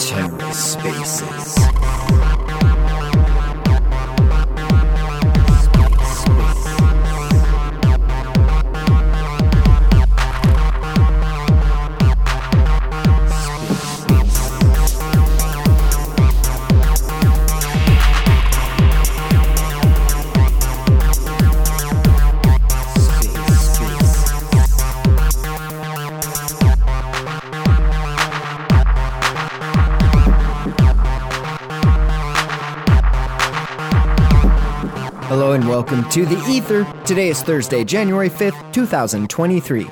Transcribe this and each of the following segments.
TerraSpaces. Welcome to The Ether. Today is Thursday, January 5th, 2023.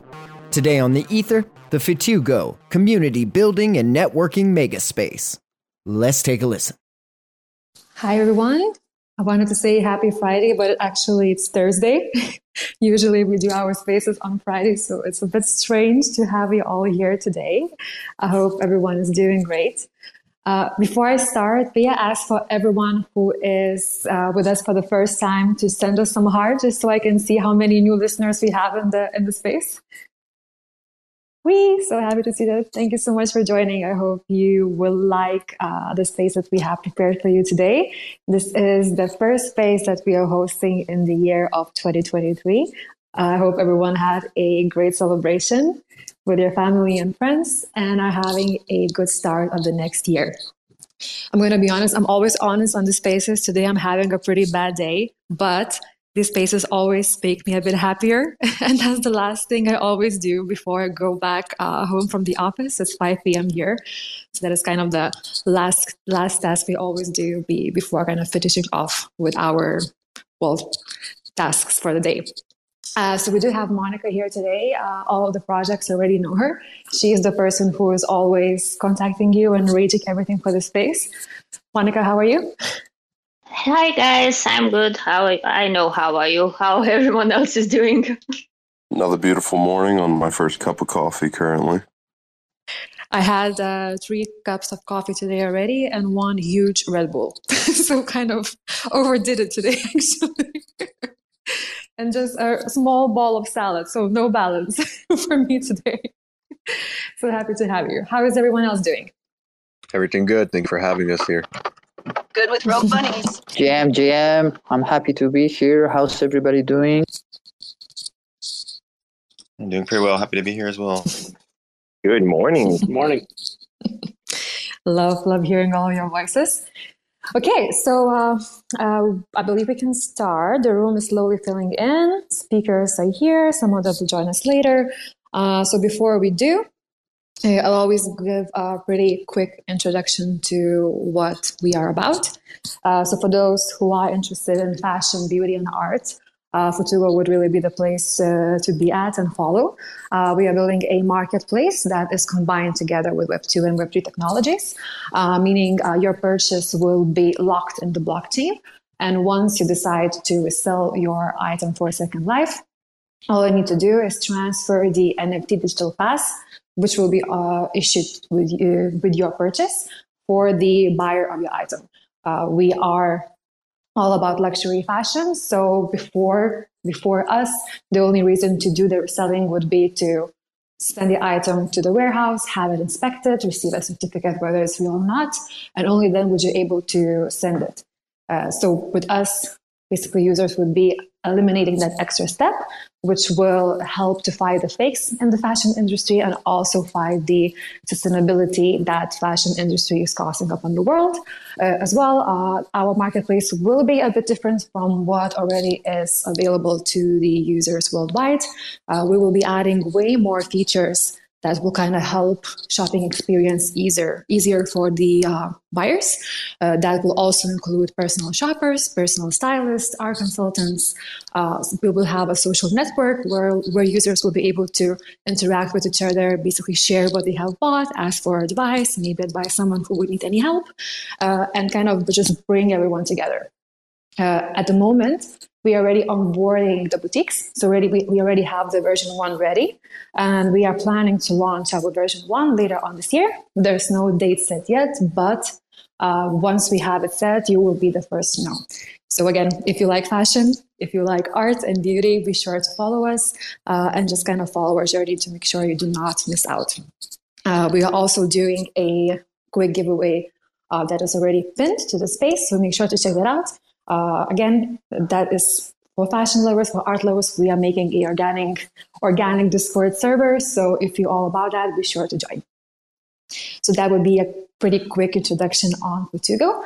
Today on The Ether, the Futugo Community Building and Networking Megaspace. Let's take a listen. Hi, everyone. I wanted to say happy Friday, but actually it's Thursday. Usually we do our spaces on Friday, so it's a bit strange to have you all here today. I hope everyone is doing great. Uh, before I start, I ask for everyone who is uh, with us for the first time to send us some heart, just so I can see how many new listeners we have in the in the space. We so happy to see that. Thank you so much for joining. I hope you will like uh, the space that we have prepared for you today. This is the first space that we are hosting in the year of 2023. I hope everyone had a great celebration with your family and friends and are having a good start of the next year. I'm going to be honest, I'm always honest on the spaces. Today I'm having a pretty bad day, but these spaces always make me a bit happier. and that's the last thing I always do before I go back uh, home from the office. It's 5 p.m. here. So that is kind of the last, last task we always do be, before kind of finishing off with our, well, tasks for the day. Uh, so we do have Monica here today. Uh, all of the projects already know her. She is the person who is always contacting you and arranging everything for the space. Monica, how are you? Hi guys, I'm good. How I know how are you? How everyone else is doing? Another beautiful morning on my first cup of coffee currently. I had uh, three cups of coffee today already and one huge Red Bull. so kind of overdid it today actually and just a small ball of salad. So no balance for me today. so happy to have you. How is everyone else doing? Everything good. Thank you for having us here. Good with Rogue Bunnies. GM, GM, I'm happy to be here. How's everybody doing? I'm doing pretty well. Happy to be here as well. Good morning. Good morning. love, love hearing all your voices. Okay, so uh, uh, I believe we can start. The room is slowly filling in. Speakers are here. Some of them will join us later. Uh, so before we do, I'll always give a pretty quick introduction to what we are about. Uh, so for those who are interested in fashion, beauty, and art, uh, Futugo would really be the place uh, to be at and follow. Uh, we are building a marketplace that is combined together with Web2 and Web3 technologies, uh, meaning uh, your purchase will be locked in the blockchain. And once you decide to sell your item for second life, all you need to do is transfer the NFT digital pass, which will be uh, issued with, with your purchase for the buyer of your item. we are all about luxury fashion. So before before us, the only reason to do the reselling would be to send the item to the warehouse, have it inspected, receive a certificate whether it's real or not, and only then would you able to send it. Uh, so with us, basically users would be eliminating that extra step, which will help to fight the fakes in the fashion industry and also fight the sustainability that fashion industry is causing upon the world. Uh, as well, uh, our marketplace will be a bit different from what already is available to the users worldwide. Uh, we will be adding way more features that will kind of help shopping experience easier easier for the uh, buyers. Uh, that will also include personal shoppers, personal stylists, our consultants. Uh, we will have a social network where where users will be able to interact with each other, basically share what they have bought, ask for advice, maybe advise someone who would need any help, uh, and kind of just bring everyone together. Uh, at the moment, we are already onboarding the boutiques. So already we, we already have the version one ready. And we are planning to launch our version one later on this year. There's no date set yet, but uh, once we have it set, you will be the first to know. So again, if you like fashion, If you like art and beauty, be sure to follow us uh, and just kind of follow our journey to make sure you do not miss out. Uh, we are also doing a quick giveaway uh, that is already pinned to the space, so make sure to check that out. Uh, again, that is for fashion lovers, for art lovers. We are making a organic, organic Discord server, so if you're all about that, be sure to join. So that would be a pretty quick introduction on Futugo.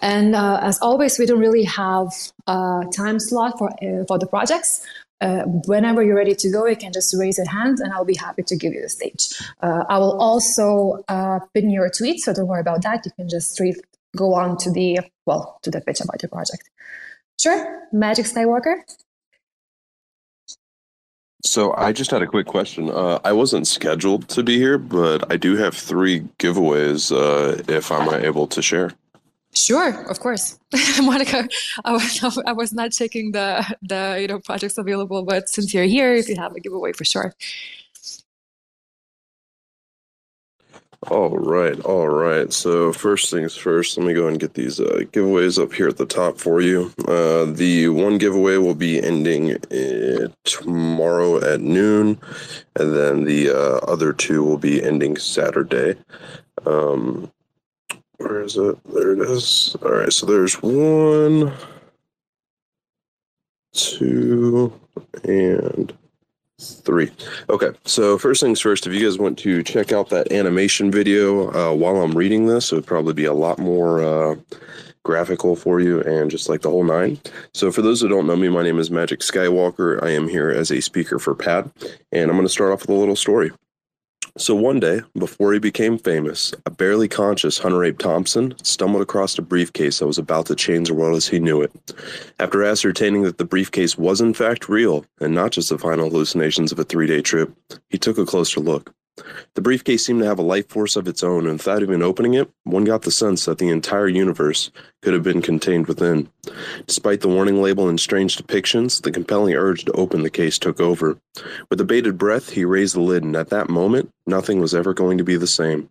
And uh, as always, we don't really have a time slot for, uh, for the projects. Uh, whenever you're ready to go, you can just raise your hand and I'll be happy to give you the stage. Uh, I will also uh, pin your tweet, so don't worry about that. You can just straight go on to the, well, to the pitch about your project. Sure, Magic Skywalker. So I just had a quick question. Uh, I wasn't scheduled to be here, but I do have three giveaways. Uh, if I'm able to share. Sure, of course, Monica. I was I was not checking the the you know projects available, but since you're here, if you have a giveaway for sure. All right, all right. So first things first, let me go and get these uh, giveaways up here at the top for you. Uh, the one giveaway will be ending uh, tomorrow at noon, and then the uh, other two will be ending Saturday. Um, where is it? There it is. All right, so there's one, two, and three. Okay, so first things first, if you guys want to check out that animation video uh, while I'm reading this, it would probably be a lot more uh, graphical for you and just like the whole nine. So, for those who don't know me, my name is Magic Skywalker. I am here as a speaker for PAD, and I'm going to start off with a little story. So one day, before he became famous, a barely conscious Hunter Abe Thompson stumbled across a briefcase that was about to change the world as he knew it. After ascertaining that the briefcase was in fact real, and not just the final hallucinations of a three day trip, he took a closer look. The briefcase seemed to have a life force of its own, and without even opening it, one got the sense that the entire universe could have been contained within. Despite the warning label and strange depictions, the compelling urge to open the case took over. With a bated breath, he raised the lid, and at that moment, nothing was ever going to be the same.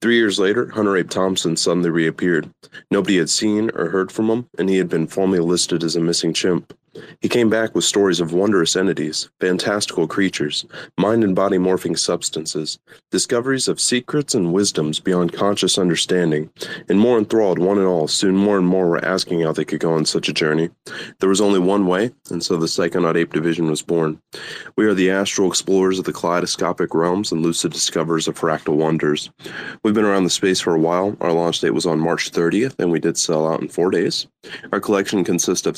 Three years later, Hunter Abe Thompson suddenly reappeared. Nobody had seen or heard from him, and he had been formally listed as a missing chimp. He came back with stories of wondrous entities, fantastical creatures, mind and body morphing substances, discoveries of secrets and wisdoms beyond conscious understanding, and more enthralled one and all, soon more and more were asking how they could go on such a journey. There was only one way, and so the Psychonaut Ape Division was born. We are the astral explorers of the kaleidoscopic realms and lucid discoverers of fractal wonders. We've been around the space for a while. Our launch date was on March 30th, and we did sell out in four days. Our collection consists of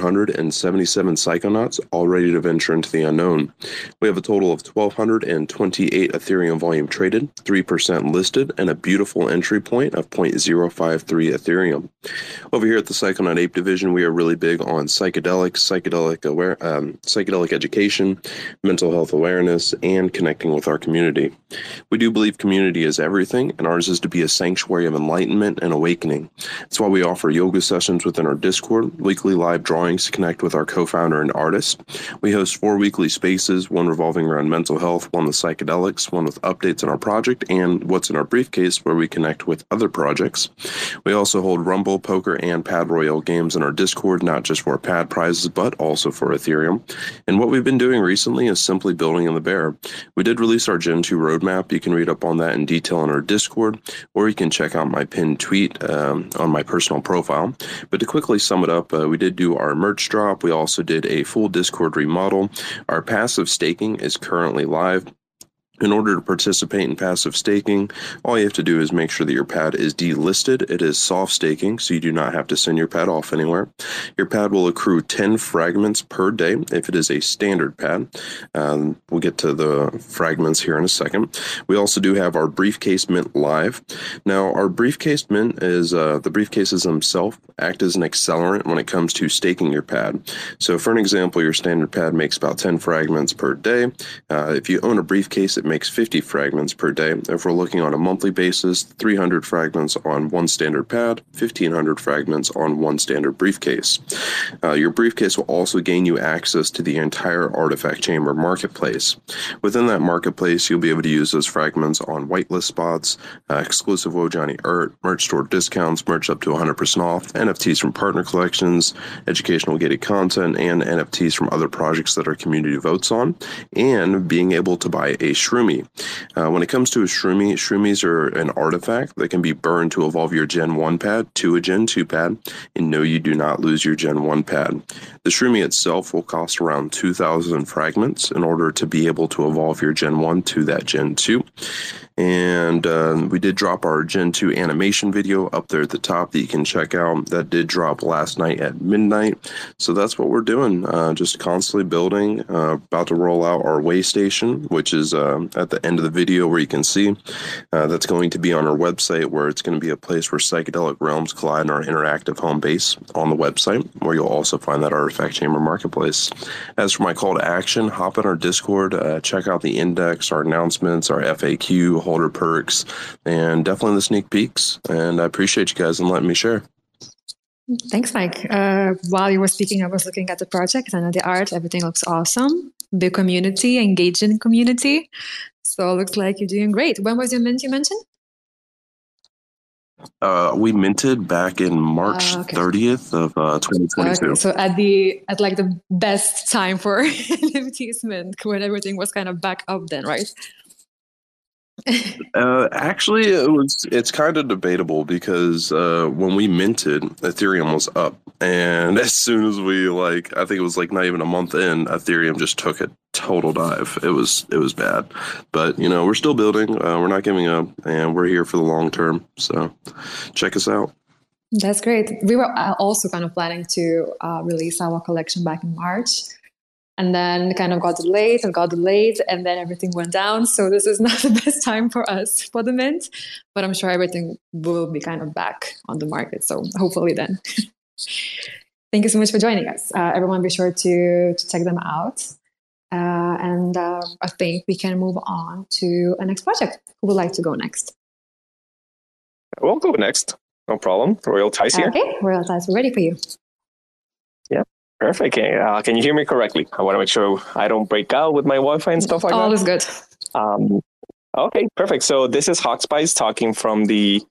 7,777 psychonauts, all ready to venture into the unknown. We have a total of 1,228 Ethereum volume traded, 3% listed, and a beautiful entry point of 0.053 Ethereum. Over here at the Psychonaut Ape Division, we are really big on psychedelics, psychedelic aware, um, psychedelic education, mental health awareness, and connecting with our community. We do believe community is everything, and ours is to be a sanctuary of enlightenment and awakening. That's why we offer yoga sessions within our Discord, weekly live drawings to connect with our co-founder and artist. We host four weekly spaces, one revolving around mental health, one with psychedelics, one with updates on our project, and what's in our briefcase, where we connect with other projects. We also hold Rumble, Poker, and Pad Royale games in our Discord, not just for pad prizes, but also for Ethereum. And what we've been doing recently is simply building in the bear. We did release our Gen 2 roadmap. You can read up on that in detail on our Discord, or you can check out my pinned tweet um, on my personal profile. But to quickly sum it up, uh, we did do our merch drop. We also did a full Discord remodel. Our passive staking is currently live. In order to participate in passive staking, all you have to do is make sure that your pad is delisted. It is soft staking, so you do not have to send your pad off anywhere. Your pad will accrue 10 fragments per day if it is a standard pad. Um, we'll get to the fragments here in a second. We also do have our briefcase mint live. Now, our briefcase mint is uh, the briefcases themselves act as an accelerant when it comes to staking your pad. So, for an example, your standard pad makes about 10 fragments per day. Uh, if you own a briefcase, it makes 50 fragments per day. If we're looking on a monthly basis, 300 fragments on one standard pad, 1500 fragments on one standard briefcase. Uh, your briefcase will also gain you access to the entire Artifact Chamber marketplace. Within that marketplace, you'll be able to use those fragments on whitelist spots, uh, exclusive Wojani art, merch store discounts, merch up to 100% off, NFTs from partner collections, educational gated content, and NFTs from other projects that our community votes on, and being able to buy a Shroomy. Uh, when it comes to a Shroomy, Shroomies are an artifact that can be burned to evolve your Gen 1 pad to a Gen 2 pad, and no, you do not lose your Gen 1 pad. The Shroomy itself will cost around 2,000 fragments in order to be able to evolve your Gen 1 to that Gen 2. And uh, we did drop our Gen 2 animation video up there at the top that you can check out. That did drop last night at midnight. So that's what we're doing, uh, just constantly building. Uh, about to roll out our way station, which is uh, at the end of the video where you can see. Uh, that's going to be on our website, where it's going to be a place where psychedelic realms collide in our interactive home base on the website, where you'll also find that artifact chamber marketplace. As for my call to action, hop in our Discord, uh, check out the index, our announcements, our FAQ, holder perks, and definitely the sneak peeks. And I appreciate you guys and letting me share. Thanks, Mike. Uh, while you were speaking, I was looking at the project and the art. Everything looks awesome. Big community, engaged in community. So it looks like you're doing great. When was your mint you mentioned? Uh, we minted back in March Ah, okay. 30th of uh, 2022. Okay, so at the at like the best time for NFTs mint when everything was kind of back up then, right? Uh, actually, it was. It's kind of debatable because uh, when we minted, Ethereum was up, and as soon as we like, I think it was like not even a month in, Ethereum just took a total dive. It was it was bad, but you know we're still building. Uh, we're not giving up, and we're here for the long term. So check us out. That's great. We were uh, also kind of planning to uh, release our collection back in March. And then kind of got delayed and got delayed, and then everything went down. So this is not the best time for us for the mint, but I'm sure everything will be kind of back on the market. So hopefully then. Thank you so much for joining us. Uh, everyone, be sure to, to check them out. Uh, and uh, I think we can move on to a next project. Who would like to go next? We'll go next. No problem. Royal Ties here. Okay, Royal Ties, we're ready for you. Perfect. Uh, can you hear me correctly? I want to make sure I don't break out with my Wi-Fi and stuff like All that. is good. Um, okay, perfect. So this is Hawkspice talking from the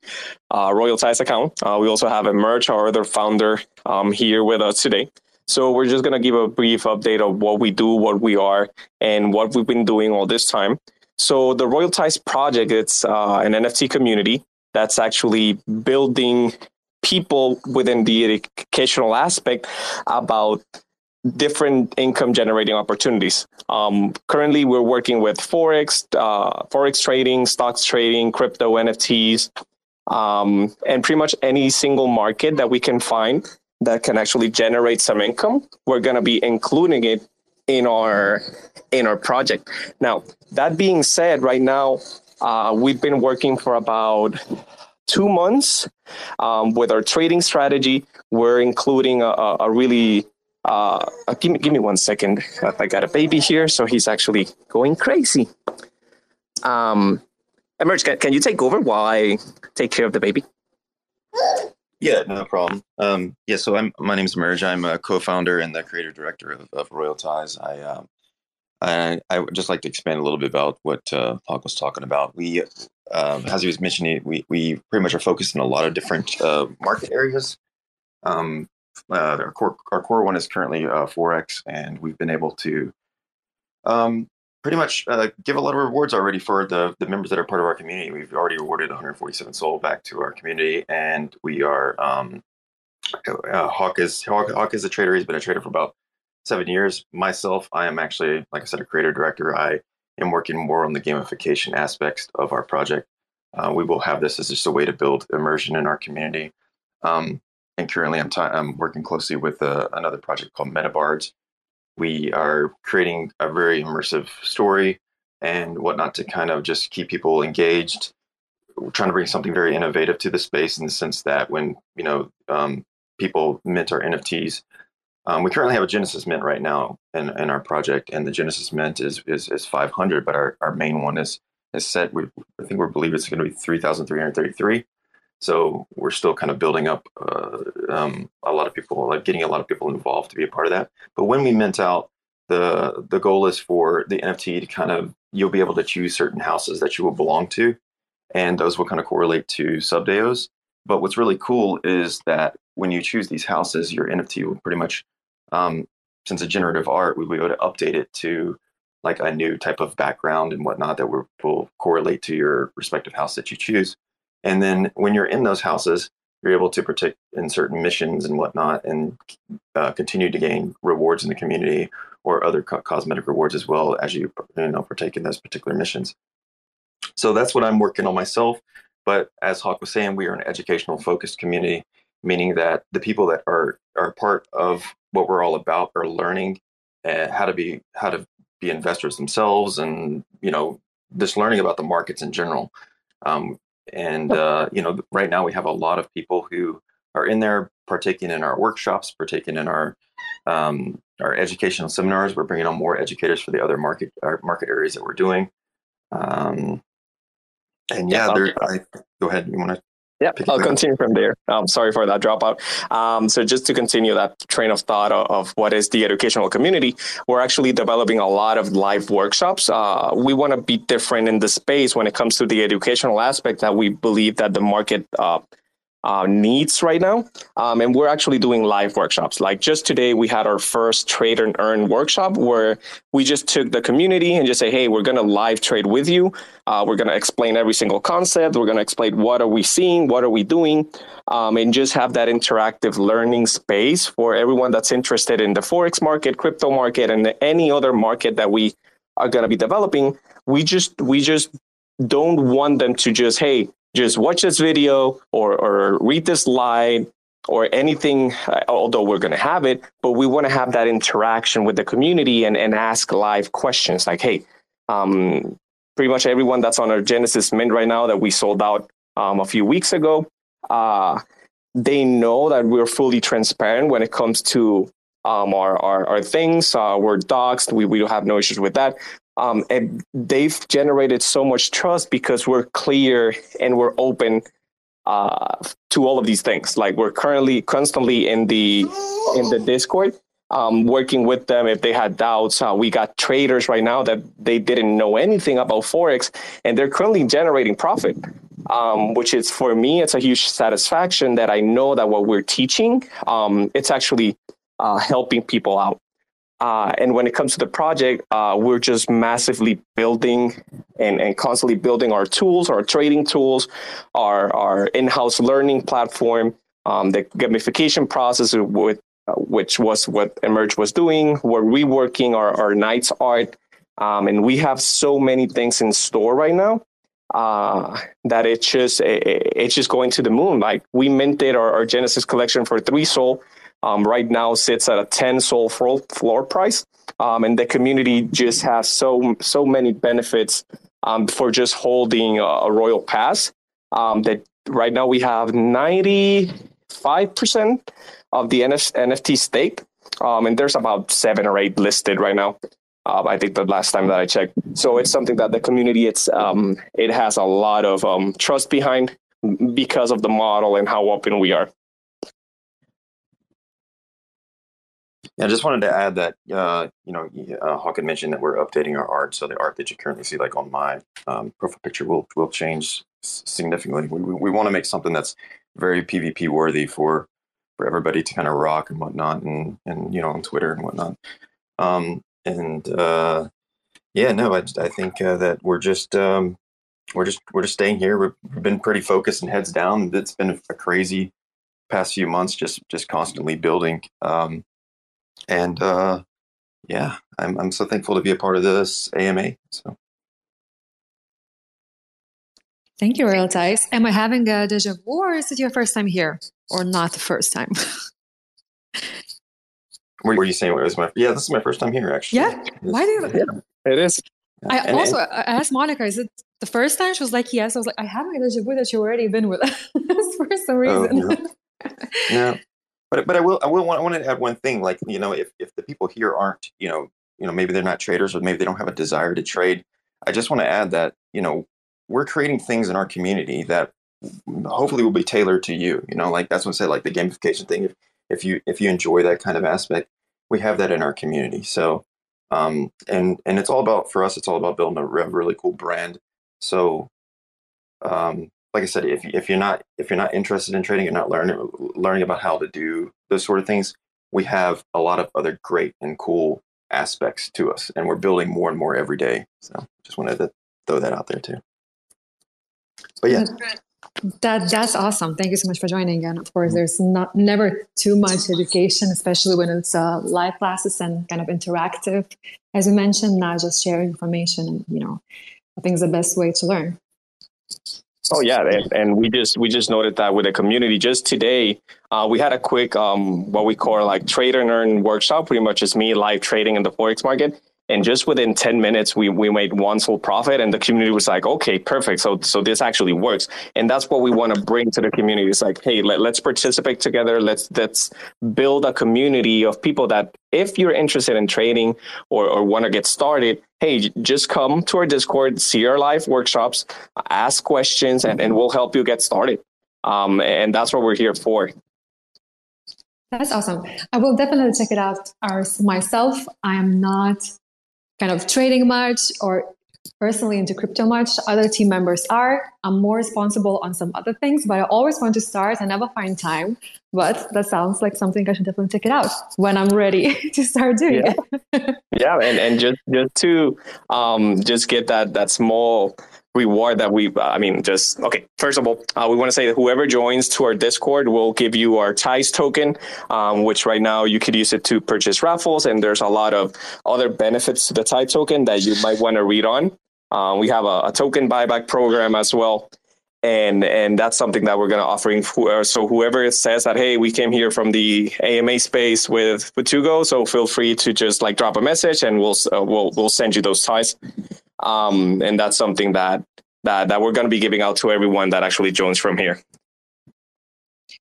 uh, Royal Ties account. Uh, we also have Emerge, our other founder, um, here with us today. So we're just going to give a brief update of what we do, what we are, and what we've been doing all this time. So the Royal Ties project, it's uh, an NFT community that's actually building people within the educational aspect about different income generating opportunities. Um, currently, we're working with forex, uh, forex trading, stocks trading, crypto, NFTs, um, and pretty much any single market that we can find that can actually generate some income. We're going to be including it in our in our project. Now, that being said, right now uh, we've been working for about two months um, with our trading strategy. We're including a, a, really uh, uh, give me give me one second. I got a baby here, so he's actually going crazy. Um, Emerge, can, can you take over while I take care of the baby? Yeah, no problem. Um, yeah, so I'm my name's Merge. I'm a co-founder and the creator director of, of Royal Ties. I, um, I I would just like to expand a little bit about what uh, was talking about. We, um, as he was mentioning, we we pretty much are focused in a lot of different uh, market areas. Um, uh, our core our core one is currently uh, forex, and we've been able to um, pretty much uh, give a lot of rewards already for the the members that are part of our community. We've already awarded 147 SOL back to our community, and we are um, uh, Hawk is Hawk, Hawk is a trader. He's been a trader for about seven years. Myself, I am actually, like I said, a creator director. I am working more on the gamification aspects of our project. Uh, we will have this as just a way to build immersion in our community. Um, and currently, I'm, ti I'm working closely with uh, another project called MetaBards. We are creating a very immersive story and whatnot to kind of just keep people engaged. We're trying to bring something very innovative to the space in the sense that when you know um, people mint our NFTs, Um, we currently have a Genesis Mint right now in, in our project, and the Genesis Mint is is, is 500, but our, our main one is is set. We I think we believe it's going to be 3,333. So we're still kind of building up uh, um, a lot of people, like getting a lot of people involved to be a part of that. But when we mint out, the the goal is for the NFT to kind of you'll be able to choose certain houses that you will belong to, and those will kind of correlate to subDAOs. But what's really cool is that when you choose these houses, your NFT will pretty much, um, since it's generative art, we will be able to update it to like a new type of background and whatnot that will, correlate to your respective house that you choose. And then when you're in those houses, you're able to partake in certain missions and whatnot and uh, continue to gain rewards in the community or other co- cosmetic rewards as well as you you know partake in those particular missions. So that's what I'm working on myself. But as Hawk was saying, we are an educational focused community, meaning that the people that are are part of what we're all about are learning uh, how to be how to be investors themselves, and you know just learning about the markets in general. Um, and uh, you know, right now we have a lot of people who are in there partaking in our workshops, partaking in our um, our educational seminars. We're bringing on more educators for the other market our market areas that we're doing. Um, and yeah, there, I, go ahead. You want to? Yeah, I'll continue from there. Um, sorry for that dropout. Um, so just to continue that train of thought of, of, what is the educational community, we're actually developing a lot of live workshops. Uh, we want to be different in the space when it comes to the educational aspect that we believe that the market uh, uh, needs right now. Um, and we're actually doing live workshops. Like just today, we had our first trade and earn workshop where we just took the community and just say, hey, we're going to live trade with you. Uh, we're going to explain every single concept. We're going to explain what are we seeing, what are we doing, um, and just have that interactive learning space for everyone that's interested in the forex market, crypto market, and any other market that we are going to be developing. We just we just don't want them to just hey just watch this video or, or read this slide or anything, uh, although we're going to have it, but we want to have that interaction with the community and, and ask live questions like, hey, um, pretty much everyone that's on our Genesis Mint right now that we sold out um, a few weeks ago, uh, they know that we're fully transparent when it comes to um, our, our, our things. Uh, we're doxxed. We, we have no issues with that. Um, and they've generated so much trust because we're clear and we're open uh, to all of these things. Like we're currently constantly in the in the Discord, um, working with them if they had doubts. Uh, we got traders right now that they didn't know anything about forex, and they're currently generating profit. Um, which is for me, it's a huge satisfaction that I know that what we're teaching, um, it's actually uh, helping people out. Uh, and when it comes to the project, uh, we're just massively building and, and constantly building our tools, our trading tools, our, our in-house learning platform, um, the gamification process with, uh, which was what Emerge was doing. We're reworking our, our Knights art. Um, and we have so many things in store right now uh, that it's just it, it's just going to the moon. Like we minted our, our Genesis collection for three SOL um, right now sits at a 10 SOL floor price. Um, and the community just has so so many benefits um, for just holding a, a royal pass um, that right now we have 95% of the NF- NFT stake. Um, and there's about seven or eight listed right now. Uh, I think the last time that I checked. So it's something that the community it's um, it has a lot of trust behind because of the model and how open we are. Yeah, I just wanted to add that uh, you know uh, Hawk had mentioned that we're updating our art, so the art that you currently see, like on my um, profile picture, will will change significantly. We, we, we want to make something that's very PFP worthy for for everybody to kind of rock and whatnot, and and you know on Twitter and whatnot. Um, and uh, yeah, no, I I think uh, that we're just um, we're just we're just staying here. We've, we've been pretty focused and heads down. It's been a crazy past few months, just just constantly building. Um, and uh, yeah, I'm I'm so thankful to be a part of this AMA. So. Thank you, Royal Ties. Am I having a deja vu, or is it your first time here, or not the first time? what were you saying? It was my yeah. This is my first time here, actually. Yeah. Why do you? Yeah, it is. I and, also and, I asked Monica, is it the first time? She was like, yes. I was like, I have a deja vu that you've already been with us for some oh, reason. Oh, no. no. But but I will I will want, I want to add one thing. Like you know, if if the people here aren't you know you know maybe they're not traders or maybe they don't have a desire to trade, I just want to add that you know we're creating things in our community that hopefully will be tailored to you. You know, like that's what I say, like the gamification thing. If if you if you enjoy that kind of aspect, we have that in our community. So um, and and it's all about for us. It's all about building a really cool brand. So um, like I said, if if you're not if you're not interested in trading, you're not learning learning about how to do those sort of things. We have a lot of other great and cool aspects to us, and we're building more and more every day. So just wanted to throw that out there too. But yeah. That that's awesome. Thank you so much for joining. And of course, there's not never too much education, especially when it's uh, live classes and kind of interactive. As you mentioned, not just sharing information. And you know, I think is the best way to learn. Oh yeah, and, and, we just we just noted that with the community. Just today, uh, we had a quick um, what we call like trade and earn workshop. Pretty much just me live trading in the forex market, and just within 10 minutes we, we made one full profit and the community was like okay perfect. So so this actually works. And that's what we want to bring to the community. It's like hey let, let's participate together. Let's let's build a community of people that if you're interested in trading or, or want to get started hey just come to our discord see our live workshops ask questions and, and we'll help you get started. Um, and that's what we're here for. That's awesome. I will definitely check it out myself. I am not kind of trading much or personally into crypto much. Other team members are. I'm more responsible on some other things, but I always want to start. I never find time. But that sounds like something I should definitely check it out when I'm ready to start doing yeah. it. yeah, and, and just just to um, just get that that small reward that we i mean just okay first of all uh, we want to say that whoever joins to our discord will give you our ties token um, which right now you could use it to purchase raffles and there's a lot of other benefits to the tie token that you might want to read on. Um, we have a, a, token buyback program as well and and that's something that we're going to offering for, so whoever says that hey we came here from the ama space with with so feel free to just like drop a message and we'll uh, we'll we'll send you those ties um, and that's something that that that we're going to be giving out to everyone that actually joins from here.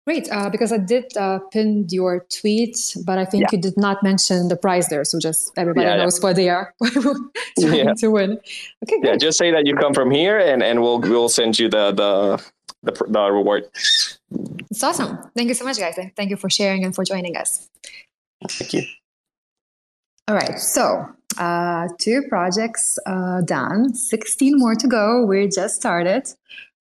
Great, uh, because I did uh, pin your tweet, but I think yeah. you did not mention the prize there. So just everybody yeah, knows yeah. what they are trying yeah. to win. Okay, great. yeah, just say that you come from here, and and we'll we'll send you the the the, the reward. It's awesome. Thank you so much, guys. Thank you for sharing and for joining us. Thank you. All right, so uh, two projects uh, done, 16 more to go. We just started.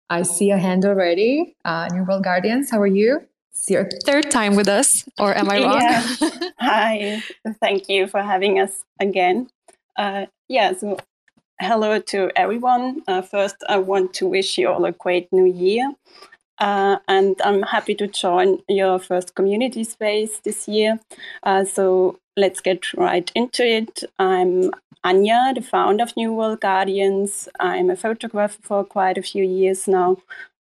I see a hand already. Uh, New World Guardians, how are you? It's your third time with us, or am I wrong? Yeah. Hi, thank you for having us again. Uh, yeah, so hello to everyone. Uh, first, I want to wish you all a great new year. Uh, and I'm happy to join your first community space this year. Uh, so let's get right into it. I'm Anya, the founder of New World Guardians. I'm a photographer for quite a few years now,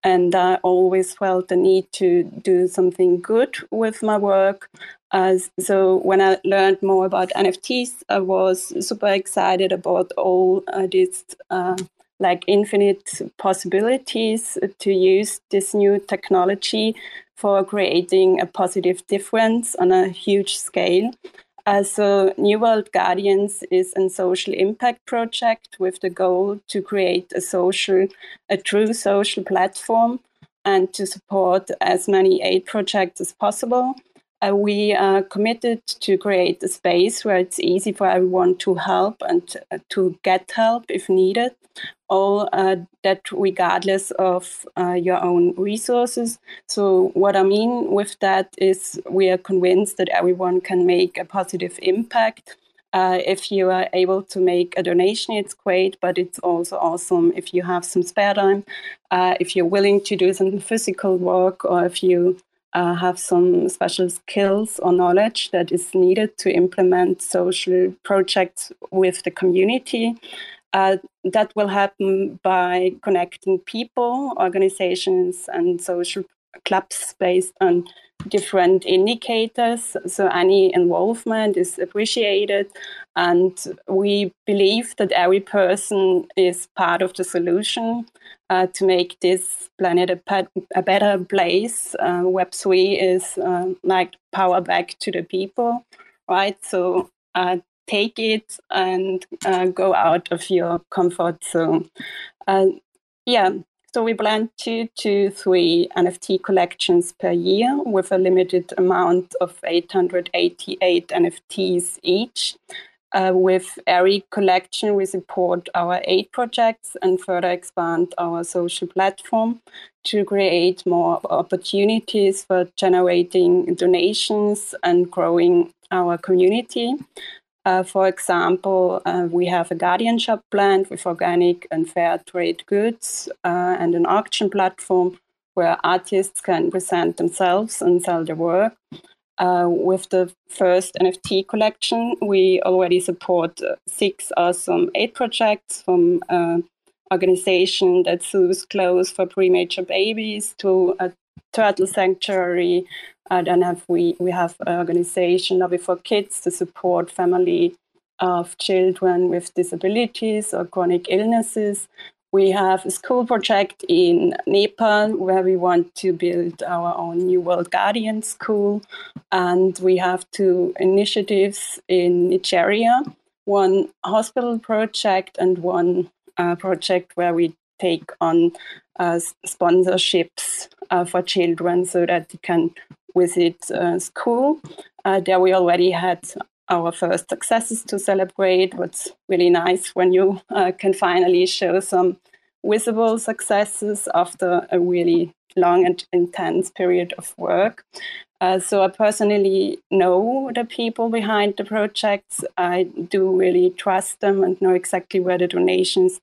and I always felt the need to do something good with my work. Uh, so when I learned more about NFTs, I was super excited about all uh, these uh, like infinite possibilities to use this new technology for creating a positive difference on a huge scale. Uh, so, New World Guardians is a social impact project with the goal to create a social, a true social platform, and to support as many aid projects as possible. Uh, we are committed to create a space where it's easy for everyone to help and uh, to get help if needed, all uh, that regardless of uh, your own resources. So, what I mean with that is we are convinced that everyone can make a positive impact. Uh, if you are able to make a donation, it's great, but it's also awesome if you have some spare time, uh, if you're willing to do some physical work, or if you uh, have some special skills or knowledge that is needed to implement social projects with the community. Uh, that will happen by connecting people, organizations, and social clubs based on different indicators. So any involvement is appreciated. And we believe that every person is part of the solution uh, to make this planet a, a better place. Uh, Web3 is uh, like power back to the people, right? So uh, take it and uh, go out of your comfort zone. Uh, yeah, so we plan two to three NFT collections per year with a limited amount of 888 NFTs each. Uh, with every collection, we support our eight projects and further expand our social platform to create more opportunities for generating donations and growing our community. Uh, for example, uh, we have a guardian shop planned with organic and fair trade goods uh, and an auction platform where artists can present themselves and sell their work. Uh, with the first NFT collection, we already support uh, six awesome aid projects from an organization that sews clothes for premature babies to a turtle sanctuary uh, then have we we have an organization Lobby for Kids to support family of children with disabilities or chronic illnesses. We have a school project in Nepal where we want to build our own New World Guardian school. And we have two initiatives in Nigeria one hospital project and one uh, project where we take on uh, sponsorships uh, for children so that they can visit uh, school. Uh, there we already had our first successes to celebrate. What's really nice when you uh, can finally show some visible successes after a really long and intense period of work. Uh, so I personally know the people behind the projects. I do really trust them and know exactly where the donations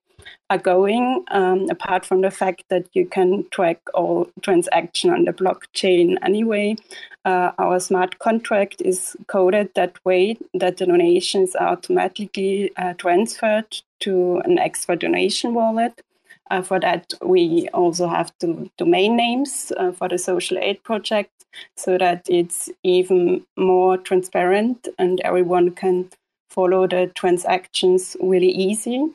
are going, um, apart from the fact that you can track all transaction on the blockchain anyway. Uh, our smart contract is coded that way that the donations are automatically uh, transferred to an extra donation wallet. Uh, for that, we also have the domain names uh, for the social aid project so that it's even more transparent and everyone can follow the transactions really easy.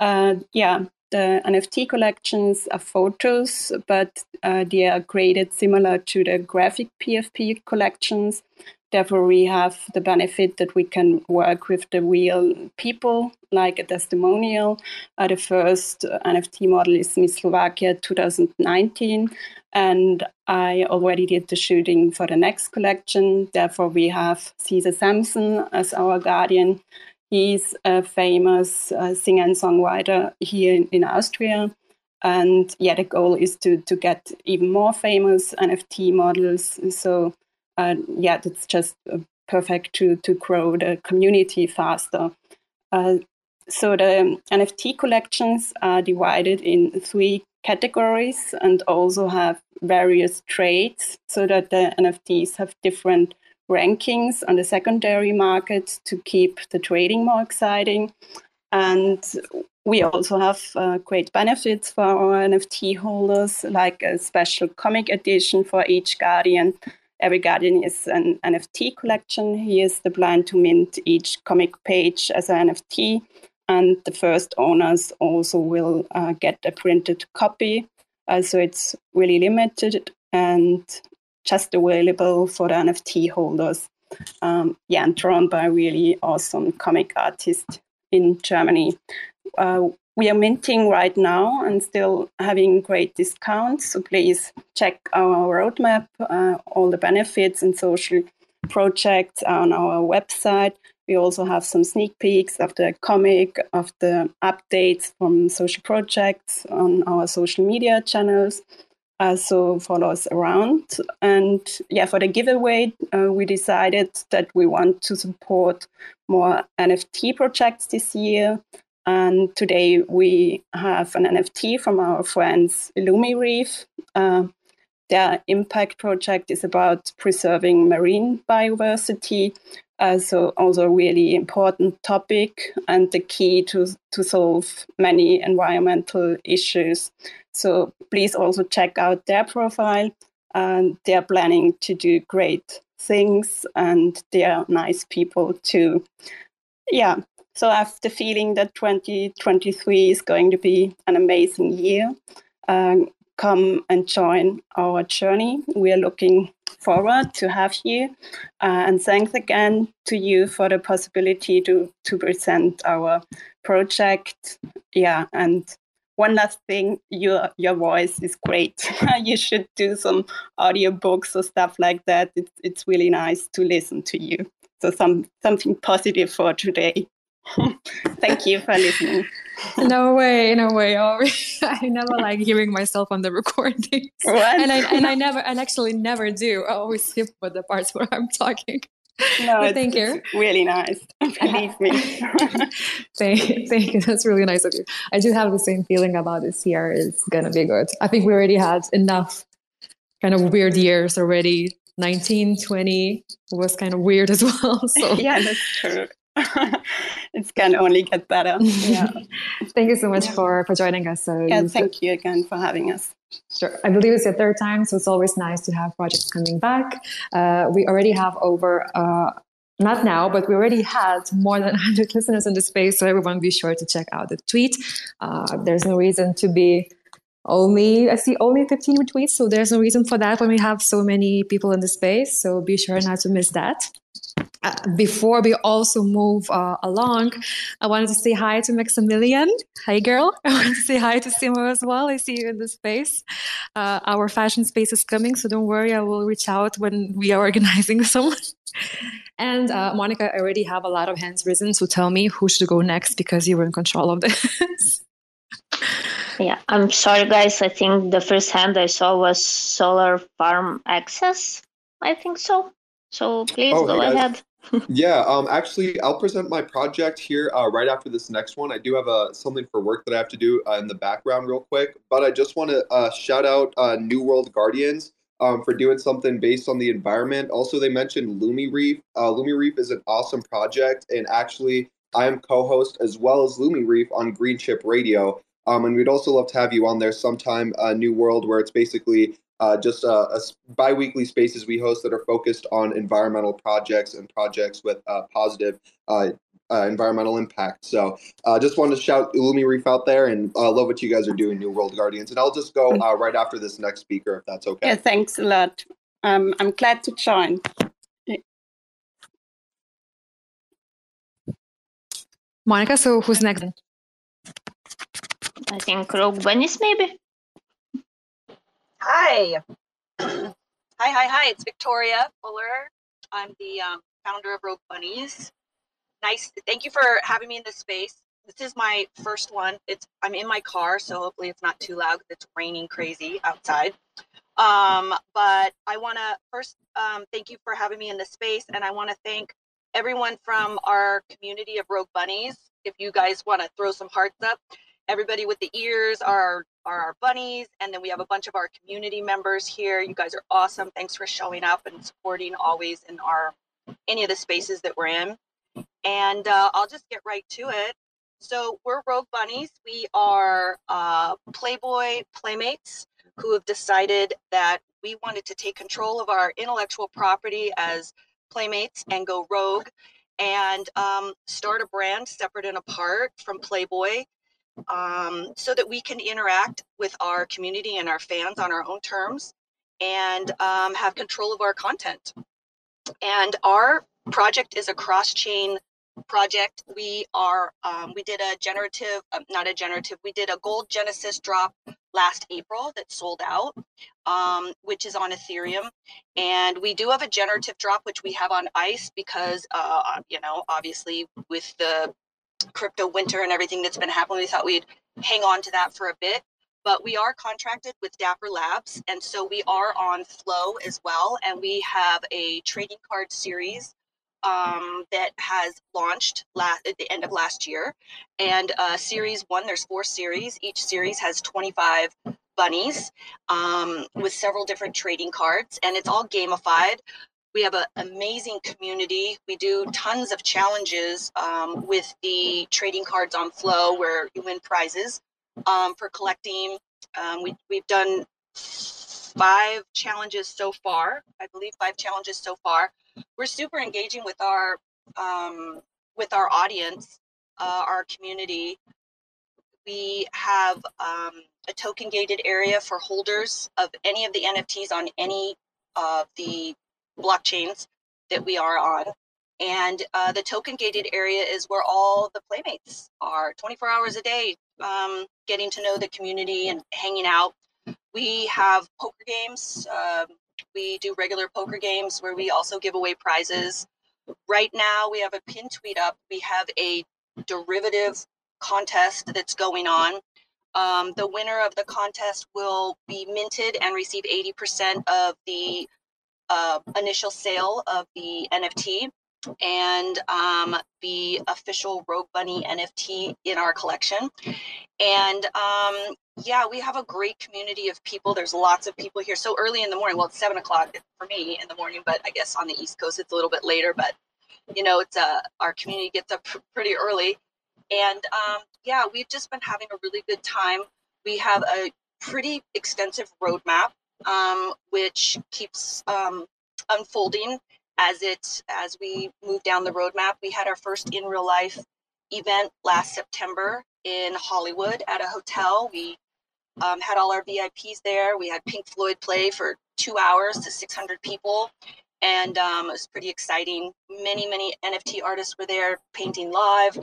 Uh, yeah, the NFT collections are photos, but uh, they are graded similar to the graphic PFP collections. Therefore, we have the benefit that we can work with the real people, like a testimonial. Uh, the first NFT model is Miss Slovakia 2019, and I already did the shooting for the next collection. Therefore, we have Cesár Sampson as our guardian He's a famous uh, singer and songwriter here in, in, Austria. And yeah, the goal is to, to get even more famous NFT models. So uh, yeah, that's just uh, perfect to, to grow the community faster. Uh, so the NFT collections are divided in three categories and also have various traits so that the NFTs have different rankings on the secondary market to keep the trading more exciting. And we also have uh, great benefits for our NFT holders, like a special comic edition for each Guardian. Every Guardian is an NFT collection. He is the plan to mint each comic page as an NFT. And the first owners also will uh, get a printed copy. Uh, so it's really limited and just available for the NFT holders. Um, yeah, and drawn by really awesome comic artist in Germany. Uh, we are minting right now and still having great discounts. So please check our roadmap, uh, all the benefits and social projects on our website. We also have some sneak peeks of the comic, of the updates from social projects on our social media channels also follow us around. And yeah, for the giveaway, uh, we decided that we want to support more NFT projects this year. And today we have an NFT from our friends Illumireef. Uh, their impact project is about preserving marine biodiversity. So also a really important topic and the key to, to solve many environmental issues. So please also check out their profile. and they are planning to do great things, and they are nice people too. Yeah, so I have the feeling that 2023 is going to be an amazing year. Um, come and join our journey. We are looking forward to have you. Uh, and thanks again to you for the possibility to, to present our project. Yeah, and one last thing, your your voice is great. you should do some audiobooks or stuff like that. It's it's really nice to listen to you. So some something positive for today. Thank you for listening. No way, no way. Oh, I never like hearing myself on the recordings. What? And I and I never and actually never do. I always skip for the parts where I'm talking. No, But thank you. really nice. Believe me. Thank, thank you. That's really nice of you. I do have the same feeling about this year. It's gonna be good. I think we already had enough kind of weird years already. 19, 20 was kind of weird as well. So yeah, that's true. It can only get better. Yeah. thank you so much for for joining us. So yeah, thank you again for having us. Sure. I believe it's the third time, so it's always nice to have projects coming back. Uh, we already have over, uh, not now, but we already had more than 100 listeners in the space, so everyone be sure to check out the tweet. Uh, there's no reason to be only, I see only 15 retweets, so there's no reason for that when we have so many people in the space, so be sure not to miss that. Uh, before we also move uh, along, I wanted to say hi to Maximilian. Hi, girl. I wanted to say hi to Simo as well. I see you in the space. Uh, our fashion space is coming, so don't worry. I will reach out when we are organizing someone. And uh, Monica, I already have a lot of hands risen, so tell me who should go next because you were in control of this. Yeah, I'm sorry, guys. I think the first hand I saw was Solar Farm Access. I think so. So please Oh, go hey, ahead. yeah, um, actually, I'll present my project here uh, right after this next one. I do have uh, something for work that I have to do uh, in the background, real quick. But I just want to uh, shout out uh, New World Guardians um, for doing something based on the environment. Also, they mentioned Lumi Reef. Uh, Lumi Reef is an awesome project, and actually, I am co-host as well as Lumi Reef on Green Chip Radio. Um, and we'd also love to have you on there sometime, uh, New World, where it's basically uh, just uh, a s- bi-weekly spaces we host that are focused on environmental projects and projects with uh, positive uh, uh, environmental impact. So uh, just wanted to shout Illumi Reef out there and uh, love what you guys are doing, New World Guardians. And I'll just go uh, right after this next speaker, if that's okay. Yeah, thanks a lot. Um, I'm glad to join. Monica, so who's next? I think Rogue Bunnies, maybe. Hi. hi, hi, hi. It's Victoria Fuller. I'm the um, founder of Rogue Bunnies. Nice. Thank you for having me in this space. This is my first one. It's I'm in my car, so hopefully it's not too loud. it's raining crazy outside. Um, but I want to first um, thank you for having me in this space, and I want to thank everyone from our community of Rogue Bunnies. If you guys want to throw some hearts up, everybody with the ears are are our bunnies, and then we have a bunch of our community members here. You guys are awesome. Thanks for showing up and supporting always in our any of the spaces that we're in. And uh, I'll just get right to it. So we're Rogue Bunnies. We are uh, Playboy playmates who have decided that we wanted to take control of our intellectual property as playmates and go rogue and um, start a brand separate and apart from Playboy um, so that we can interact with our community and our fans on our own terms and um, have control of our content. And our project is a cross chain project. We are, um, we did a generative, uh, not a generative, we did a gold Genesis drop last April that sold out, um, which is on Ethereum. And we do have a generative drop, which we have on ice because, uh, you know, obviously with the crypto winter and everything that's been happening, we thought we'd hang on to that for a bit. But we are contracted with Dapper Labs, and so we are on Flow as well. And we have a trading card series um, that has launched last at the end of last year. And uh, series one, there's four series. Each series has 25 bunnies um, with several different trading cards, and it's all gamified. We have an amazing community. We do tons of challenges um, with the trading cards on Flow where you win prizes um, for collecting. Um, we, we've done five challenges so far. I believe five challenges so far. We're super engaging with our um, with our audience, uh, our community. We have um, a token gated area for holders of any of the NFTs on any of the blockchains that we are on. And uh, the token gated area is where all the playmates are 24 hours a day, um, getting to know the community and hanging out. We have poker games. Um, we do regular poker games where we also give away prizes. Right now, we have a pin tweet up. We have a derivative contest that's going on. Um, the winner of the contest will be minted and receive 80% of the uh, initial sale of the NFT and um, the official Rogue Bunny NFT in our collection. And um, yeah, we have a great community of people. There's lots of people here so early in the morning. Well, it's seven o'clock for me in the morning, but I guess on the East Coast it's a little bit later. But you know, it's uh, our community gets up pretty early, and um, yeah, we've just been having a really good time. We have a pretty extensive roadmap, um, which keeps um, unfolding as it as we move down the roadmap. We had our first in real life event last September in Hollywood at a hotel. We um, had all our VIPs there. We had Pink Floyd play for two hours to 600 people. And um, it was pretty exciting. Many, many NFT artists were there painting live.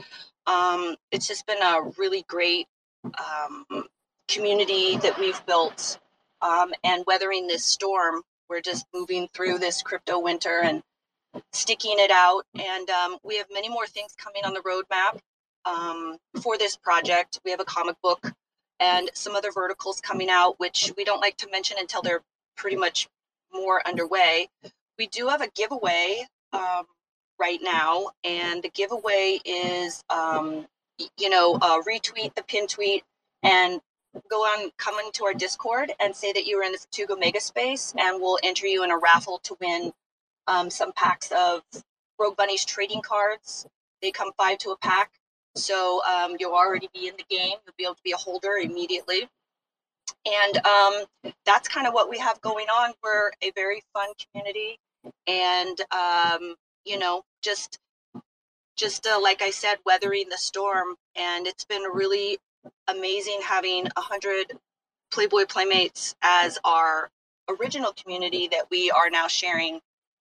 Um, it's just been a really great um, community that we've built um, and weathering this storm. We're just moving through this crypto winter and sticking it out. And um, we have many more things coming on the roadmap um, for this project. We have a comic book and some other verticals coming out, which we don't like to mention until they're pretty much more underway. We do have a giveaway um, right now, and the giveaway is, um, you know, uh, retweet the pin tweet and go on, come into our Discord and say that you were in the Futugo Mega Space, and we'll enter you in a raffle to win um, some packs of Rogue Bunny's trading cards. They come five to a pack. So um, you'll already be in the game. You'll be able to be a holder immediately. And um, that's kind of what we have going on. We're a very fun community. And, um, you know, just, just uh, like I said, weathering the storm. And it's been really amazing having a hundred Playboy Playmates as our original community that we are now sharing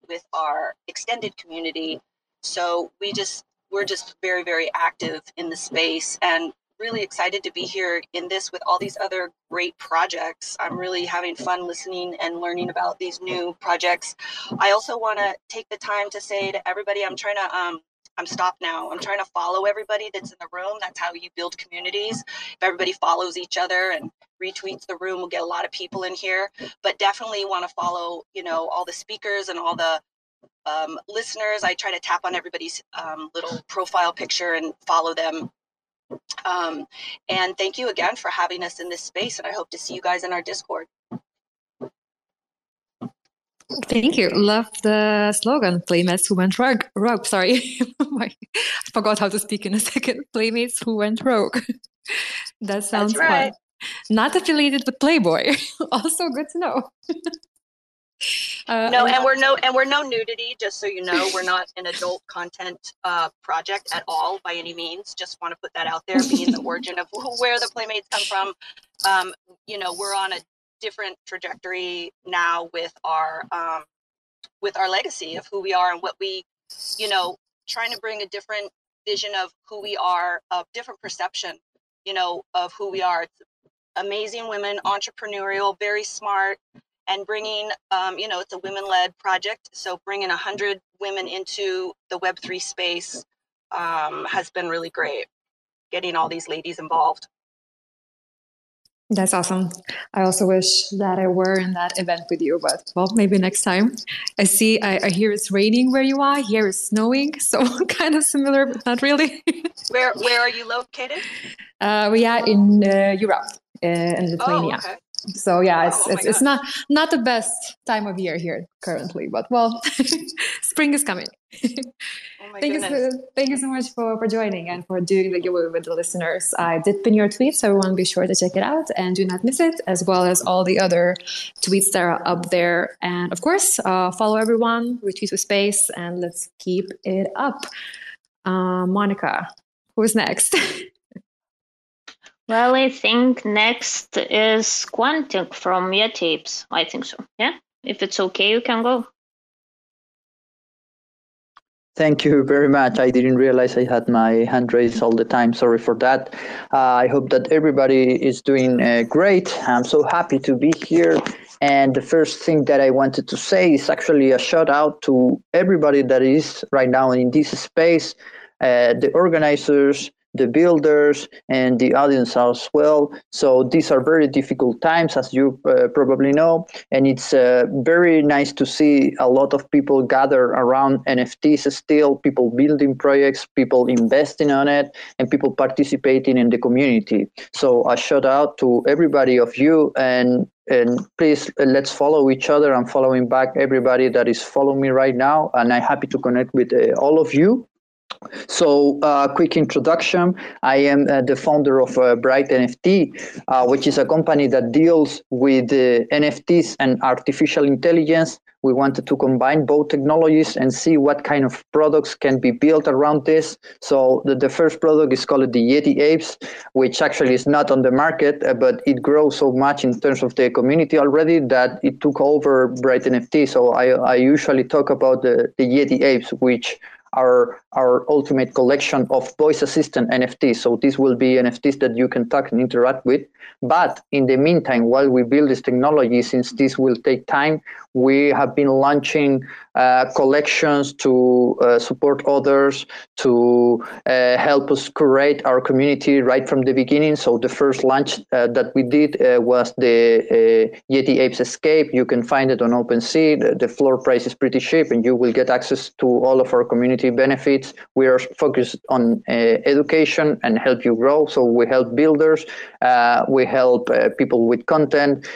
with our extended community. So we just we're just very very active in the space and really excited to be here in this with all these other great projects. I'm really having fun listening and learning about these new projects. I also want to take the time to say to everybody, I'm trying to um, I'm stopped now. I'm trying to follow everybody that's in the room. That's how you build communities. If everybody follows each other and retweets the room, we'll get a lot of people in here. But definitely want to follow, you know, all the speakers and all the um, listeners. I try to tap on everybody's um, little profile picture and follow them. Um, and thank you again for having us in this space. And I hope to see you guys in our Discord. Thank you. Love the slogan, Playmates who went rogue. rogue sorry. I forgot how to speak in a second. Playmates who went rogue. that sounds That's right. fun. Not affiliated with Playboy. also good to know. Uh, no, and we're no and we're no nudity. Just so you know, we're not an adult content uh, project at all by any means. Just want to put that out there, being the origin of where the playmates come from. Um, you know, we're on a different trajectory now with our um, with our legacy of who we are and what we, you know, trying to bring a different vision of who we are, a different perception, you know, of who we are. It's amazing women, entrepreneurial, very smart, and bringing, um, you know, it's a women-led project. So bringing a hundred women into the Web three space um, has been really great. Getting all these ladies involved. That's awesome. I also wish that I were in that event with you, but well, maybe next time. I see, I, I hear it's raining where you are. Here it's snowing, so kind of similar, but not really. where Where are you located? Uh, we are in uh, Europe, uh, in Lithuania. Oh, okay. So yeah, it's oh, it's, it's not not the best time of year here currently, but well, spring is coming. Oh thank you, so, thank you so much for, for joining and for doing the giveaway with the listeners. I did pin your tweet, so everyone be sure to check it out and do not miss it, as well as all the other tweets that are up there. And of course, uh, follow everyone, retweet with space, and let's keep it up. Uh, Monica, who's next? well, I think next is Quantic from Yeti I think so. Yeah, if it's okay, you can go. Thank you very much. I didn't realize I had my hand raised all the time. Sorry for that. Uh, I hope that everybody is doing uh, great. I'm so happy to be here. And the first thing that I wanted to say is actually a shout out to everybody that is right now in this space, uh, the organizers, the builders and the audience as well. So these are very difficult times, as you uh, probably know, and it's uh, very nice to see a lot of people gather around NFTs still, people building projects, people investing on it, and people participating in the community. So a shout out to everybody of you and and please uh, let's follow each other. I'm following back everybody that is following me right now, and I'm happy to connect with uh, all of you. So, uh, quick introduction. I am uh, the founder of uh, Bright NFT, uh, which is a company that deals with uh, NFTs and artificial intelligence. We wanted to combine both technologies and see what kind of products can be built around this. So, the, the first product is called the Yeti Apes, which actually is not on the market, uh, but it grows so much in terms of the community already that it took over Bright NFT. So, I, I usually talk about the, the Yeti Apes, which our our ultimate collection of voice assistant NFTs. So these will be NFTs that you can talk and interact with. But in the meantime, while we build this technology, since this will take time, we have been launching collections to uh, support others, to uh, help us curate our community right from the beginning. So the first launch uh, that we did uh, was the uh, Yeti Apes Escape. You can find it on OpenSea. The, the floor price is pretty cheap, and you will get access to all of our community benefits. We are focused on education and help you grow. So we help builders, we help people with content,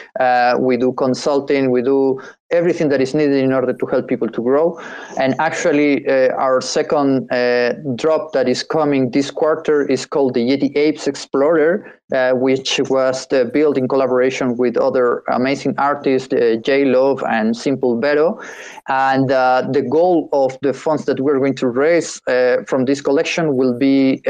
we do consulting, we do everything that is needed in order to help people to grow. And actually, uh, our second uh, drop that is coming this quarter is called the Yeti Apes Explorer, uh, which was built in collaboration with other amazing artists, uh, J Love and Simple Vero. And uh, the goal of the funds that we're going to raise uh, from this collection will be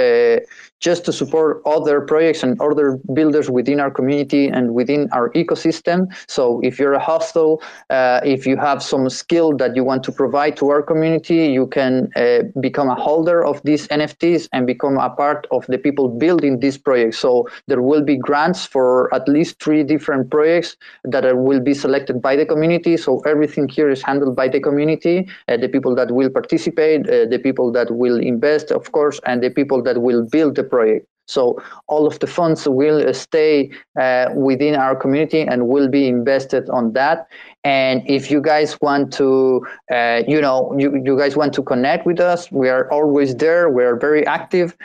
just to support other projects and other builders within our community and within our ecosystem. So if you're a hostel, uh, if you have some skill that you want to provide to our community, you can uh, become a holder of these NFTs and become a part of the people building this project. So there will be grants for at least three different projects that are, will be selected by the community. So everything here is handled by the community, uh, the people that will participate, uh, the people that will invest, of course, and the people that will build the project. So all of the funds will stay uh, within our community and will be invested on that. And if you guys want to, uh, you know, you, you guys want to connect with us, we are always there. We are very active.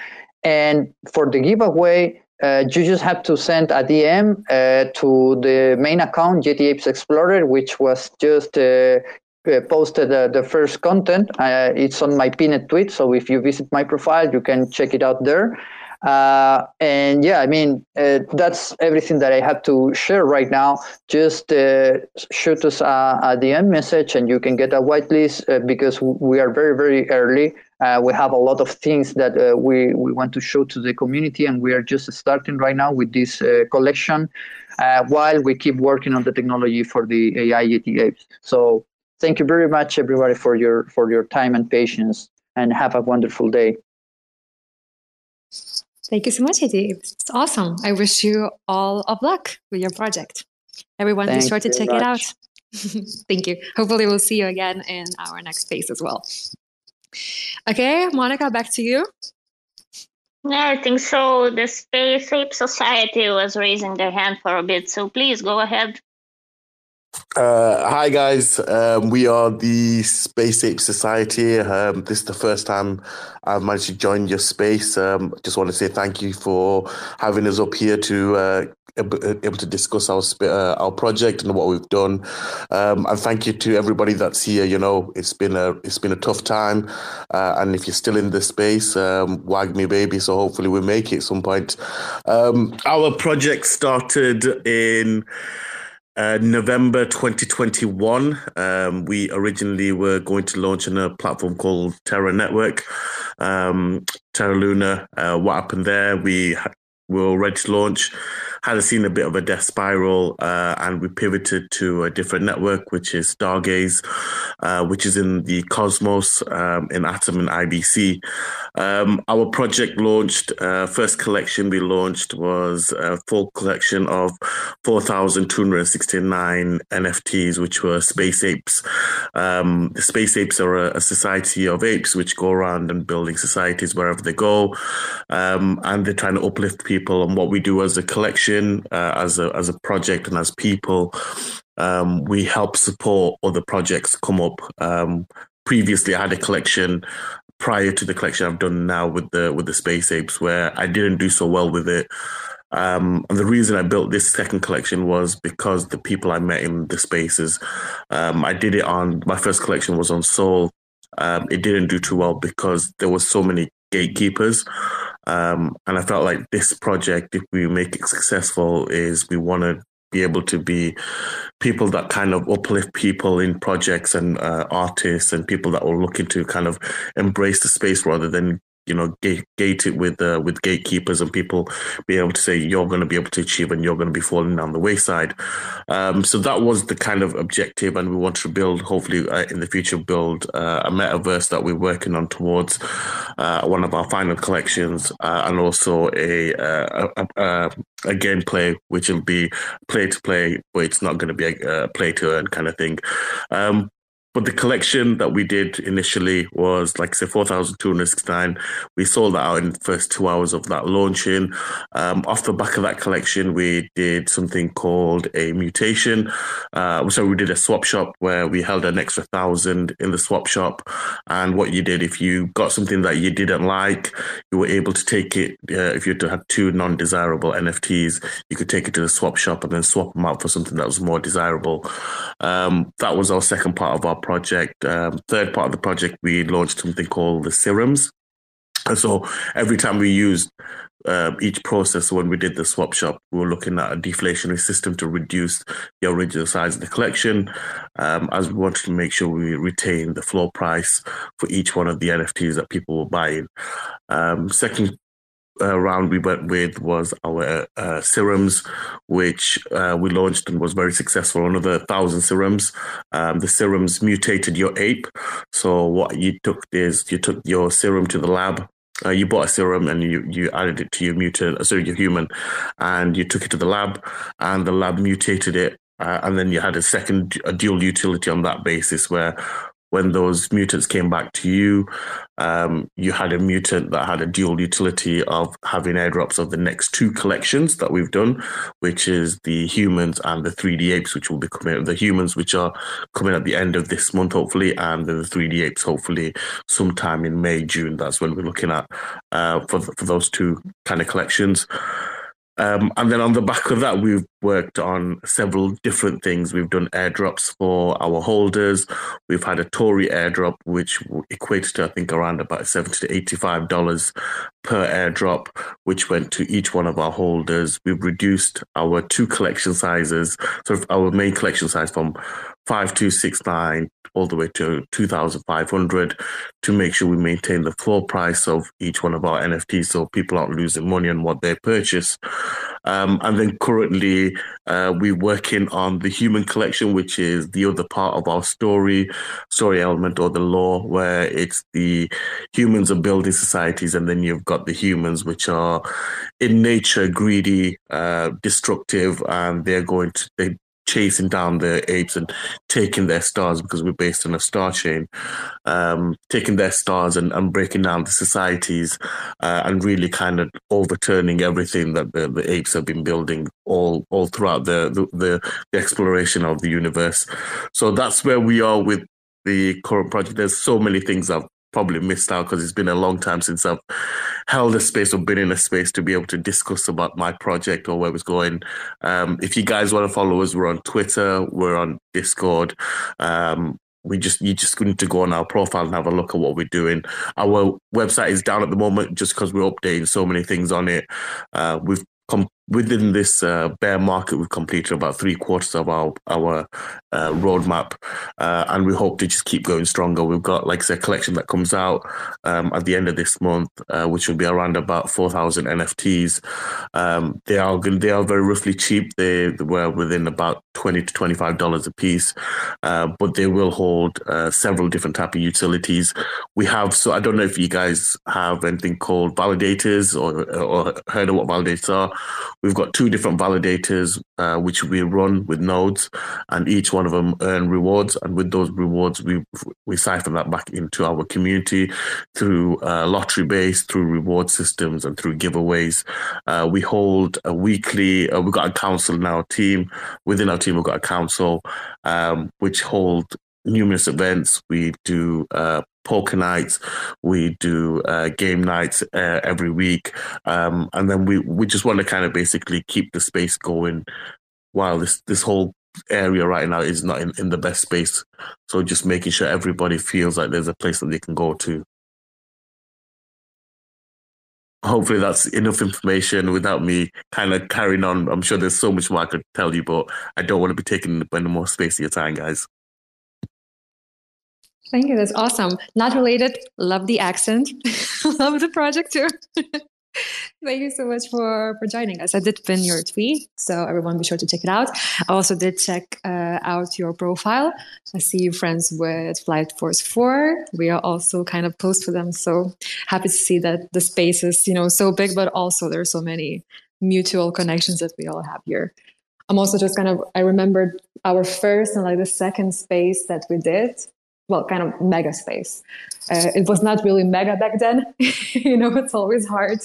And for the giveaway, uh, you just have to send a DM uh, to the main account, Yeti Apes Explorer, which was just uh, uh, posted uh, the first content. Uh, it's on my pinned tweet, so if you visit my profile, you can check it out there. Uh, and yeah, I mean, uh, that's everything that I have to share right now. Just uh, shoot us a, a, DM message and you can get a whitelist because we are very, very early. we have a lot of things that we, we want to show to the community, and we are just starting right now with this collection while we keep working on the technology for the AI ETAs. So thank you very much, everybody, for your for your time and patience, and have a wonderful day. Thank you so much, Eddie. It's awesome. I wish you all of luck with your project. Everyone, Thank be sure to check much. it out. Thank you. Hopefully, we'll see you again in our next space as well. Okay, Monica, back to you. Yeah, I think so. The Space Ape Society was raising their hand for a bit, so please go ahead. Uh, hi guys, um, we are the Space Ape Society. Um, this is the first time I've managed to join your space. Um, just want to say thank you for having us up here to uh, able to discuss our uh, our project and what we've done. Um, and thank you to everybody that's here. You know, it's been a it's been a tough time, uh, and if you're still in this space, um, wag me baby. So hopefully we make it some point. Um, our project started in. Uh, November 2021, um, we originally were going to launch on a platform called Terra Network, um, Terra Luna. Uh, what happened there? We were ready to launch had seen a bit of a death spiral, uh, and we pivoted to a different network, which is Stargaze, uh, which is in the Cosmos um, in Atom and IBC. Um, our project launched, uh, first collection we launched was a full collection of 4,269 NFTs, which were space apes. Um, the space apes are a, a, society of apes which go around and building societies wherever they go. Um, and they're trying to uplift people. And what we do as a collection, uh, as, a, as a project, and as people, um, we help support other projects come up. Um, previously, I had a collection prior to the collection I've done now with the with the space apes, where I didn't do so well with it. Um, and the reason I built this second collection was because the people I met in the spaces. Um, I did it on my first collection was on SOL. Um, it didn't do too well because there were so many gatekeepers. Um, and I felt like this project, if we make it successful, is we want to be able to be people that kind of uplift people in projects and uh, artists and people that are looking to kind of embrace the space rather than you know gate, gate it with uh, with gatekeepers and people be able to say you're going to be able to achieve and you're going to be falling down the wayside. Um, so that was the kind of objective and we want to build hopefully uh, in the future build uh, a metaverse that we're working on towards uh, one of our final collections uh, and also a, uh, a, a, a gameplay which will be play to play but it's not going to be a, play to earn kind of thing. Um, but the collection that we did initially was like say 4,269. We sold that out in the first two hours of that launching. Um, off the back of that collection, we did something called a mutation. Uh, so we did a swap shop where we held an extra thousand in the swap shop. And what you did, if you got something that you didn't like, you were able to take it. Uh, if you had two non-desirable NFTs, you could take it to the swap shop and then swap them out for something that was more desirable. Um, that was our second part of our project. Um, third part of the project, we launched something called the serums. And so every time we used uh, each process, when we did the swap shop, we were looking at a deflationary system to reduce the original size of the collection, um, as we wanted to make sure we retain the floor price for each one of the NFTs that people were buying. Um, second uh, round we went with was our uh, serums, which uh, we launched and was very successful. Another thousand serums. Um, the serums mutated your ape. So what you took is you took your serum to the lab. Uh, you bought a serum and you, you added it to your mutant, uh, sorry, your human, and you took it to the lab, and the lab mutated it uh, and then you had a second a dual utility on that basis where when those mutants came back to you, um, you had a mutant that had a dual utility of having airdrops of the next two collections that we've done, which is the humans and the 3D apes, which will be coming. The humans, which are coming at the end of this month, hopefully, and the 3D apes, hopefully, sometime in May, June. That's when we're looking at uh, for for those two kind of collections. Um, and then on the back of that, we've worked on several different things. We've done airdrops for our holders. We've had a Tory airdrop, which equates to, I think, around about 70 to $85 per airdrop, which went to each one of our holders. We've reduced our two collection sizes, so our main collection size from 5269 all the way to 2500 to make sure we maintain the floor price of each one of our NFTs so people aren't losing money on what they purchase. Um, and then currently, uh, we're working on the human collection, which is the other part of our story, story element or the law, where it's the humans are building societies, and then you've got the humans, which are in nature greedy, uh, destructive, and they're going to they chasing down the apes and taking their stars because we're based on a star chain, um, taking their stars and, and breaking down the societies uh, and really kind of overturning everything that the, the apes have been building all all throughout the, the, the, the exploration of the universe. So that's where we are with the current project. There's so many things I've probably missed out because it's been a long time since I've held a space or been in a space to be able to discuss about my project or where it's going. Um, if you guys want to follow us, we're on Twitter, we're on Discord. Um, we just you just need to go on our profile and have a look at what we're doing. Our website is down at the moment just because we're updating so many things on it. Uh, we've come within this uh, bear market, we've completed about three quarters of our our uh, roadmap, uh, and we hope to just keep going stronger. We've got, like I said, a collection that comes out um, at the end of this month, uh, which will be around about four thousand NFTs. Um, they are they are very roughly cheap. They, they were within about twenty to twenty five dollars a piece, uh, but they will hold uh, several different type of utilities. We have so I don't know if you guys have anything called validators or or heard of what validators are We've got two different validators uh, which we run with nodes, and each one of them earn rewards. And with those rewards, we we siphon that back into our community through uh, lottery based, through reward systems, and through giveaways. Uh, we hold a weekly. Uh, we've got a council in our team. Within our team, we've got a council um, which hold numerous events. We do uh, poker nights, we do uh, game nights uh, every week, um, and then we we just want to kind of basically keep the space going while this this whole area right now is not in, in the best space. So just making sure everybody feels like there's a place that they can go to. Hopefully that's enough information without me kind of carrying on. I'm sure there's so much more I could tell you, but I don't want to be taking any more space of your time, guys. Thank you. That's awesome. Not related. Love the accent. Love the project too. Thank you so much for, for joining us. I did pin your tweet, so everyone be sure to check it out. I also did check uh, out your profile. I see you friends with Flight Force 4. We are also kind of close to them, so happy to see that the space is, you know, so big, but also there's so many mutual connections that we all have here. I'm also just kind of, I remembered our first and like the second space that we did well, kind of mega space. Uh, it was not really mega back then. you know, it's always hard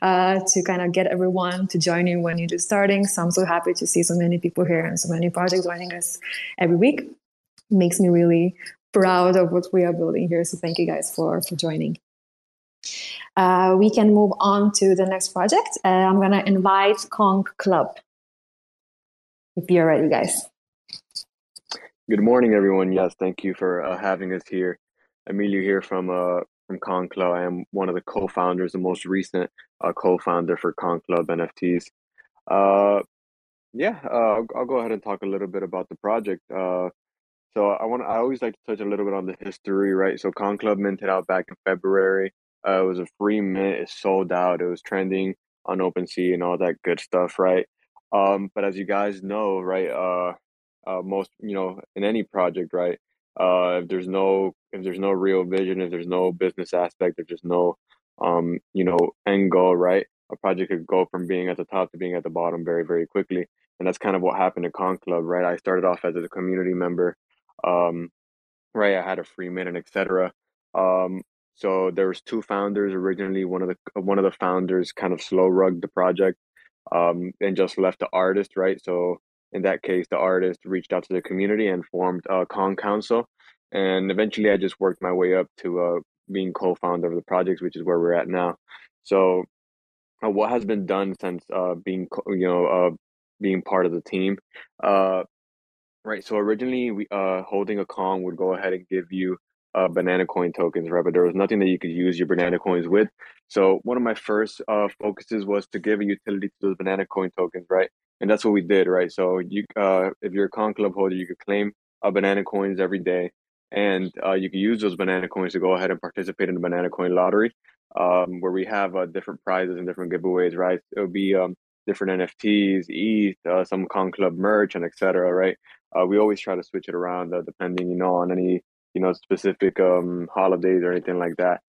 uh, to kind of get everyone to join you when you're just starting. So I'm so happy to see so many people here and so many projects joining us every week. Makes me really proud of what we are building here. So thank you guys for for joining. Uh, we can move on to the next project. Uh, I'm gonna invite Kong Club. If you're ready, guys. Good morning, everyone. Yes, thank you for uh, having us here. Emilio here from uh, from Kong Club. I am one of the co-founders, the most recent uh, co-founder for Kong Club NFTs. Uh, yeah, uh, I'll, I'll go ahead and talk a little bit about the project. Uh, so I want I always like to touch a little bit on the history, right? So Kong Club minted out back in February. Uh, it was a free mint. It sold out. It was trending on OpenSea and all that good stuff, right? Um, but as you guys know, right, uh, most you know in any project right? Uh, if there's no if there's no real vision if there's no business aspect if there's no um, you know end goal right? A project could go from being at the top to being at the bottom very very quickly and that's kind of what happened to Kong Club right? I started off as a community member um, right? I had a free mint etc um, so there was two founders originally one of the one of the founders kind of slow rugged the project um, and just left the artist right? So in that case, the artist reached out to the community and formed a Kong Council. And eventually, I just worked my way up to uh, being co-founder of the projects, which is where we're at now. So, uh, what has been done since uh, being, you know, uh, being part of the team? Uh, right. So originally, we uh, holding a Kong would go ahead and give you uh, banana coin tokens, right? But there was nothing that you could use your banana coins with. So one of my first uh, focuses was to give a utility to those banana coin tokens, right? And that's what we did, right? So you, uh, if you're a Kong Club holder, you could claim uh, banana coins every day, and uh, you can use those banana coins to go ahead and participate in the banana coin lottery, um, where we have uh, different prizes and different giveaways, right? It'll be um, different NFTs, ETH, uh, some Kong Club merch, and etc. Right? Uh, we always try to switch it around depending, you know, on any you know specific um, holidays or anything like that.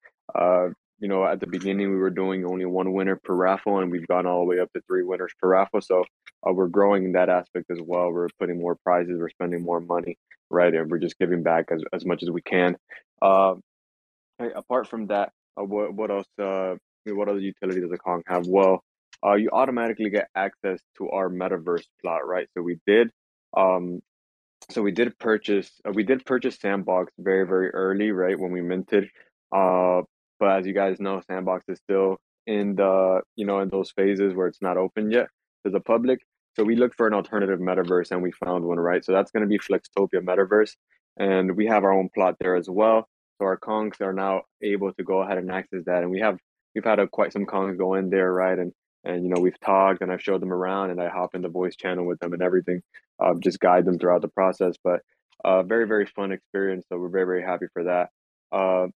You know, at the beginning we were doing only one winner per raffle, and we've gone all the way up to three winners per raffle. So uh, we're growing in that aspect as well. We're putting more prizes, we're spending more money, right? And we're just giving back as, as much as we can. Uh, apart from that, uh, what what else? Uh, what other utility does the Kong have? Well, uh, you automatically get access to our metaverse plot, right? So we did, um, so we did purchase, uh, we did purchase Sandbox very very early, right when we minted. Uh, but as you guys know, Sandbox is still in the you know in those phases where it's not open yet to the public. So we looked for an alternative metaverse and we found one, right? So that's going to be Flextopia Metaverse, and we have our own plot there as well. So our Kongs are now able to go ahead and access that, and we have we've had a, quite some Kongs go in there, right? And and you know we've talked and I've showed them around and I hop in the voice channel with them and everything, uh, just guide them throughout the process. But uh, very very fun experience. So we're very very happy for that. Uh,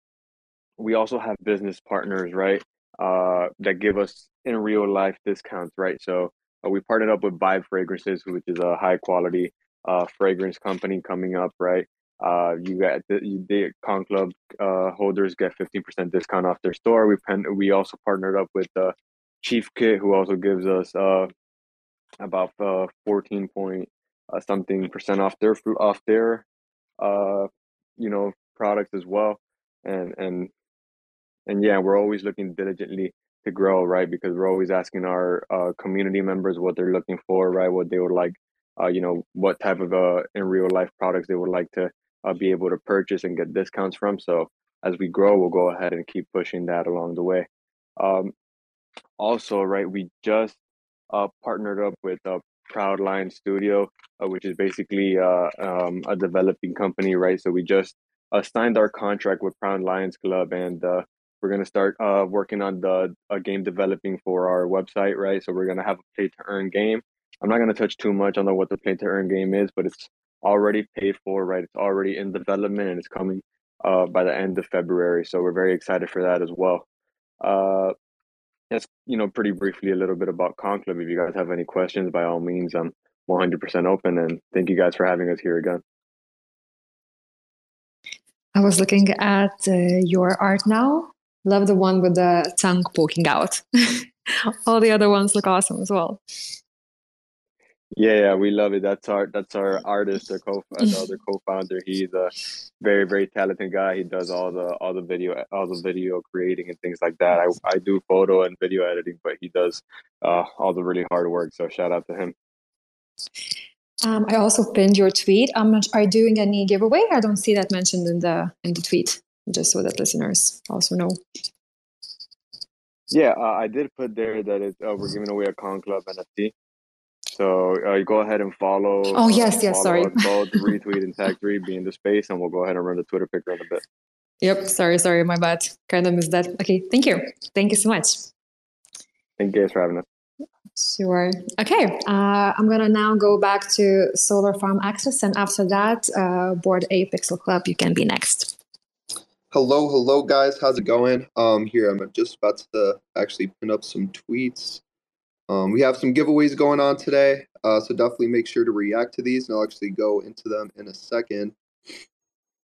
we also have business partners, right? Uh, that give us in real life discounts, right? So uh, we partnered up with Vibe Fragrances, which is a high quality uh, fragrance company coming up, right? Uh, you get the, the Kong Club uh, holders get 15% discount off their store. We pen, we also partnered up with uh, Chief Kit, who also gives us uh, about uh, 14 point uh, something percent off their off their uh, you know products as well. And and and yeah, we're always looking diligently to grow, right? Because we're always asking our uh, community members what they're looking for, right? What they would like, uh, you know, what type of uh, in real life products they would like to uh, be able to purchase and get discounts from. So as we grow, we'll go ahead and keep pushing that along the way. Um, also, right, we just uh, partnered up with uh, Proud Lion Studio, uh, which is basically uh, um, a developing company, right? So we just uh, signed our contract with Proud Lions Club, and we're gonna start uh, working on the uh, game developing for our website, right? So we're gonna have a play to earn game. I'm not gonna touch too much on the, what the play to earn game is, but it's already paid for, right? It's already in development and it's coming uh, by the end of February. So we're very excited for that as well. Uh, that's you know pretty briefly a little bit about Kong Club. If you guys have any questions, by all means, I'm 100% open. And thank you guys for having us here again. I was looking at uh, your art now. Love the one with the tongue poking out. all the other ones look awesome as well. Yeah, yeah, we love it. That's our that's our artist, our co the other co-founder. He's a very very talented guy. He does all the all the video all the video creating and things like that. I I do photo and video editing, but he does uh, all the really hard work. So shout out to him. Um, I also pinned your tweet. Um, are you doing any giveaway? I don't see that mentioned in the in the tweet. Just so that listeners also know. Yeah, uh, I did put there that it, uh, we're giving away a Kong Club NFT. So uh, go ahead and follow. Oh yes, yes. sorry. both retweet and tag three be in the space, and we'll go ahead and run the Twitter picker in a bit. Yep. Sorry, sorry, my bad. Kind of missed that. Okay, thank you. Thank you so much. Thank you guys for having us. Sure. Okay. Uh, I'm gonna now go back to Solar Farm Access, and after that, uh, Bored Ape Pixel Club. You can be next. Hello, hello, guys. How's it going? Um, here I'm just about to actually pin up some tweets. Um, we have some giveaways going on today, uh, so definitely make sure to react to these, and I'll actually go into them in a second.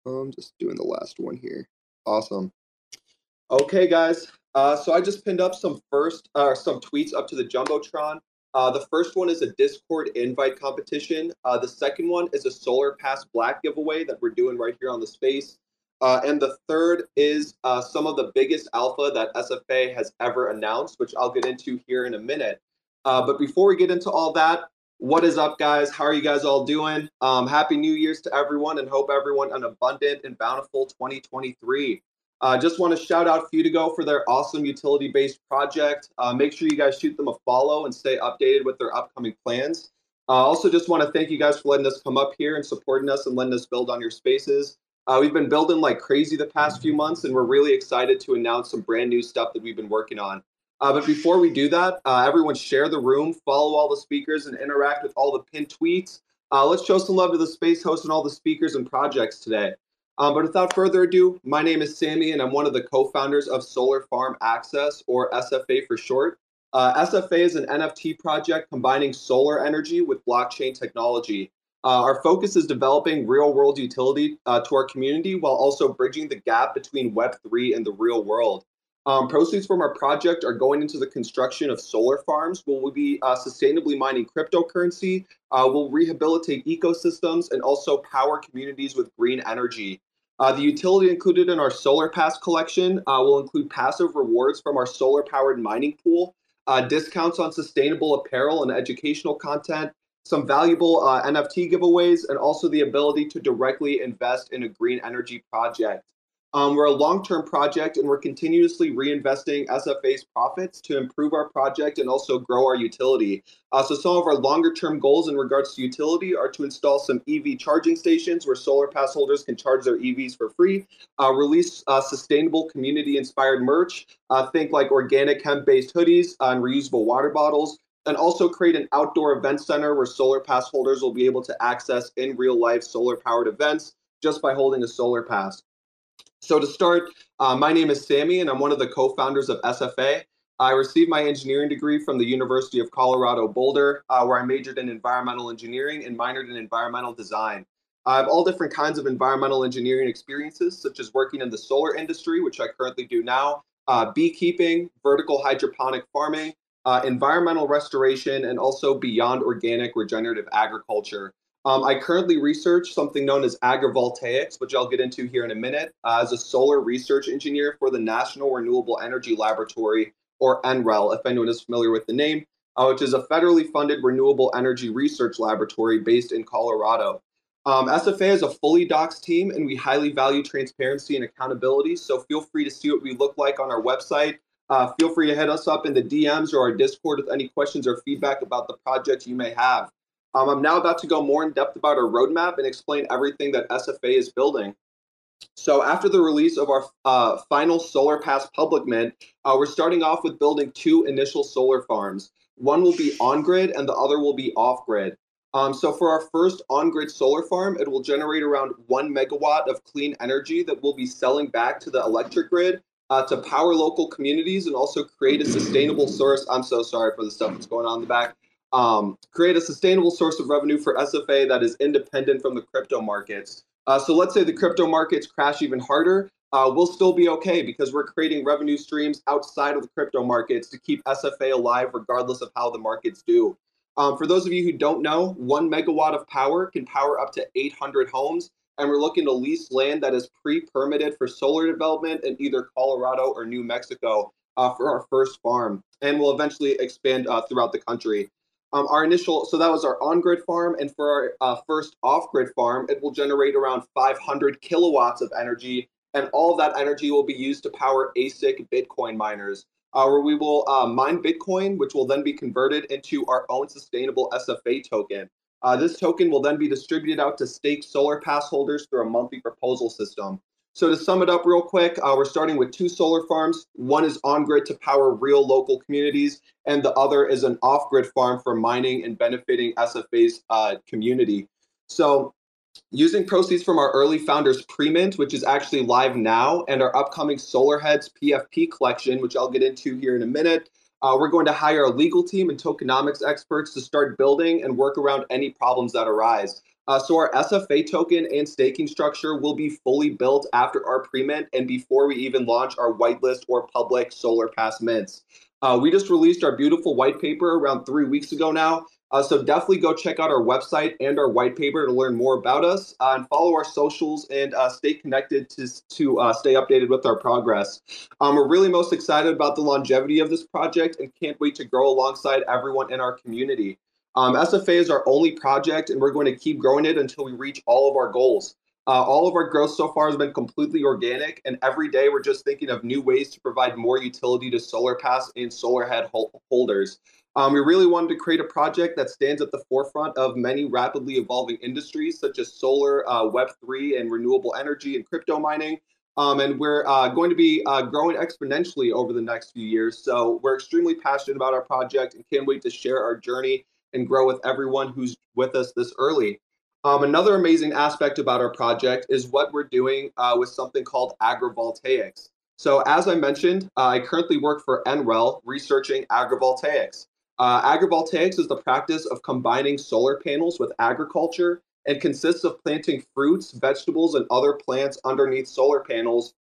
I'm um, just doing the last one here. Awesome. Okay, guys. Uh, so I just pinned up some first, uh, some tweets up to the jumbotron. Uh, the first one is a Discord invite competition. Uh, the second one is a Solar Pass Black giveaway that we're doing right here on the space. Uh, and the third is uh, some of the biggest alpha that SFA has ever announced, which I'll get into here in a minute. Uh, but before we get into all that, what is up, guys? How are you guys all doing? Um, happy New Year's to everyone and hope everyone an abundant and bountiful 2023. Uh, just want to shout out Futugo for their awesome utility based project. Uh, make sure you guys shoot them a follow and stay updated with their upcoming plans. Uh, also, just want to thank you guys for letting us come up here and supporting us and letting us build on your spaces. Uh, we've been building like crazy the past few months, and we're really excited to announce some brand new stuff that we've been working on. Uh, but before we do that, uh, everyone share the room, follow all the speakers, and interact with all the pinned tweets. Uh, let's show some love to the space host and all the speakers and projects today. Um, but without further ado, my name is Sammy, and I'm one of the co-founders of Solar Farm Access, or SFA for short. Uh, SFA is an NFT project combining solar energy with blockchain technology. Uh, our focus is developing real-world utility uh, to our community while also bridging the gap between Web3 and the real world. Um, proceeds from our project are going into the construction of solar farms. We'll be uh, sustainably mining cryptocurrency. Uh, we'll rehabilitate ecosystems and also power communities with green energy. Uh, the utility included in our Solar Pass collection uh, will include passive rewards from our solar powered mining pool, discounts on sustainable apparel and educational content, some valuable uh, NFT giveaways, and also the ability to directly invest in a green energy project. Um, we're a long term project and we're continuously reinvesting SFA's profits to improve our project and also grow our utility. Uh, so, some of our longer term goals in regards to utility are to install some EV charging stations where solar pass holders can charge their EVs for free, uh, release uh, sustainable community inspired merch, uh, think like organic hemp based hoodies and reusable water bottles. And also create an outdoor event center where solar pass holders will be able to access in real life solar powered events just by holding a solar pass. So to start, uh, my name is Sammy, and I'm one of the co-founders of SFA. I received my engineering degree from the University of Colorado Boulder, uh, where I majored in environmental engineering and minored in environmental design. I have all different kinds of environmental engineering experiences, such as working in the solar industry, which I currently do now, uh, beekeeping, vertical hydroponic farming, uh, environmental restoration, and also beyond organic regenerative agriculture. Um, I currently research something known as agrivoltaics, which I'll get into here in a minute, uh, as a solar research engineer for the National Renewable Energy Laboratory, or NREL, if anyone is familiar with the name, uh, which is a federally funded renewable energy research laboratory based in Colorado. Um, SFA is a fully doxxed team, and we highly value transparency and accountability. So feel free to see what we look like on our website. Uh, feel free to hit us up in the DMs or our Discord with any questions or feedback about the project you may have. Um, I'm now about to go more in depth about our roadmap and explain everything that SFA is building. So after the release of our uh, final Solar Pass public mint, uh, we're starting off with building two initial solar farms. One will be on-grid and the other will be off-grid. Um, so for our first on-grid solar farm, it will generate around one megawatt of clean energy that we'll be selling back to the electric grid uh, to power local communities and also create a sustainable source. I'm so sorry for the stuff that's going on in the back um, create a sustainable source of revenue for SFA that is independent from the crypto markets. Uh, so let's say the crypto markets crash even harder, uh, we'll still be okay because we're creating revenue streams outside of the crypto markets to keep SFA alive regardless of how the markets do. Um, for those of you who don't know, one megawatt of power can power up to 800 homes, and we're looking to lease land that is pre-permitted for solar development in either Colorado or New Mexico uh, for our first farm, and we'll eventually expand uh, throughout the country. Um, our initial, so that was our on-grid farm, and for our uh, first off-grid farm, it will generate around 500 kilowatts of energy, and all of that energy will be used to power ASIC Bitcoin miners, uh, where we will uh, mine Bitcoin, which will then be converted into our own sustainable SFA token. Uh, this token will then be distributed out to stake solar pass holders through a monthly proposal system. So to sum it up real quick, uh, we're starting with two solar farms. One is on grid to power real local communities, and the other is an off grid farm for mining and benefiting SFA's uh, community. So using proceeds from our early founders pre-mint, which is actually live now, and our upcoming Solar Heads PFP collection, which I'll get into here in a minute, uh, we're going to hire a legal team and tokenomics experts to start building and work around any problems that arise. Uh, so our SFA token and staking structure will be fully built after our pre-mint and before we even launch our whitelist or public Solar Pass mints. Uh, we just released our beautiful white paper around three weeks ago now. Uh, so definitely go check out our website and our white paper to learn more about us uh, and follow our socials and uh, stay connected to, to uh, stay updated with our progress. Um, we're really most excited about the longevity of this project and can't wait to grow alongside everyone in our community. Um, SFA is our only project, and we're going to keep growing it until we reach all of our goals. Uh, all of our growth so far has been completely organic, and every day we're just thinking of new ways to provide more utility to Solar Pass and Solar Head holders. Um, we really wanted to create a project that stands at the forefront of many rapidly evolving industries such as solar, uh, Web3, and renewable energy and crypto mining. Um, and we're uh, going to be uh, growing exponentially over the next few years. So we're extremely passionate about our project and can't wait to share our journey and grow with everyone who's with us this early. Um, another amazing aspect about our project is what we're doing uh, with something called agrivoltaics. So, as I mentioned, uh, I currently work for NREL researching agrivoltaics. Uh, agrivoltaics is the practice of combining solar panels with agriculture and consists of planting fruits, vegetables, and other plants underneath solar panels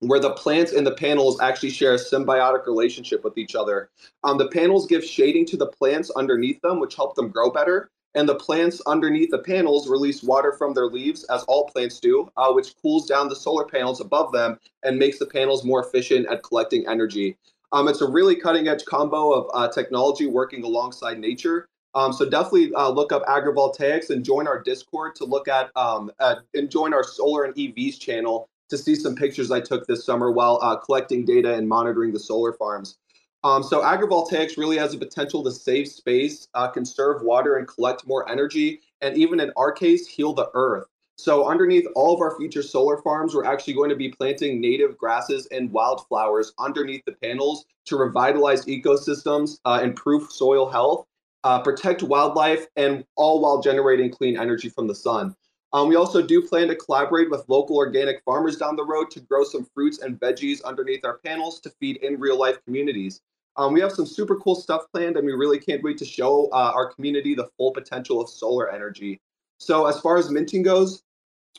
where the plants and the panels actually share a symbiotic relationship with each other. Um, the panels give shading to the plants underneath them, which help them grow better. And the plants underneath the panels release water from their leaves, as all plants do, uh, which cools down the solar panels above them and makes the panels more efficient at collecting energy. Um, it's a really cutting edge combo of uh, technology working alongside nature. Um, so definitely uh, look up agrivoltaics and join our Discord to look at, um, and join our solar and EVs channel to see some pictures I took this summer while uh, collecting data and monitoring the solar farms. Um, so agrivoltaics really has the potential to save space, uh, conserve water, and collect more energy, and even in our case, heal the earth. So underneath all of our future solar farms, we're actually going to be planting native grasses and wildflowers underneath the panels to revitalize ecosystems, uh, improve soil health, uh, protect wildlife, and all while generating clean energy from the sun. Um, we also do plan to collaborate with local organic farmers down the road to grow some fruits and veggies underneath our panels to feed in real life communities. Um, we have some super cool stuff planned, and we really can't wait to show uh, our community the full potential of solar energy. So, as far as minting goes,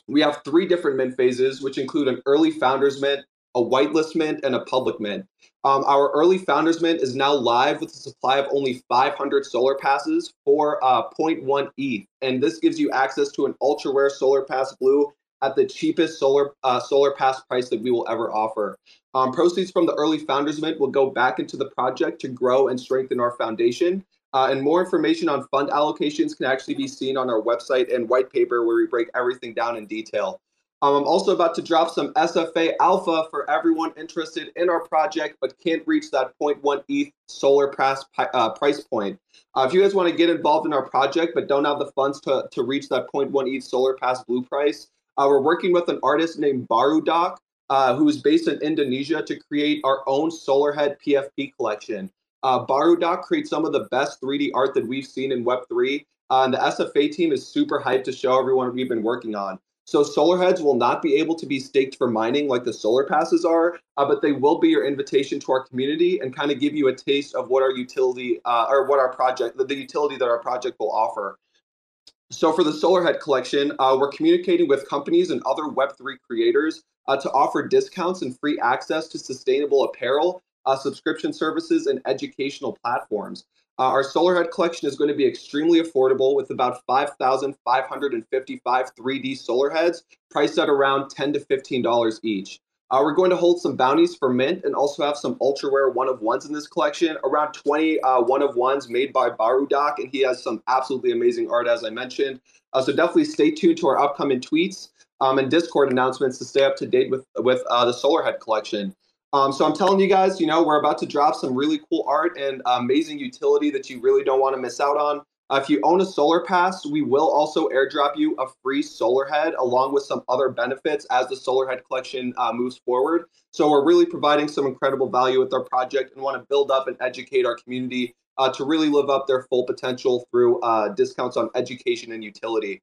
we have three different mint phases, which include an early founders mint, a whitelist mint, and a public mint. Um, our early founders mint is now live with a supply of only 500 solar passes for uh, 0.1 ETH, and this gives you access to an ultra rare solar pass blue at the cheapest solar uh, solar pass price that we will ever offer. Um, proceeds from the early founders mint will go back into the project to grow and strengthen our foundation. Uh, and more information on fund allocations can actually be seen on our website and white paper where we break everything down in detail. Um, I'm also about to drop some SFA alpha for everyone interested in our project but can't reach that 0.1 ETH solar price, uh, price point. Uh, if you guys want to get involved in our project but don't have the funds to, to reach that 0.1 ETH solar pass blue price, uh, we're working with an artist named Barudak, uh, who is based in Indonesia, to create our own Solarhead PFP collection. Uh, Barudak creates some of the best 3D art that we've seen in Web3. Uh, and the SFA team is super hyped to show everyone we've been working on. So solar heads will not be able to be staked for mining like the solar passes are, uh, but they will be your invitation to our community and kind of give you a taste of what our utility uh, or what our project, the, the, utility that our project will offer. So for the solar head collection, uh, we're communicating with companies and other Web3 creators uh, to offer discounts and free access to sustainable apparel, uh, subscription services, and educational platforms. Uh, our Solarhead collection is going to be extremely affordable with about 5,555 3D solar heads priced at around 10 to $15 each. Uh, we're going to hold some bounties for mint and also have some ultra rare one of ones in this collection. Around 20 uh, one of ones made by Barudak, and he has some absolutely amazing art, as I mentioned. Uh, so definitely stay tuned to our upcoming tweets um, and Discord announcements to stay up to date with with uh, the Solarhead collection. Um, so I'm telling you guys, you know, we're about to drop some really cool art and amazing utility that you really don't want to miss out on. Uh, if you own a solar pass, we will also airdrop you a free solar head along with some other benefits as the solar head collection uh, moves forward. So we're really providing some incredible value with our project and want to build up and educate our community uh, to really live up their full potential through uh, discounts on education and utility.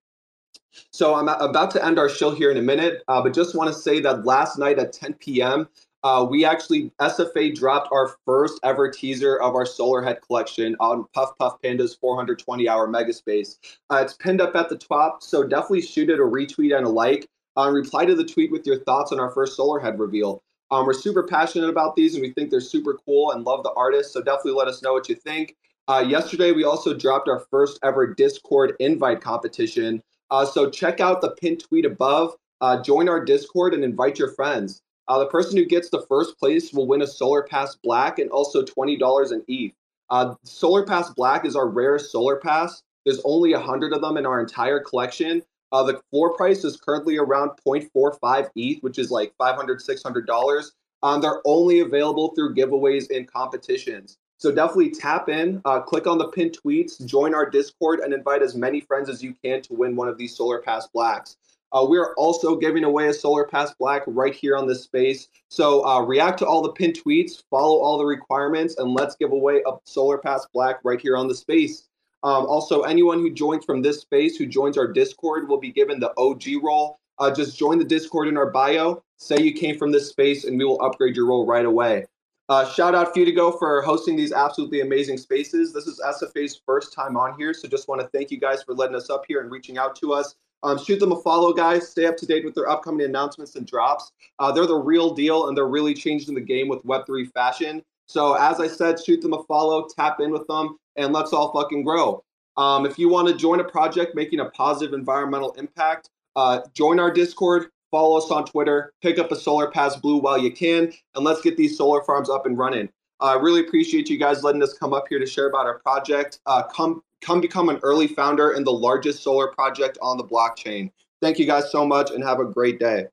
So I'm about to end our show here in a minute, uh, but just want to say that last night at 10 p.m., uh, we actually SFA dropped our first ever teaser of our solar head collection on Puff Puff Panda's 420 hour megaspace. Uh, it's pinned up at the top, so definitely shoot it a retweet and a like. Uh, reply to the tweet with your thoughts on our first solar head reveal. Um, we're super passionate about these and we think they're super cool and love the artists, so definitely let us know what you think. Uh, yesterday, we also dropped our first ever Discord invite competition. Uh, so check out the pinned tweet above, uh, join our Discord, and invite your friends. Uh, the person who gets the first place will win a Solar Pass Black and also $20 in ETH. Uh, Solar Pass Black is our rarest Solar Pass. There's only 100 of them in our entire collection. Uh, the floor price is currently around 0.45 ETH, which is like $500, $600. Um, they're only available through giveaways and competitions. So definitely tap in, uh, click on the pinned tweets, join our Discord, and invite as many friends as you can to win one of these Solar Pass Blacks. Uh, we are also giving away a Solar Pass Black right here on this space. So uh, react to all the pinned tweets, follow all the requirements, and let's give away a Solar Pass Black right here on the space. Um, also, anyone who joins from this space, who joins our Discord, will be given the OG role. Uh, just join the Discord in our bio, say you came from this space, and we will upgrade your role right away. Uh, shout out Futugo for hosting these absolutely amazing spaces. This is SFA's first time on here, so just want to thank you guys for letting us up here and reaching out to us. Um, shoot them a follow, guys. Stay up to date with their upcoming announcements and drops. Uh, they're the real deal, and they're really changing the game with Web3 fashion. So, as I said, shoot them a follow, tap in with them, and let's all fucking grow. Um, if you want to join a project making a positive environmental impact, uh, join our Discord, follow us on Twitter, pick up a Solar Pass Blue while you can, and let's get these solar farms up and running. I uh, really appreciate you guys letting us come up here to share about our project. Uh, come, come become an early founder in the largest solar project on the blockchain. Thank you guys so much, and have a great day.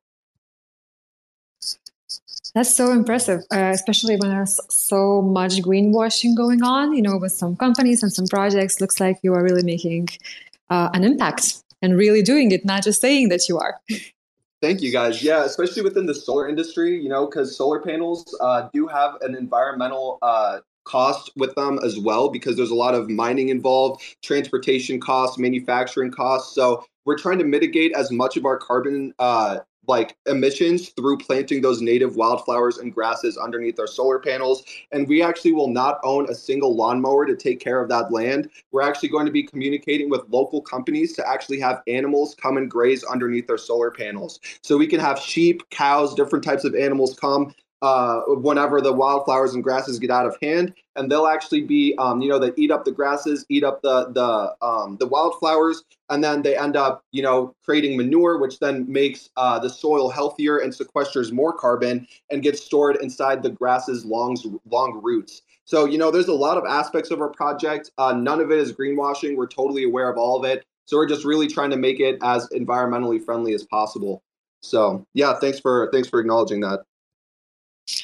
That's so impressive, uh, especially when there's so much greenwashing going on. You know, with some companies and some projects, looks like you are really making uh, an impact and really doing it, not just saying that you are. Thank you, guys. Yeah, especially within the solar industry, you know, because solar panels uh, do have an environmental uh, cost with them as well, because there's a lot of mining involved, transportation costs, manufacturing costs. So we're trying to mitigate as much of our carbon uh, like emissions through planting those native wildflowers and grasses underneath our solar panels. And we actually will not own a single lawnmower to take care of that land. We're actually going to be communicating with local companies to actually have animals come and graze underneath our solar panels. So we can have sheep, cows, different types of animals come uh, whenever the wildflowers and grasses get out of hand, and they'll actually be, um, you know, they eat up the grasses, eat up the the um, the wildflowers, and then they end up, you know, creating manure, which then makes uh, the soil healthier and sequesters more carbon and gets stored inside the grasses' long long roots. So, you know, there's a lot of aspects of our project. Uh, none of it is greenwashing. We're totally aware of all of it. So we're just really trying to make it as environmentally friendly as possible. So yeah, thanks for thanks for acknowledging that.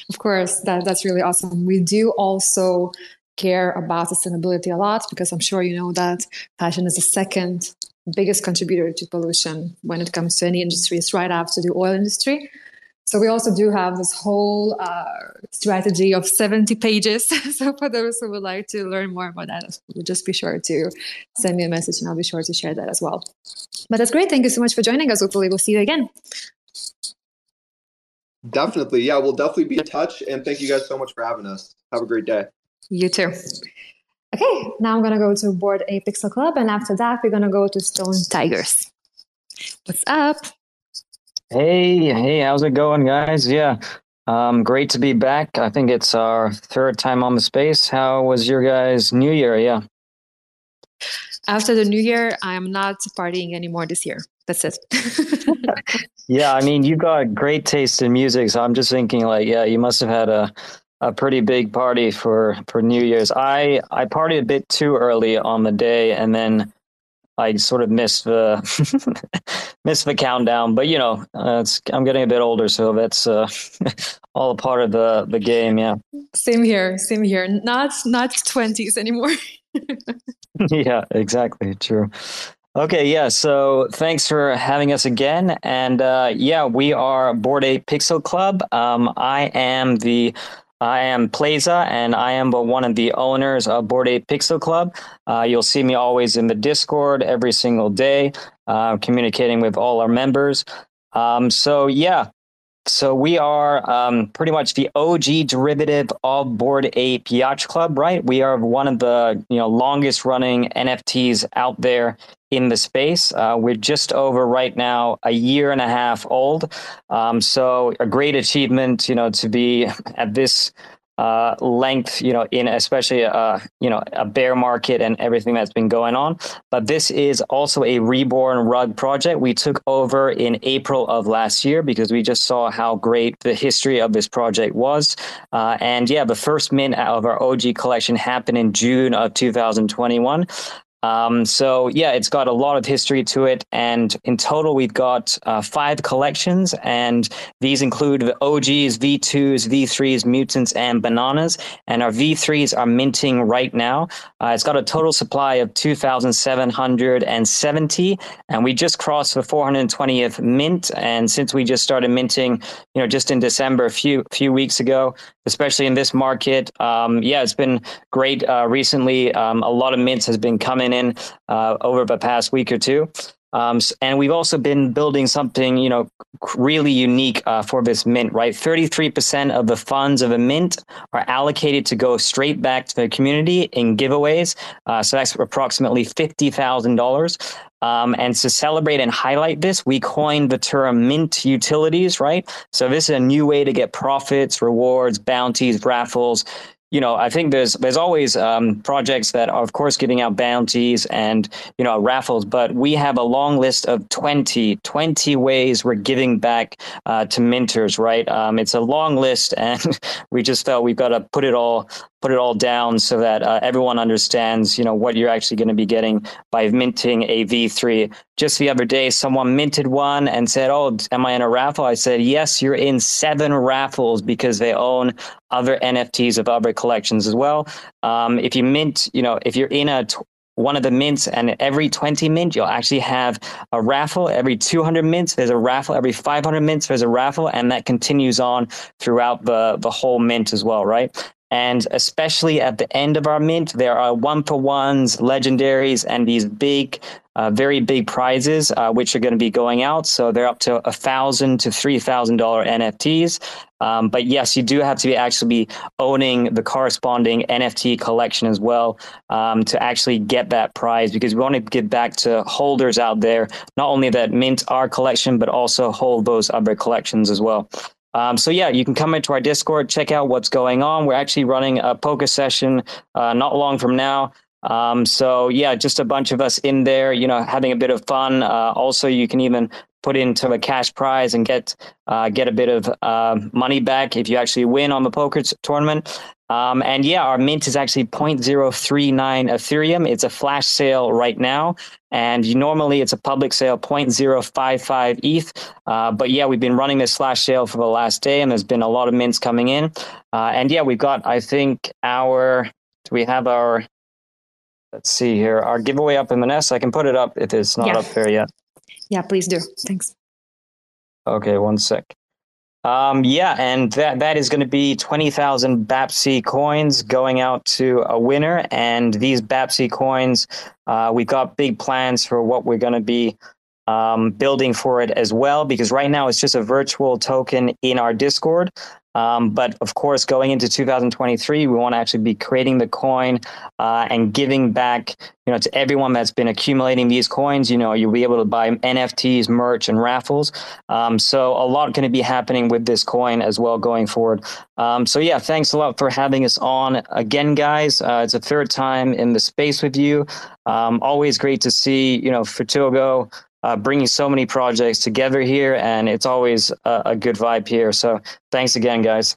Of course, that, that's really awesome. We do also care about sustainability a lot because I'm sure you know that fashion is the second biggest contributor to pollution when it comes to any industry. It's right after the oil industry. So we also do have this whole uh, strategy of 70 pages. so for those who would like to learn more about that, just be sure to send me a message and I'll be sure to share that as well. But that's great. Thank you so much for joining us. Hopefully we'll see you again. Definitely. Yeah, we'll definitely be in touch. And thank you guys so much for having us. Have a great day. You too. Okay, now I'm going to go to Bored Ape Pixel Club. And after that, we're going to go to Stoned Tigers. What's up? Hey, hey, how's it going, guys? Yeah, um, great to be back. I think it's our third time on the space. How was your guys' New Year? Yeah. After the New Year, I am not partying anymore this year. That's it. yeah, I mean, you've got great taste in music, so I'm just thinking, like, yeah, you must have had a a pretty big party for for New Year's. I I partied a bit too early on the day, and then I sort of missed the missed the countdown. But you know, uh, I'm getting a bit older, so that's uh, all a part of the the game. Yeah. Same here. Same here. Not not twenties anymore. yeah, exactly. True. Okay, yeah. So thanks for having us again. And uh, yeah, we are Bored Ape Pixel Club. Um, I am the I am Plaza, and I am one of the owners of Bored Ape Pixel Club. Uh, you'll see me always in the Discord every single day, uh, communicating with all our members. Um, so yeah, so we are um, pretty much the OG derivative of Bored Ape Yacht Club, right? We are one of the you know longest running NFTs out there in the space. Uh, we're just over right now a year and a half old. Um, so a great achievement, you know, to be at this uh, length, you know, in especially uh, you know a bear market and everything that's been going on. But this is also a reborn rug project we took over in April of last year because we just saw how great the history of this project was. Uh, and yeah, the first mint of our OG collection happened in June of 2021. Um, so yeah, it's got a lot of history to it, and in total we've got uh, five collections, and these include the OGs, V2s, V3s, mutants, and bananas. And our V3s are minting right now. Uh, it's got a total supply of 2,770, and we just crossed the 420th mint. And since we just started minting, you know, just in December, a few few weeks ago, especially in this market, um, yeah, it's been great uh, recently. Um, a lot of mints has been coming in uh, over the past week or two. Um, and we've also been building something, you know, really unique uh, for this mint, right? 33% of the funds of a mint are allocated to go straight back to the community in giveaways. Uh, so that's approximately $50,000. Um, and to celebrate and highlight this, we coined the term mint utilities, right? So this is a new way to get profits, rewards, bounties, raffles, you know, I think there's there's always um, projects that are, of course, giving out bounties and you know raffles, but we have a long list of 20, 20 ways we're giving back uh, to minters. Right? Um, it's a long list, and we just felt we've got to put it all put it all down so that uh, everyone understands, you know, what you're actually going to be getting by minting a V3. Just the other day, someone minted one and said, "Oh, am I in a raffle?" I said, "Yes, you're in seven raffles because they own other NFTs of other collections as well. Um, if you mint, you know, if you're in a t- one of the mints and every 20 mint you'll actually have a raffle every 200 mints there's a raffle every 500 mints there's a raffle and that continues on throughout the the whole mint as well right and especially at the end of our mint, there are one for ones, legendaries, and these big, uh, very big prizes, uh, which are going to be going out. So they're up to a thousand to three thousand dollar NFTs. Um, but yes, you do have to be actually be owning the corresponding NFT collection as well um, to actually get that prize because we want to give back to holders out there, not only that mint our collection, but also hold those other collections as well. Um, so yeah, you can come into our Discord, check out what's going on. We're actually running a poker session uh, not long from now. Um, so yeah, just a bunch of us in there, you know, having a bit of fun. Uh, also, you can even put into a cash prize and get uh, get a bit of uh, money back if you actually win on the poker tournament. Um, and yeah, our mint is actually 0.039 Ethereum. It's a flash sale right now. And normally it's a public sale, 0.055 ETH. Uh, but yeah, we've been running this flash sale for the last day and there's been a lot of mints coming in. Uh, and yeah, we've got, I think, our, do we have our, let's see here, our giveaway up in Manessa. I can put it up if it's not yeah. up there yet. Yeah, please do. Thanks. Okay, one sec. Um, yeah, and that that is going to be twenty thousand BAPC coins going out to a winner. And these BAPC coins, uh, we've got big plans for what we're going to be um, building for it as well. Because right now it's just a virtual token in our Discord. Um, but of course, going into 2023, we want to actually be creating the coin uh, and giving back, you know, to everyone that's been accumulating these coins. You know, you'll be able to buy NFTs, merch, and raffles. Um, so a lot going to be happening with this coin as well going forward. Um, so yeah, thanks a lot for having us on again, guys. Uh, it's a third time in the space with you. Um, always great to see, you know, Futugo uh, bringing so many projects together here, and it's always a, a, good vibe here. So thanks again, guys.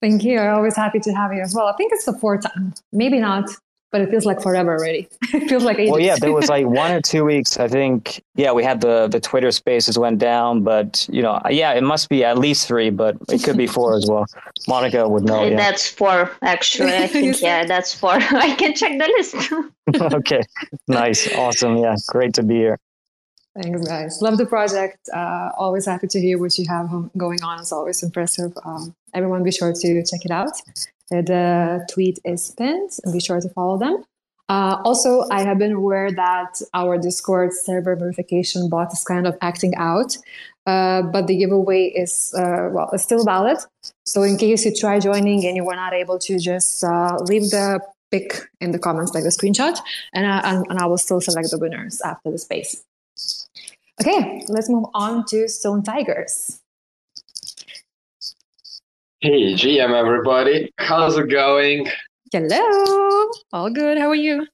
Thank you. I'm always happy to have you as well. I think it's the fourth time, maybe not but it feels like forever already. it feels like ages. Well, yeah, there was like one or two weeks. I think. Yeah, we had the the Twitter Spaces went down, but you know, yeah, it must be at least three, but it could be four as well. Monika would know. Yeah. That's four, actually. I think yeah, that's four. I can check the list. okay, nice, awesome. Yeah, great to be here. Thanks, guys. Love the project. Uh, always happy to hear what you have going on. It's always impressive. Um, everyone, be sure to check it out. The tweet is pinned, be sure to follow them. Uh, also, I have been aware that our Discord server verification bot is kind of acting out, uh, but the giveaway is uh, well, it's still valid. So, in case you try joining and you were not able to, just uh, leave the pic in the comments, like the screenshot, and, I, and I will still select the winners after the space. Okay, let's move on to Stoned Tigers. Hey, GM, everybody. How's it going? Hello. All good. How are you?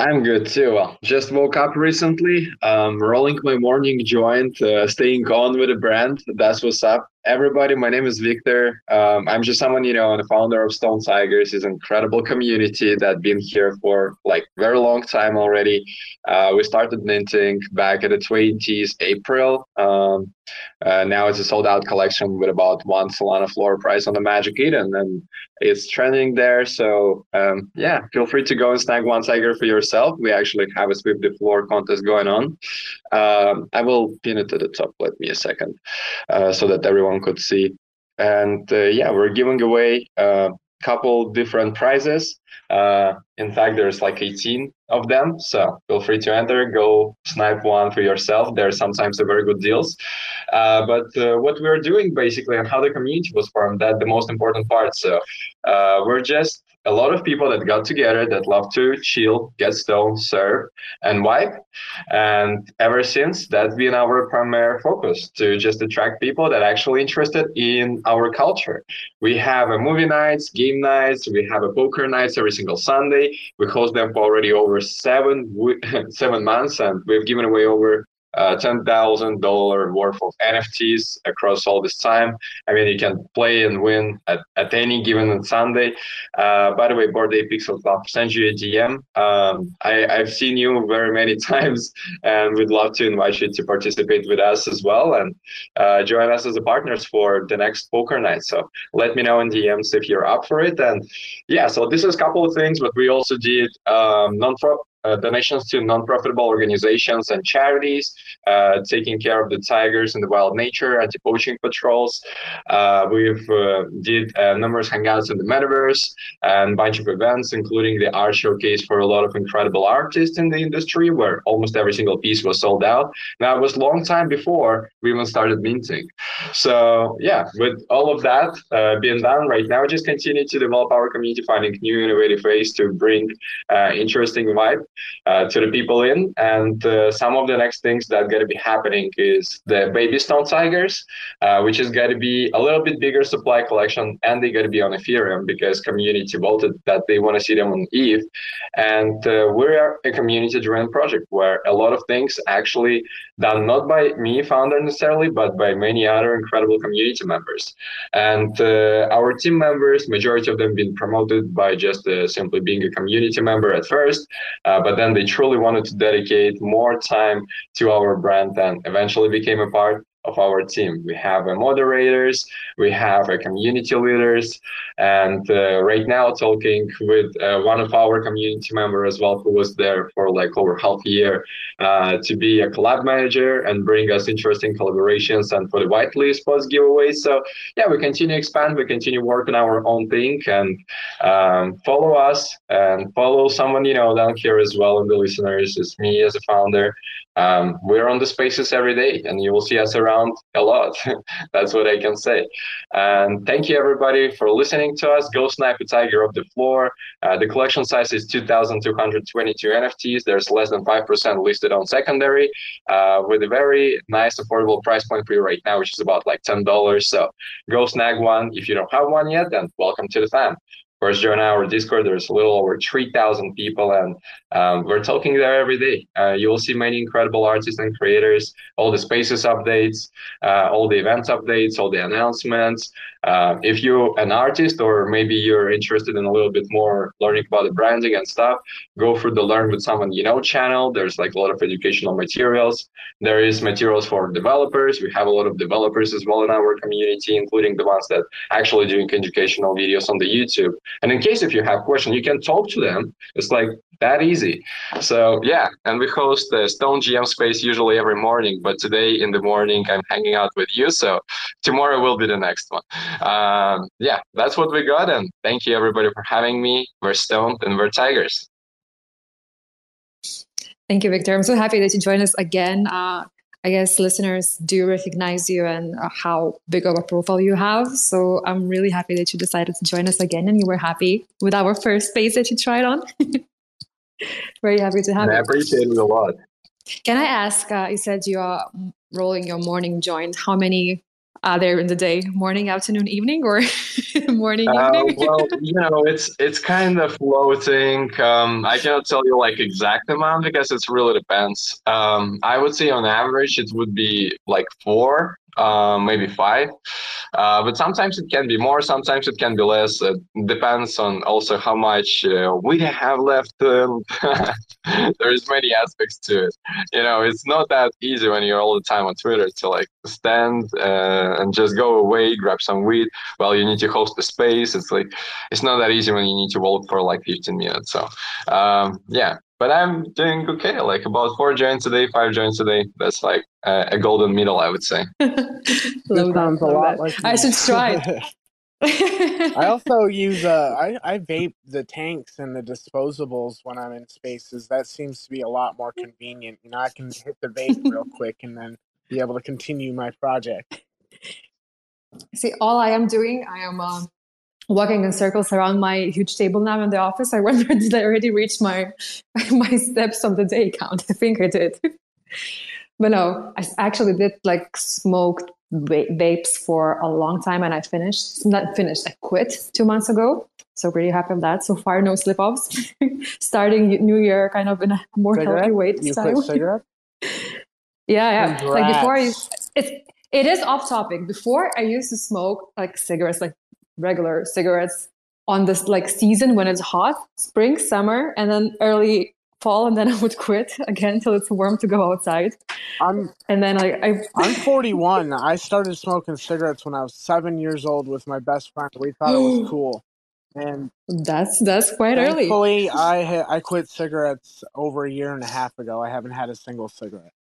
I'm good too. Well, just woke up recently. Um, rolling my morning joint, uh, staying on with the brand. That's what's up everybody. My name is Victor. Um, I'm just someone, you know, and the founder of Stoned Tigers. It's an incredible community that been here for like very long time already. Uh, we started minting back at the 20s April. Um, uh, now it's a sold out collection with about one Solana floor price on the Magic Eden, and it's trending there. So um, yeah, feel free to go and snag one tiger for yourself. We actually have a sweep the floor contest going on. Um, I will pin it to the top. Let me a second, uh, so that everyone could see. And uh, yeah, we're giving away a couple different prizes. Uh, in fact, there's like 18 of them. So feel free to enter, go snipe one for yourself. There are sometimes very good deals. Uh, but uh, what we're doing basically and how the community was formed, that the most important part. So uh, we're just a lot of people that got together that love to chill, get stoned, serve, and wipe. And ever since, that's been our primary focus to just attract people that are actually interested in our culture. We have a movie nights, game nights, we have a poker nights every single Sunday. We host them for already over seven seven months, and we've given away over uh, $10,000 worth of NFTs across all this time. I mean, you can play and win at, at any given Sunday. Uh, by the way, Bored Ape Pixel Club, send you a DM. Um, I, I've seen you very many times and we'd love to invite you to participate with us as well and uh, join us as a partners for the next poker night. So let me know in DMs if you're up for it. And yeah, so this is a couple of things, but we also did um, non-profit uh, donations to non-profitable organizations and charities, uh, taking care of the tigers in the wild nature, anti-poaching patrols. Uh, we've uh, did uh, numerous hangouts in the metaverse and bunch of events, including the art showcase for a lot of incredible artists in the industry, where almost every single piece was sold out. Now it was a long time before we even started minting. So yeah, with all of that uh, being done right now, just continue to develop our community, finding new innovative ways to bring interesting vibe uh, to the people in. And uh, some of the next things that going to be happening is the baby stone tigers, uh, which is going to be a little bit bigger supply collection, and they're going to be on Ethereum because community voted that they want to see them on ETH. And uh, we're a community-driven project where a lot of things actually done not by me, founder necessarily, but by many other incredible community members. And uh, our team members, majority of them been promoted by just simply being a community member at first, uh, Uh, but then they truly wanted to dedicate more time to our brand and eventually became a part of our team. We have a moderators, we have a community leaders, and uh, right now talking with uh, one of our community member as well, who was there for like over half a year uh, to be a collab manager and bring us interesting collaborations and for the whitelist post giveaways. So yeah, we continue expand, we continue work on our own thing and um, follow us and follow someone you know down here as well. And the listeners is me as a founder um, we're on the spaces every day and you will see us around a lot. That's what I can say. And thank you everybody for listening to us. Go snipe a tiger off the floor. Uh, the collection size is 2,222 NFTs. There's less than 5% listed on secondary uh, with a very nice affordable price point for you right now, which is about like $10. So go snag one. If you don't have one yet, then welcome to the fam course, join our Discord. There's a little over 3,000 people, and um, we're talking there every day. Uh, you will see many incredible artists and creators, all the spaces updates, uh, all the events updates, all the announcements. Uh, if you're an artist or maybe you're interested in a little bit more learning about the branding and stuff, go for the Learn with Someone You Know channel. There's like a lot of educational materials. There is materials for developers. We have a lot of developers as well in our community, including the ones that actually doing educational videos on the YouTube. And in case if you have questions, you can talk to them. It's like that easy. So yeah, and we host the Stone GM space usually every morning, but today in the morning I'm hanging out with you. So tomorrow will be the next one. Um, yeah, that's what we got. And thank you everybody for having me. We're Stoned and we're Tigers. Thank you, Victor. I'm so happy that you joined us again. Uh, I guess listeners do recognize you and uh, how big of a profile you have. So I'm really happy that you decided to join us again and you were happy with our first space that you tried on. Very happy to have you. I appreciate it a lot. Can I ask? Uh, you said you are rolling your morning joint. How many are there in the day? Morning, afternoon, evening, or morning, uh, evening? well, you know, it's it's kind of floating. Um, I cannot tell you like exact amount because it really depends. Um, I would say on average it would be like four uh, maybe five. Uh, but sometimes it can be more, sometimes it can be less. It depends on also how much uh, we have left. Um, there's many aspects to it. You know, it's not that easy when you're all the time on Twitter to like stand uh, and just go away, grab some weed Well, you need to host the space. It's like it's not that easy when you need to walk for like 15 minutes. So um, yeah, but I'm doing okay. Like about four joints a day, five joints a day. That's like a, a golden middle, I would say. sounds a lot like I should try. I also use uh I, I vape the tanks and the disposables when I'm in spaces. That seems to be a lot more convenient. You know, I can hit the vape real quick and then be able to continue my project. See, all I am doing, I am uh, walking in circles around my huge table now in the office. I wonder did I already reach my my steps of the day count? I think I did. but no, I actually did like smoke vapes for a long time and I finished, not finished, I quit two months ago. So pretty happy with that. So far, no slip offs. Starting new year kind of in a more cigarette? healthy way this you time. Quit cigarette? yeah, yeah. Congrats. Like before, I, it's it is off topic. Before I used to smoke like cigarettes, like regular cigarettes on this like season when it's hot, spring, summer, and then early fall and then I would quit again until it's warm to go outside. I'm and then I, I I'm 41. I started smoking cigarettes when I was seven years old with my best friend. We thought it was cool, and that's that's quite early. thankfully I ha- I quit cigarettes over a year and a half ago. I haven't had a single cigarette.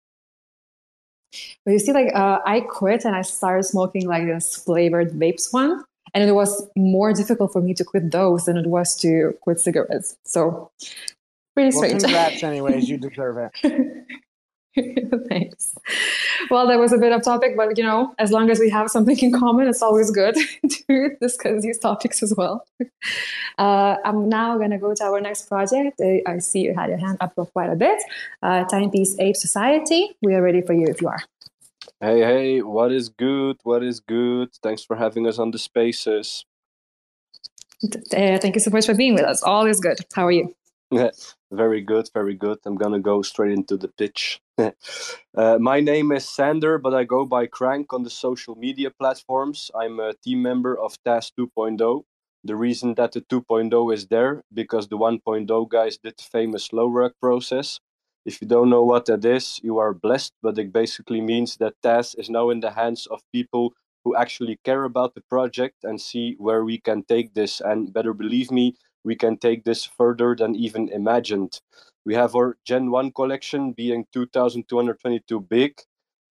But you see, like uh, I quit and I started smoking like this flavored vapes one, and it was more difficult for me to quit those than it was to quit cigarettes. So pretty Well, strange. congrats, anyways. You deserve it. Thanks. Well, that was a bit of topic, but you know, as long as we have something in common, it's always good to discuss these topics as well. Uh, I'm now going to go to our next project. I, I see you had your hand up for quite a bit. Uh, Timepiece Ape Society. We are ready for you if you are. Hey, hey, what is good? What is good? Thanks for having us on the spaces. Uh, thank you so much for being with us. All is good. How are you? Yeah, very good, very good. I'm gonna go straight into the pitch. uh, my name is Sander, but I go by Crank on the social media platforms. I'm a team member of TAS 2.0. The reason that the 2.0 is there because the 1.0 guys did the famous slow work process. If you don't know what that is, you are blessed, but it basically means that TAS is now in the hands of people who actually care about the project and see where we can take this. And better believe me, we can take this further than even imagined. We have our Gen 1 collection being 2,222 big.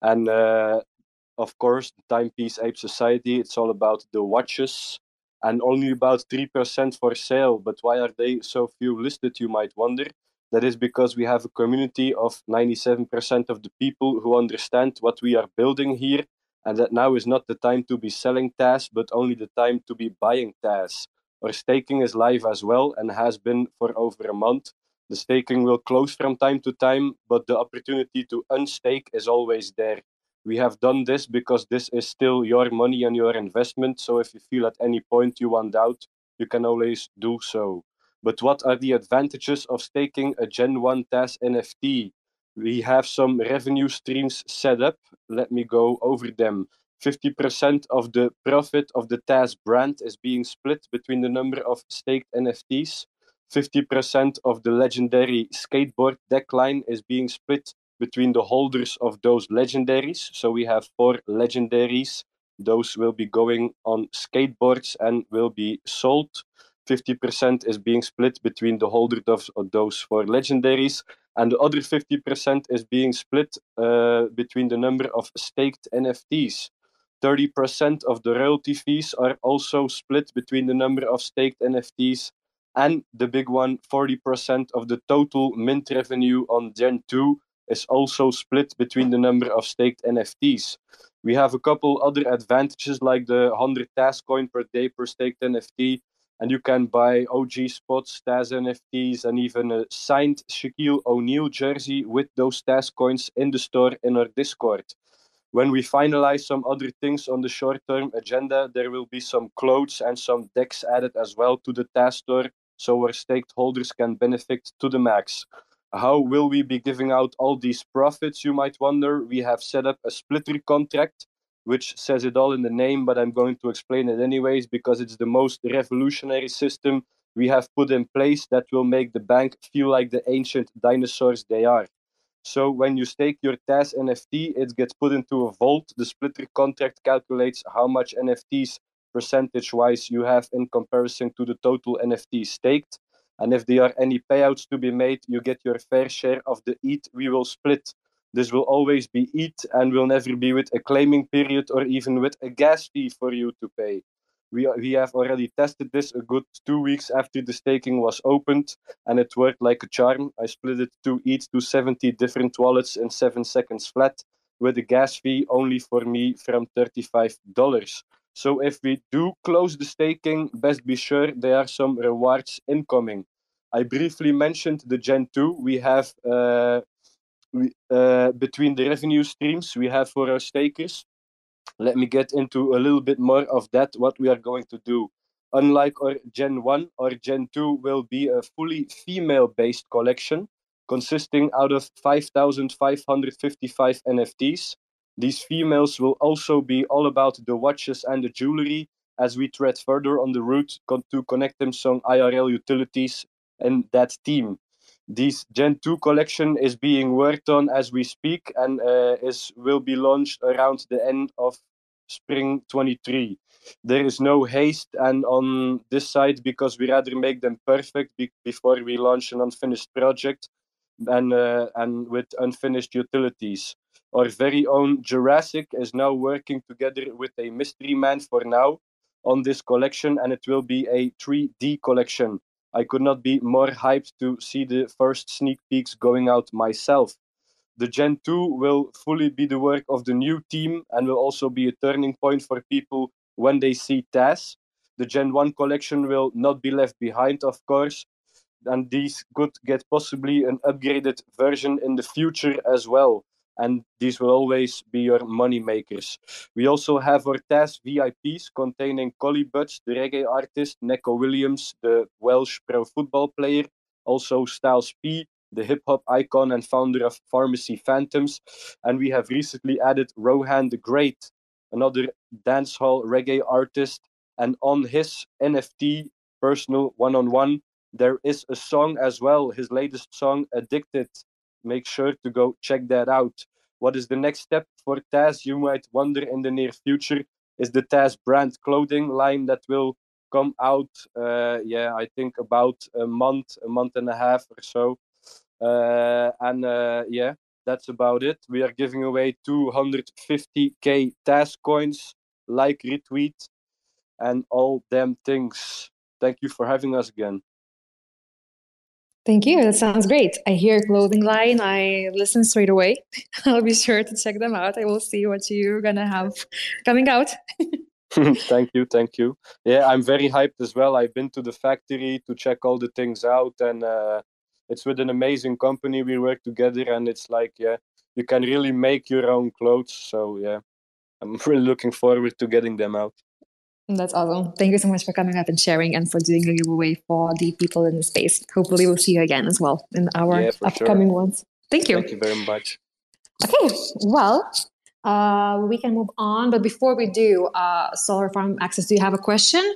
And uh, of course, the Timepiece Ape Society, it's all about the watches and only about 3% for sale. But why are they so few listed, you might wonder? That is because we have a community of 97% of the people who understand what we are building here, and that now is not the time to be selling TAS, but only the time to be buying TAS. Our staking is live as well and has been for over a month. The staking will close from time to time, but the opportunity to unstake is always there. We have done this because this is still your money and your investment. So if you feel at any point you want out, you can always do so. But what are the advantages of staking a Gen 1 TAS NFT? We have some revenue streams set up. Let me go over them. 50% of the profit of the TAS brand is being split between the number of staked NFTs. 50% of the legendary skateboard deck line is being split between the holders of those legendaries. So we have four legendaries. Those will be going on skateboards and will be sold. 50% is being split between the holders of, of those four legendaries. And the other 50% is being split uh, between the number of staked NFTs. 30% of the royalty fees are also split between the number of staked NFTs and the big one 40% of the total mint revenue on Gen 2 is also split between the number of staked NFTs. We have a couple other advantages like the 100 task coin per day per staked NFT, and you can buy OG spots, TAS NFTs, and even a signed Shaquille O'Neal jersey with those TAS coins in the store in our Discord when we finalize some other things on the short term agenda, there will be some clothes and some decks added as well to the task store so our stakeholders can benefit to the max. How will we be giving out all these profits, you might wonder? We have set up a splitter contract, which says it all in the name, but I'm going to explain it anyways because it's the most revolutionary system we have put in place that will make the bank feel like the ancient dinosaurs they are. So when you stake your TAS NFT, it gets put into a vault. The splitter contract calculates how much NFTs percentage wise you have in comparison to the total NFT staked. And if there are any payouts to be made, you get your fair share of the ETH we will split. This will always be ETH and will never be with a claiming period or even with a gas fee for you to pay. we, we have already tested this a good two weeks after the staking was opened, and it worked like a charm. I split it to each to 70 different wallets in seven seconds flat, with a gas fee only for me from $35. So if we do close the staking, best be sure there are some rewards incoming. I briefly mentioned the Gen 2. We have uh, we, uh, between the revenue streams we have for our stakers. Let me get into a little bit more of that, what we are going to do. Unlike our Gen 1, our Gen 2 will be a fully female based collection consisting out of 5,555 NFTs. These females will also be all about the watches and the jewelry as we tread further on the route to connect them some IRL utilities and that team. This Gen 2 collection is being worked on as we speak and uh, is will be launched around the end of spring 23. There is no haste and on this side because we rather make them perfect be- before we launch an unfinished project and uh, and with unfinished utilities. Our very own Jurassic is now working together with a mystery man for now on this collection, and it will be a 3D collection. I could not be more hyped to see the first sneak peeks going out myself. The Gen 2 will fully be the work of the new team and will also be a turning point for people when they see TAS. The Gen 1 collection will not be left behind, of course, and these could get possibly an upgraded version in the future as well. And these will always be your money makers. We also have our TAS VIPs containing Collie Buddz, the reggae artist, Neco Williams, the Welsh pro football player, also Styles P, the hip hop icon and founder of Pharmacy Phantoms. And we have recently added Rohan the Great, another dancehall reggae artist. And on his NFT personal one on one, there is a song as well, his latest song, Addicted. Make sure to go check that out. What is the next step for TAS? You might wonder in the near future. Is the TAS brand clothing line that will come out? Uh, yeah, I think about a month, a month and a half or so. Uh, and uh, yeah, that's about it. We are giving away 250k TAS coins, like retweet, and all them things. Thank you for having us again. Thank you. That sounds great. I hear clothing line. I listen straight away. I'll be sure to check them out. I will see what you're gonna have coming out. thank you, thank you. Yeah, I'm very hyped as well. I've been to the factory to check all the things out, and uh, it's with an amazing company we work together, and it's like yeah, you can really make your own clothes. So yeah, I'm really looking forward to getting them out. That's awesome. Thank you so much for coming up and sharing and for doing a giveaway for the people in the space. Hopefully, we'll see you again as well in our Yeah, upcoming sure. ones. Thank you. Thank you very much. Okay, well, uh, we can move on. But before we do, uh, Solar Farm Access, do you have a question?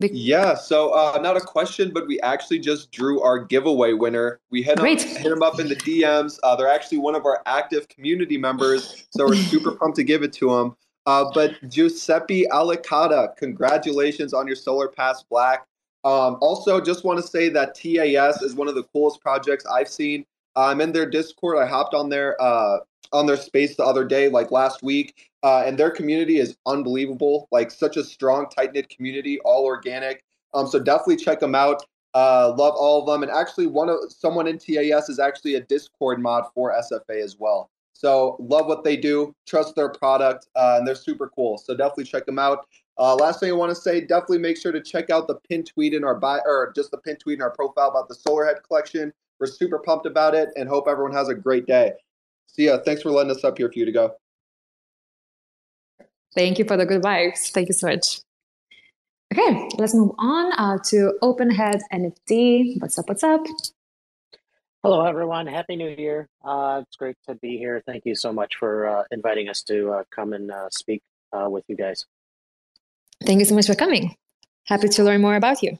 Yeah, so uh, not a question, but we actually just drew our giveaway winner. We hit, 'em- Great. hit them up in the DMs. Uh, they're actually one of our active community members, so we're super pumped to give it to them. Uh, but Giuseppe Alicata, congratulations on your Solar Pass Black. Um, also, just want to say that TAS is one of the coolest projects I've seen. I'm in their Discord. I hopped on their uh, on their space the other day, like last week, uh, and their community is unbelievable. Like such a strong, tight knit community, all organic. Um, so definitely check them out. Uh, love all of them, and actually, one of someone in TAS is actually a Discord mod for SFA as well. So love what they do, trust their product, uh, and they're super cool. So definitely check them out. Uh, last thing I want to say, definitely make sure to check out the pin tweet in our bio, or just the pin tweet in our profile about the Solar Head collection. We're super pumped about it, and hope everyone has a great day. See ya. Thanks for letting us up here Futugo. Thank you for the good vibes. Thank you so much. Okay, let's move on uh, to Open Head NFT. What's up? What's up? Hello, everyone. Happy New Year. Uh, it's great to be here. Thank you so much for uh, inviting us to uh, come and uh, speak uh, with you guys. Thank you so much for coming. Happy to learn more about you.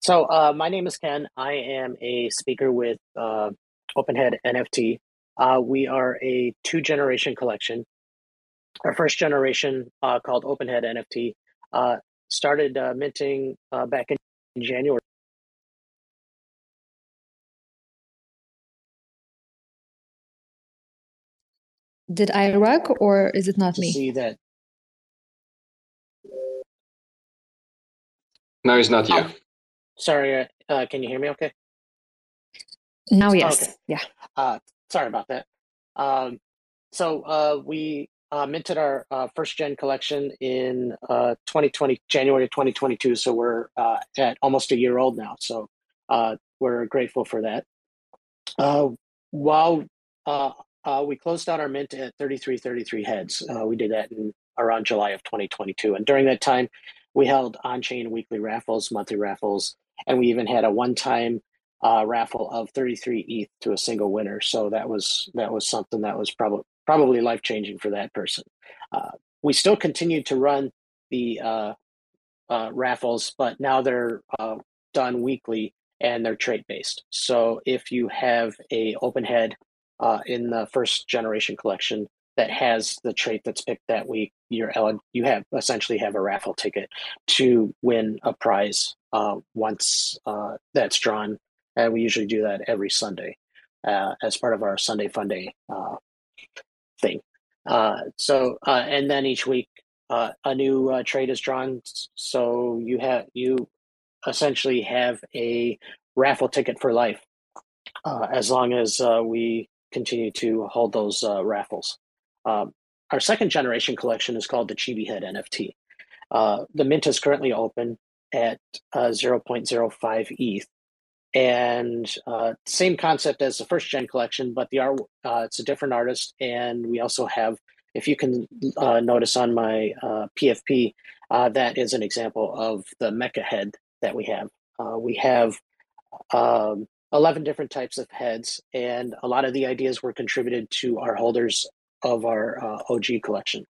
So, uh, my name is Ken. I am a speaker with uh, OpenHead NFT. Uh, we are a two generation collection. Our first generation, uh, called OpenHead NFT, uh, started uh, minting uh, back in January. Did I rug or is it not me? see that No, it's not you. Oh, sorry, uh, uh, can you hear me okay? Now, yes. Okay. Yeah. Uh, sorry about that. Um, so uh, we uh, minted our uh, first gen collection in uh, 2020, January 2022. So we're uh, at almost a year old now. So uh, we're grateful for that. Uh, while uh, we closed out our mint at 3333 heads, uh, we did that in around July of 2022. And during that time, we held on chain weekly raffles, monthly raffles, and we even had a one time uh, raffle of 33 ETH to a single winner. So that was that was something that was probably probably life changing for that person. Uh, we still continue to run the uh, uh, raffles, but now they're done weekly and they're trade based. So if you have a open head uh, in the first generation collection that has the trait that's picked that week, you're you have essentially have a raffle ticket to win a prize uh, once uh, that's drawn. And we usually do that every Sunday uh, as part of our Sunday Fun Day uh, thing. Uh, so uh, and then each week a new trait is drawn. So you have you essentially have a raffle ticket for life as long as we continue to hold those raffles. Um, our second generation collection is called the Chibi Head NFT. Uh, the mint is currently open at uh, 0.05 ETH. And uh, same concept as the first gen collection, but the art uh, it's a different artist. And we also have, if you can uh, notice on my PFP, uh, that is an example of the mecha head that we have. we have um, 11 different types of heads, and a lot of the ideas were contributed to our holders of our uh, OG collection.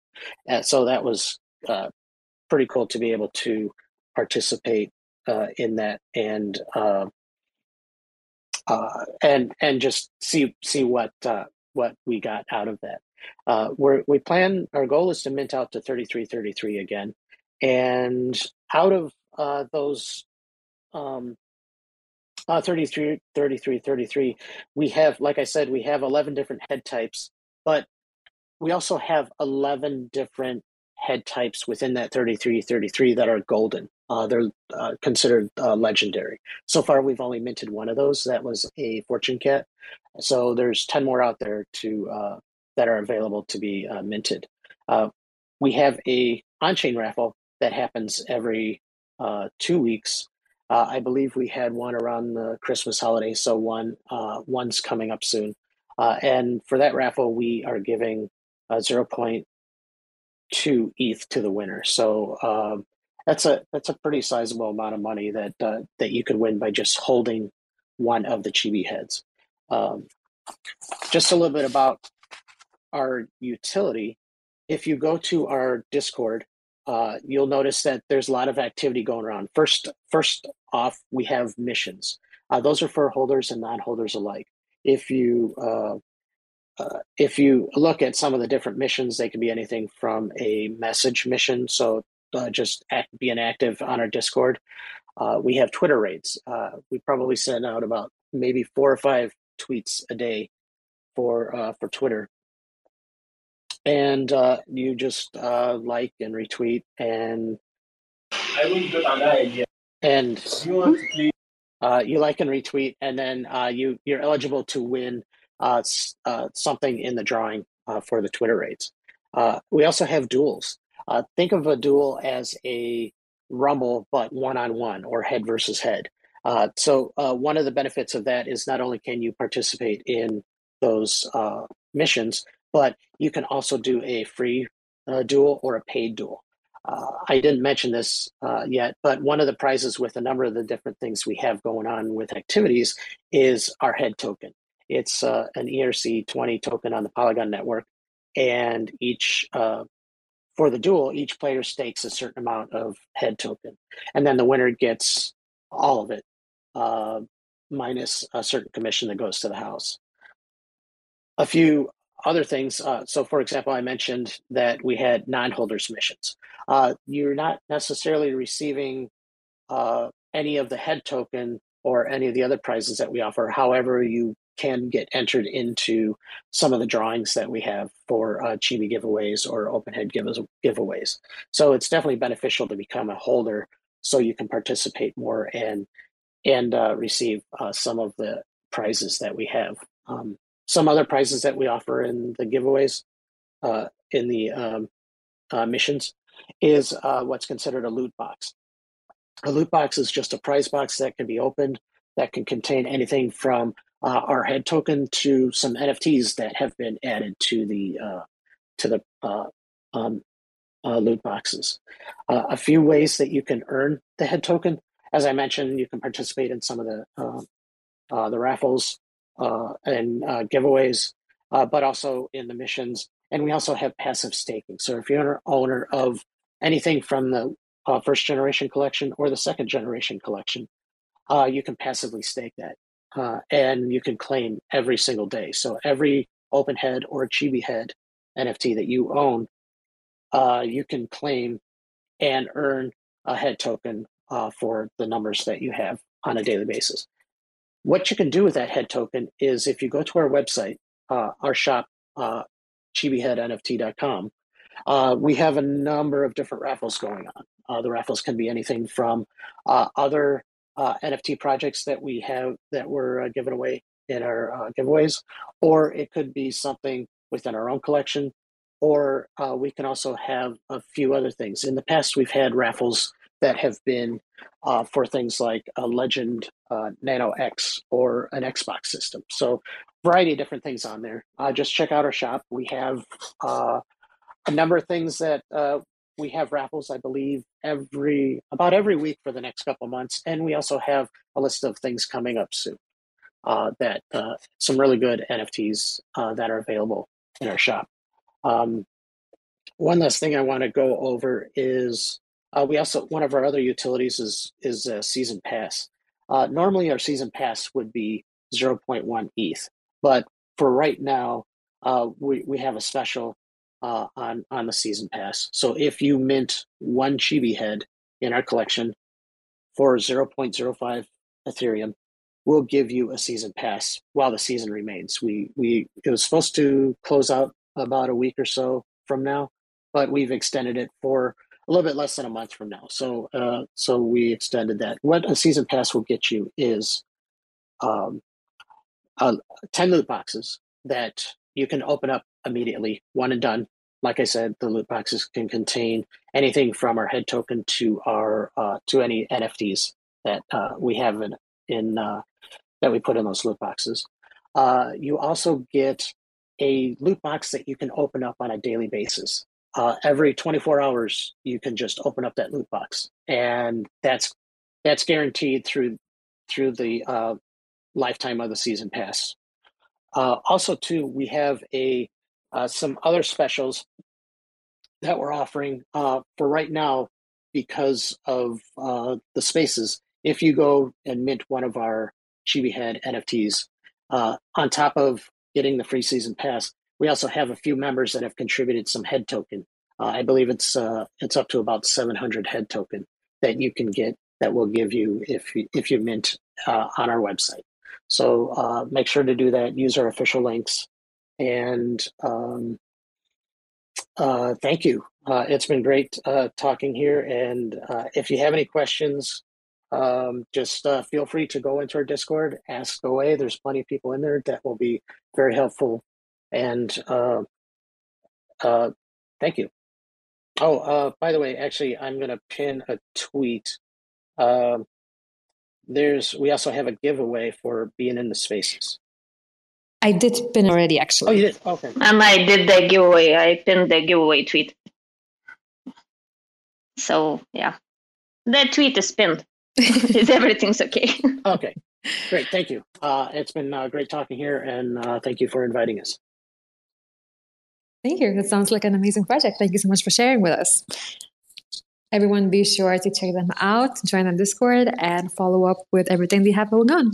And so that was uh, pretty cool to be able to participate uh, in that and uh, uh, and and just see see what uh, what we got out of that. we we plan our goal is to mint out to 3333 again, and out of those um, uh, 33, 33, 33. We have, like I said, we have 11 different head types, but we also have 11 different head types within that 3333 that are golden. Uh, they're uh, considered uh, legendary. So far, we've only minted one of those. That was a fortune cat. So there's 10 more out there to uh, that are available to be uh, minted. Uh, we have a on-chain raffle that happens every two weeks. I believe we had one around the Christmas holiday, so one one's coming up soon. and for that raffle, we are giving uh, 0.2 ETH to the winner. So um, that's a that's a pretty sizable amount of money that uh, that you could win by just holding one of the chibi heads. Um, just a little bit about our utility. If you go to our Discord, uh, you'll notice that there's a lot of activity going around. First, first off, we have missions. Uh, those are for holders and non-holders alike. If you uh, uh, if you look at some of the different missions, they can be anything from a message mission, so uh, just act, being active on our Discord. We have Twitter raids. We probably send out about maybe four or five tweets a day for for Twitter, and you just like and retweet and and you like and retweet, and then you you're eligible to win uh, uh, something in the drawing uh, for the Twitter raids. Uh, we also have duels. Uh, think of a duel as a rumble, but one on one or head versus head. Uh, so, one of the benefits of that is not only can you participate in those missions, but you can also do a free duel or a paid duel. Uh, I didn't mention this uh, yet, but one of the prizes with a number of the different things we have going on with activities is our head token. It's uh, an ERC20 token on the Polygon network, and each uh, for the duel, each player stakes a certain amount of head token, and then the winner gets all of it, uh, minus a certain commission that goes to the house. A few other things. Uh, so, for example, I mentioned that we had non-holder missions. Uh, you're not necessarily receiving uh, any of the head token or any of the other prizes that we offer. However, you can get entered into some of the drawings that we have for uh, Chibi giveaways or open head give- giveaways. So it's definitely beneficial to become a holder so you can participate more and and uh, receive uh, some of the prizes that we have. Um, some other prizes that we offer in the giveaways uh, in the um, uh, missions is uh, what's considered a loot box. A loot box is just a prize box that can be opened that can contain anything from uh, our head token to some NFTs that have been added to the uh, to the uh, um, loot boxes. A few ways that you can earn the head token. As I mentioned, you can participate in some of the uh, the raffles and giveaways, but also in the missions. And we also have passive staking. So if you're an owner of anything from the first generation collection or the second generation collection, you can passively stake that uh, and you can claim every single day. So every open head or chibi head NFT that you own, uh, you can claim and earn a head token uh, for the numbers that you have on a daily basis. What you can do with that head token is if you go to our website, uh, our shop, uh, chibiheadnft.com, uh, we have a number of different raffles going on. Uh, the raffles can be anything from uh, other uh, NFT projects that we have that were uh, given away in our uh, giveaways, or it could be something within our own collection, or we can also have a few other things. In the past, we've had raffles that have been uh, for things like a Ledger uh, Nano X or an Xbox system. So, variety of different things on there. just check out our shop. We have a number of things that we have raffles, I believe, every about every week for the next couple months, and we also have a list of things coming up soon. Uh, that uh, some really good NFTs uh, that are available in our shop. Um, one last thing I want to go over is uh, we also one of our other utilities is is a season pass. Uh, normally, our season pass would be 0.1 ETH, but for right now, uh, we we have a special uh, on on the season pass. So if you mint one chibi head in our collection for 0.05 Ethereum, we'll give you a season pass while the season remains. We we it was supposed to close out about a week or so from now, but we've extended it for a little bit less than a month from now. So uh, so we extended that. What a season pass will get you is um, uh, 10 loot boxes that you can open up immediately, one and done. Like I said, the loot boxes can contain anything from our head token to our uh, to any NFTs that uh, we have in, in uh, that we put in those loot boxes. Uh, you also get a loot box that you can open up on a daily basis. Uh, every 24 hours, you can just open up that loot box, and that's that's guaranteed through through the uh, lifetime of the season pass. also, too, we have a uh, some other specials that we're offering uh, for right now because of uh, the spaces. If you go and mint one of our Chibi Head NFTs, uh, on top of getting the free season pass, we also have a few members that have contributed some head token. Uh, I believe it's uh, it's up to about 700 head token that you can get that will give you if you, if you mint on our website. So make sure to do that. Use our official links and um, uh, thank you. Uh, it's been great uh, talking here. And uh, if you have any questions, um, just uh, feel free to go into our Discord, ask away. There's plenty of people in there that will be very helpful. And uh, thank you. Oh, by the way, actually, I'm going to pin a tweet. Um, there's we also have a giveaway for being in the spaces. I did pin already, actually. Oh, you did? Okay. And I did the giveaway. I pinned the giveaway tweet. So yeah, the tweet is pinned. Everything's okay. okay, great. Thank you. Uh, it's been uh, great talking here, and uh, thank you for inviting us. Thank you. That sounds like an amazing project. Thank you so much for sharing with us. Everyone, be sure to check them out, join the Discord, and follow up with everything they have going on.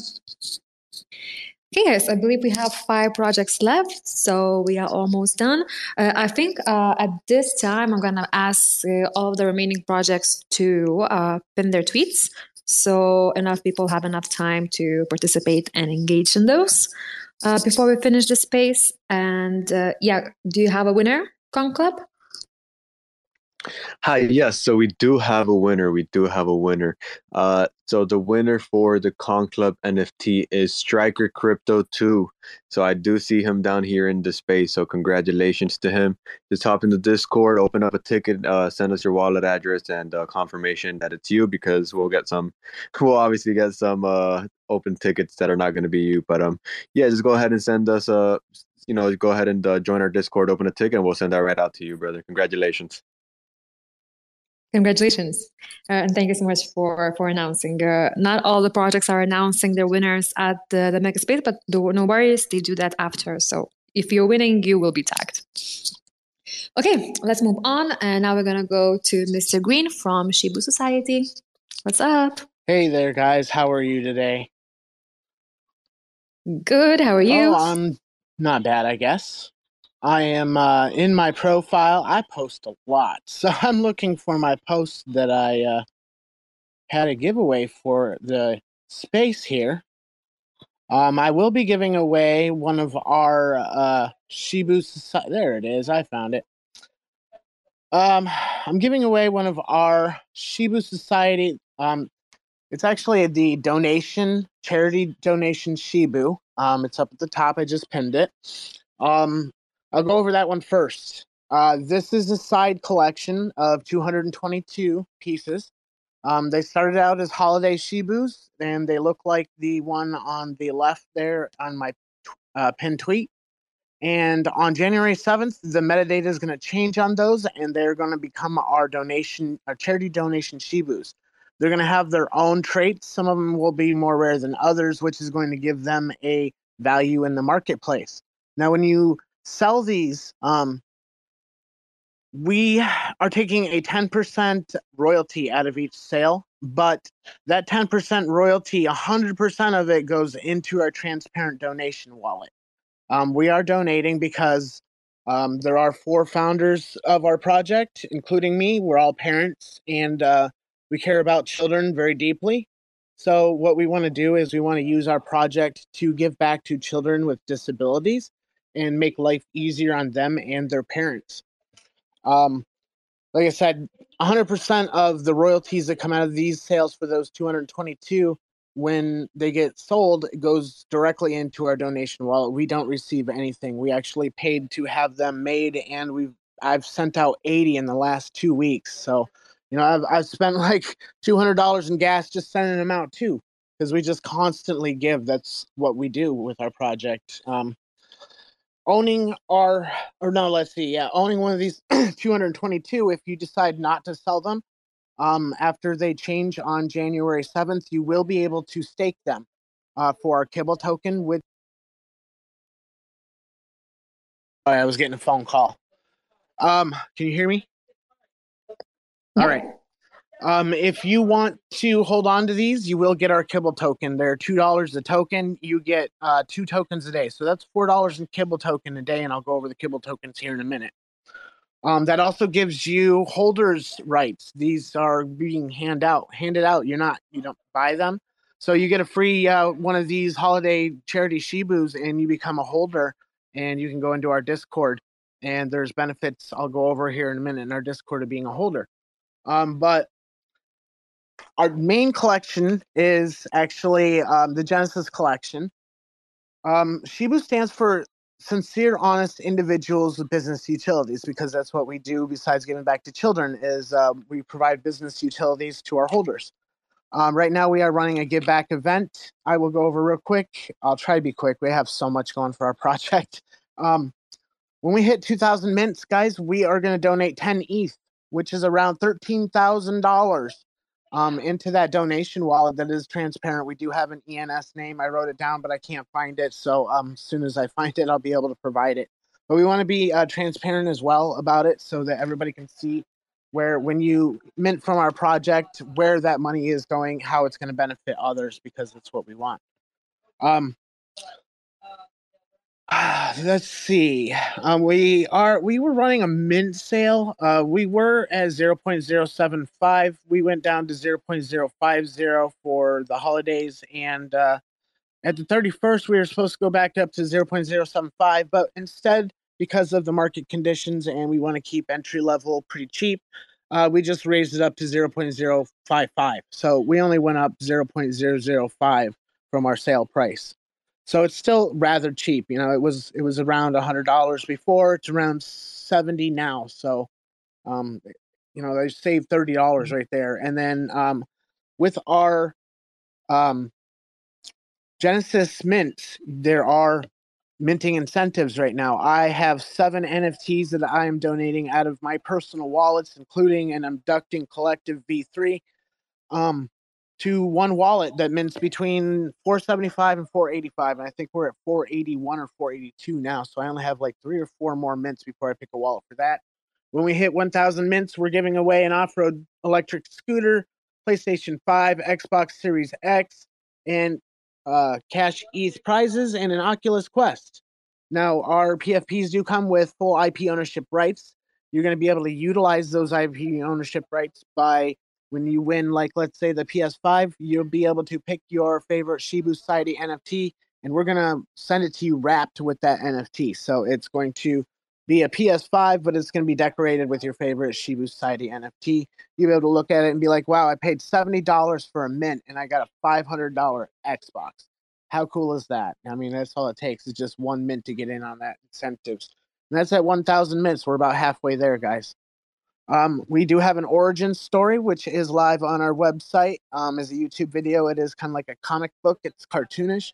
Okay, guys, I believe we have five projects left, so we are almost done. Uh, I think uh, at this time, I'm going to ask uh, all of the remaining projects to uh, pin their tweets so enough people have enough time to participate and engage in those uh, before we finish the space. And uh, yeah, do you have a winner, Kong Club? Hi, yes. So we do have a winner. We do have a winner. Uh, so the winner for the Kong Club NFT is Striker Crypto 2. So I do see him down here in the space. So congratulations to him. Just hop in the Discord, open up a ticket, uh, send us your wallet address and uh, confirmation that it's you because we'll get some. We'll obviously get some uh, open tickets that are not going to be you. But um, yeah, just go ahead and send us a. You know, go ahead and uh, join our Discord, open a ticket, and we'll send that right out to you, brother. Congratulations. Congratulations, uh, and thank you so much for for announcing. Uh, not all the projects are announcing their winners at the, the mega space, but do, no worries, they do that after. So if you're winning, you will be tagged. Okay, let's move on, and now we're gonna go to Mr. Green from Shibu Society. What's up? Hey there, guys. How are you today? Good. How are you? Oh, I'm not bad, I guess. I am uh, in my profile. I post a lot, so I'm looking for my post that I uh, had a giveaway for the space here. Um, I will be giving away one of our uh, Shibu Society. There it is. I found it. Um, I'm giving away one of our Shibu Society. Um, it's actually the donation charity donation Shibu. Um, it's up at the top. I just pinned it. Um, I'll go over that one first. Uh, this is a side collection of 222 pieces. Um, they started out as holiday Shibus, and they look like the one on the left there on my uh, pin tweet. And on January 7th, the metadata is going to change on those, and they're going to become our donation, our charity donation Shibus. They're going to have their own traits. Some of them will be more rare than others, which is going to give them a value in the marketplace. Now, when you sell these, um, we are taking a 10% royalty out of each sale, but that 10% royalty, 100% of it goes into our transparent donation wallet. Um, we are donating because um, there are four founders of our project, including me. We're all parents and uh, we care about children very deeply. So, what we want to do is we want to use our project to give back to children with disabilities and make life easier on them and their parents. Um, like I said, 100% of the royalties that come out of these sales for those 222 when they get sold it goes directly into our donation wallet. We don't receive anything. We actually paid to have them made and we've i've sent out 80 in the last two weeks. So you know i've, I've spent like $200 in gas just sending them out too because we just constantly give. That's what we do with our project. Um, owning our or no let's see yeah owning one of these 222 if you decide not to sell them um, after they change on january 7th you will be able to stake them uh, for our kibble token with i was getting a phone call. Um, can you hear me? All right um, if you want to hold on to these, you will get our Kibble token. They're two dollars a token. You get uh, two tokens a day, so that's four dollars in Kibble token a day. And I'll go over the Kibble tokens here in a minute. Um, that also gives you holders rights. These are being hand out, handed out. You're not, you don't buy them, so you get a free uh, one of these holiday charity Shibus, and you become a holder. And you can go into our Discord, and there's benefits. I'll go over here in a minute in our Discord of being a holder. Um, but our main collection is actually um, the Genesis collection. Um, Shibu stands for sincere, honest individuals with business utilities because that's what we do. Besides giving back to children, is uh, we provide business utilities to our holders. Um, right now, we are running a give back event. I will go over real quick. I'll try to be quick. We have so much going for our project. Um, when we hit 2,000 mints, guys, we are going to donate 10 ETH, which is around $13,000 um, into that donation wallet that is transparent. We do have an ENS name. I wrote it down, but I can't find it. So um, as soon as I find it, I'll be able to provide it. But we want to be uh, transparent as well about it so that everybody can see where when you mint from our project, where that money is going, how it's going to benefit others because that's what we want. Um, let's see. Um, we are we were running a mint sale. Uh, we were at 0.075. We went down to 0.050 for the holidays, and uh, at the 31st, we were supposed to go back up to 0.075. But instead, because of the market conditions, and we want to keep entry level pretty cheap, uh, we just raised it up to 0.055. So we only went up 0.005 from our sale price. So it's still rather cheap. You know, it was it was around a $100 before. It's around 70 now. So, um, you know, they saved $30 right there. And then um, with our um, Genesis Mint, there are minting incentives right now. I have seven NFTs that I am donating out of my personal wallets, including an Abducting Collective V3, um, to one wallet that mints between 475 and 485. And I think we're at 481 or 482 now. So I only have like three or four more mints before I pick a wallet for that. When we hit 1,000 mints, we're giving away an off road electric scooter, PlayStation 5, Xbox Series X, and uh, cash ETH prizes, and an Oculus Quest. Now, our PFPs do come with full IP ownership rights. You're going to be able to utilize those IP ownership rights by when you win, like let's say the PS5, you'll be able to pick your favorite Shibu Society NFT, and we're to send it to you wrapped with that NFT. So it's going to be a PS5, but it's going to be decorated with your favorite Shibu Society NFT. You'll be able to look at it and be like, wow, I paid $70 for a mint and I got a $500 Xbox. How cool is that? I mean, that's all it takes is just one mint to get in on that incentives. And that's at 1,000 mints. We're about halfway there, guys. Um, we do have an origin story, which is live on our website um, as a YouTube video. It is kind of like a comic book, it's cartoonish.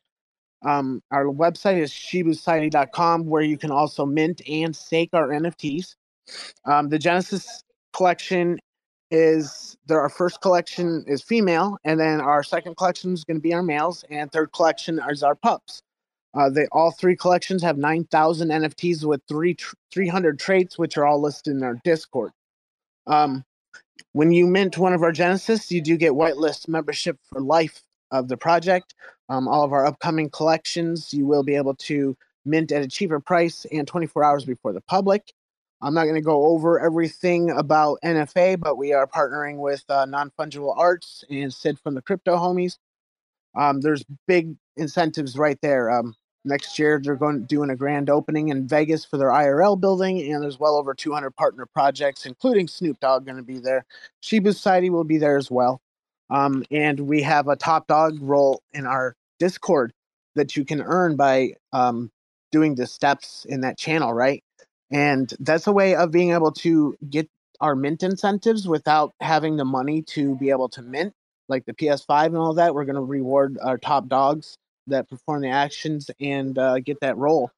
Um, our website is shibusociety.com, where you can also mint and stake our NFTs. Um, the Genesis collection is there. Our first collection is female, and then our second collection is going to be our males, and third collection is our pups. Uh, they all three collections have 9,000 NFTs with three tr- 300 traits, which are all listed in our Discord. Um, when you mint one of our Genesis, you do get whitelist membership for life of the project. Um, all of our upcoming collections you will be able to mint at a cheaper price and 24 hours before the public. I'm not going to go over everything about NFA, but we are partnering with uh, Non Fungible Arts and Sid from the Crypto Homies. Um, there's big incentives right there. Um, next year, they're going doing a grand opening in Vegas for their IRL building, and there's well over 200 partner projects, including Snoop Dogg, going to be there. Shibu Society will be there as well. Um, and we have a top dog role in our Discord that you can earn by um, doing the steps in that channel, right? And that's a way of being able to get our mint incentives without having the money to be able to mint, like the PS5 and all that. We're going to reward our top dogs that perform the actions and uh, get that role.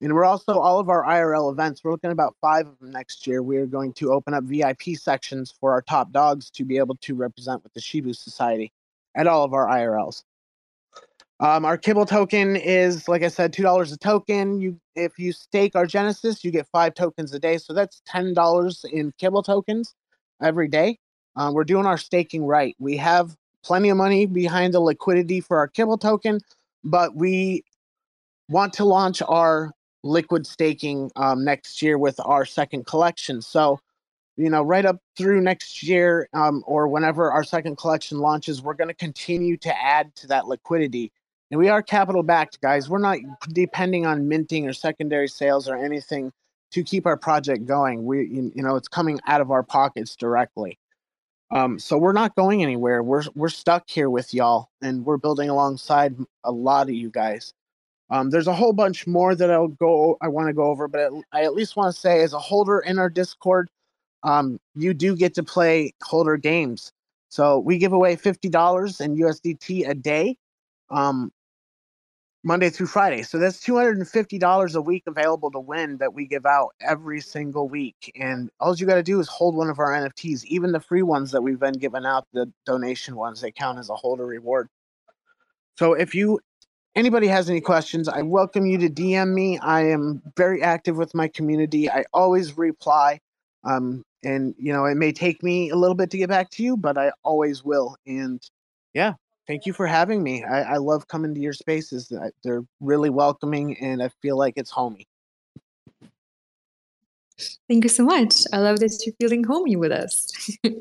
And we're also all of our IRL events. We're looking about five of them next year. We're going to open up VIP sections for our top dogs to be able to represent with the Shibu Society at all of our IRLs. Um, our kibble token is, like I said, two dollars a token. You, if you stake our Genesis, you get five tokens a day, so that's ten dollars in kibble tokens every day. Um, we're doing our staking right. We have plenty of money behind the liquidity for our kibble token, but we want to launch our liquid staking um, next year with our second collection. So, you know, right up through next year um, or whenever our second collection launches, we're going to continue to add to that liquidity. And we are capital backed, guys. We're not depending on minting or secondary sales or anything to keep our project going. We, you know, it's coming out of our pockets directly. Um, so we're not going anywhere. We're we're stuck here with y'all, and we're building alongside a lot of you guys. Um, there's a whole bunch more that I'll go. I want to go over, but I at least want to say, as a holder in our Discord, um, you do get to play holder games. So we give away fifty dollars in USDT a day, um, Monday through Friday. So that's two hundred and fifty dollars a week available to win that we give out every single week. And all you got to do is hold one of our NFTs, even the free ones that we've been giving out, the donation ones. They count as a holder reward. So if you anybody has any questions, I welcome you to DM me. I am very active with my community. I always reply. Um, and you know, it may take me a little bit to get back to you, but I always will. And yeah, thank you for having me. I, I love coming to your spaces. They're really welcoming, and I feel like it's homey. Thank you so much. I love that you're feeling homey with us.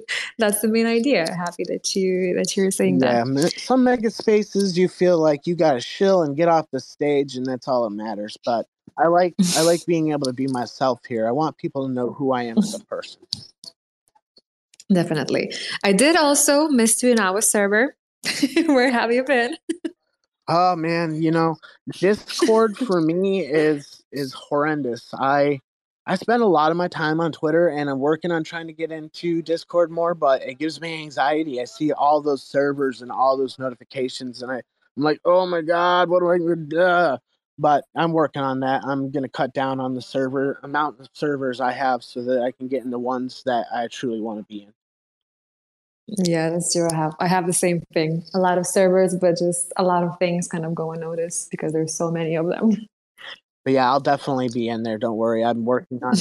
That's the main idea. Happy that you that you're saying yeah, that. some mega spaces you feel like you got to chill and get off the stage, and that's all that matters. But I like I like being able to be myself here. I want people to know who I am as a person. Definitely. I did also miss you in our server. Where have you been? Oh man, you know, Discord for me is is horrendous. I I spend a lot of my time on Twitter and I'm working on trying to get into Discord more, but it gives me anxiety. I see all those servers and all those notifications and I, I'm like, oh my God, what do I do? But I'm working on that. I'm gonna cut down on the server amount of servers I have so that I can get in the ones that I truly want to be in. Yeah, that's true. I have I have the same thing. A lot of servers, but just a lot of things kind of go unnoticed because there's so many of them. But yeah, I'll definitely be in there. Don't worry. I'm working on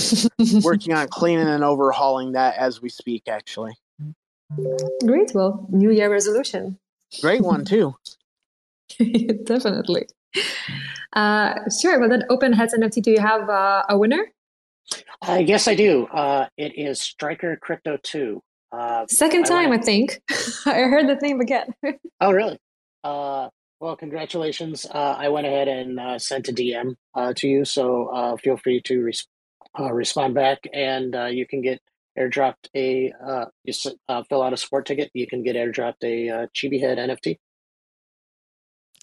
working on cleaning and overhauling that as we speak. Actually, Great. Well, New Year resolution. great one too. Definitely. Uh, sure. But then, Open Heads NFT, do you have uh, a winner? Uh, yes, I do. Uh, it is Striker Crypto 2. Uh, Second I time, went- I think. I heard the name again. Oh, really? Uh, well, congratulations. Uh, I went ahead and uh, sent a DM uh, to you, so uh, feel free to res- uh, respond back, and uh, you can get airdropped a. Uh, you s- uh, fill out a sport ticket, you can get airdropped a uh, Chibi Head NFT.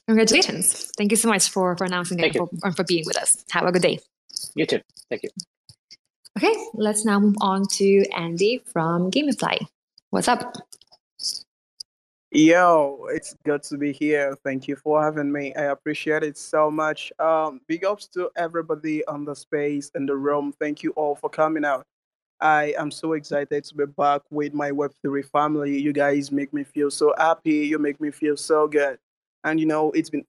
Congratulations. Thank you so much for, for announcing it and for, and for being with us. Have a good day. You too. Thank you. Okay, let's now move on to Andy from Gamifly. What's up? Yo, it's good to be here. Thank you for having me. I appreciate it so much. Um, big ups to everybody on the space in the room. Thank you all for coming out. I am so excited to be back with my Web3 family. You guys make me feel so happy. You make me feel so good. And you know, it's been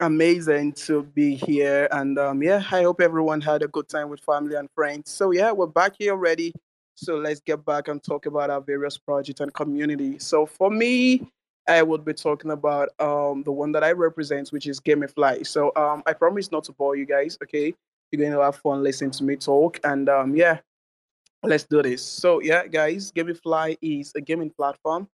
amazing to be here. And um, yeah, I hope everyone had a good time with family and friends. So yeah, we're back here already. So let's get back and talk about our various projects and community. So for me, I would be talking about um, the one that I represent, which is Gamifly. So um, I promise not to bore you guys. Okay, you're going to have fun listening to me talk, and um, yeah, let's do this. So yeah, guys, Gamifly is a gaming platform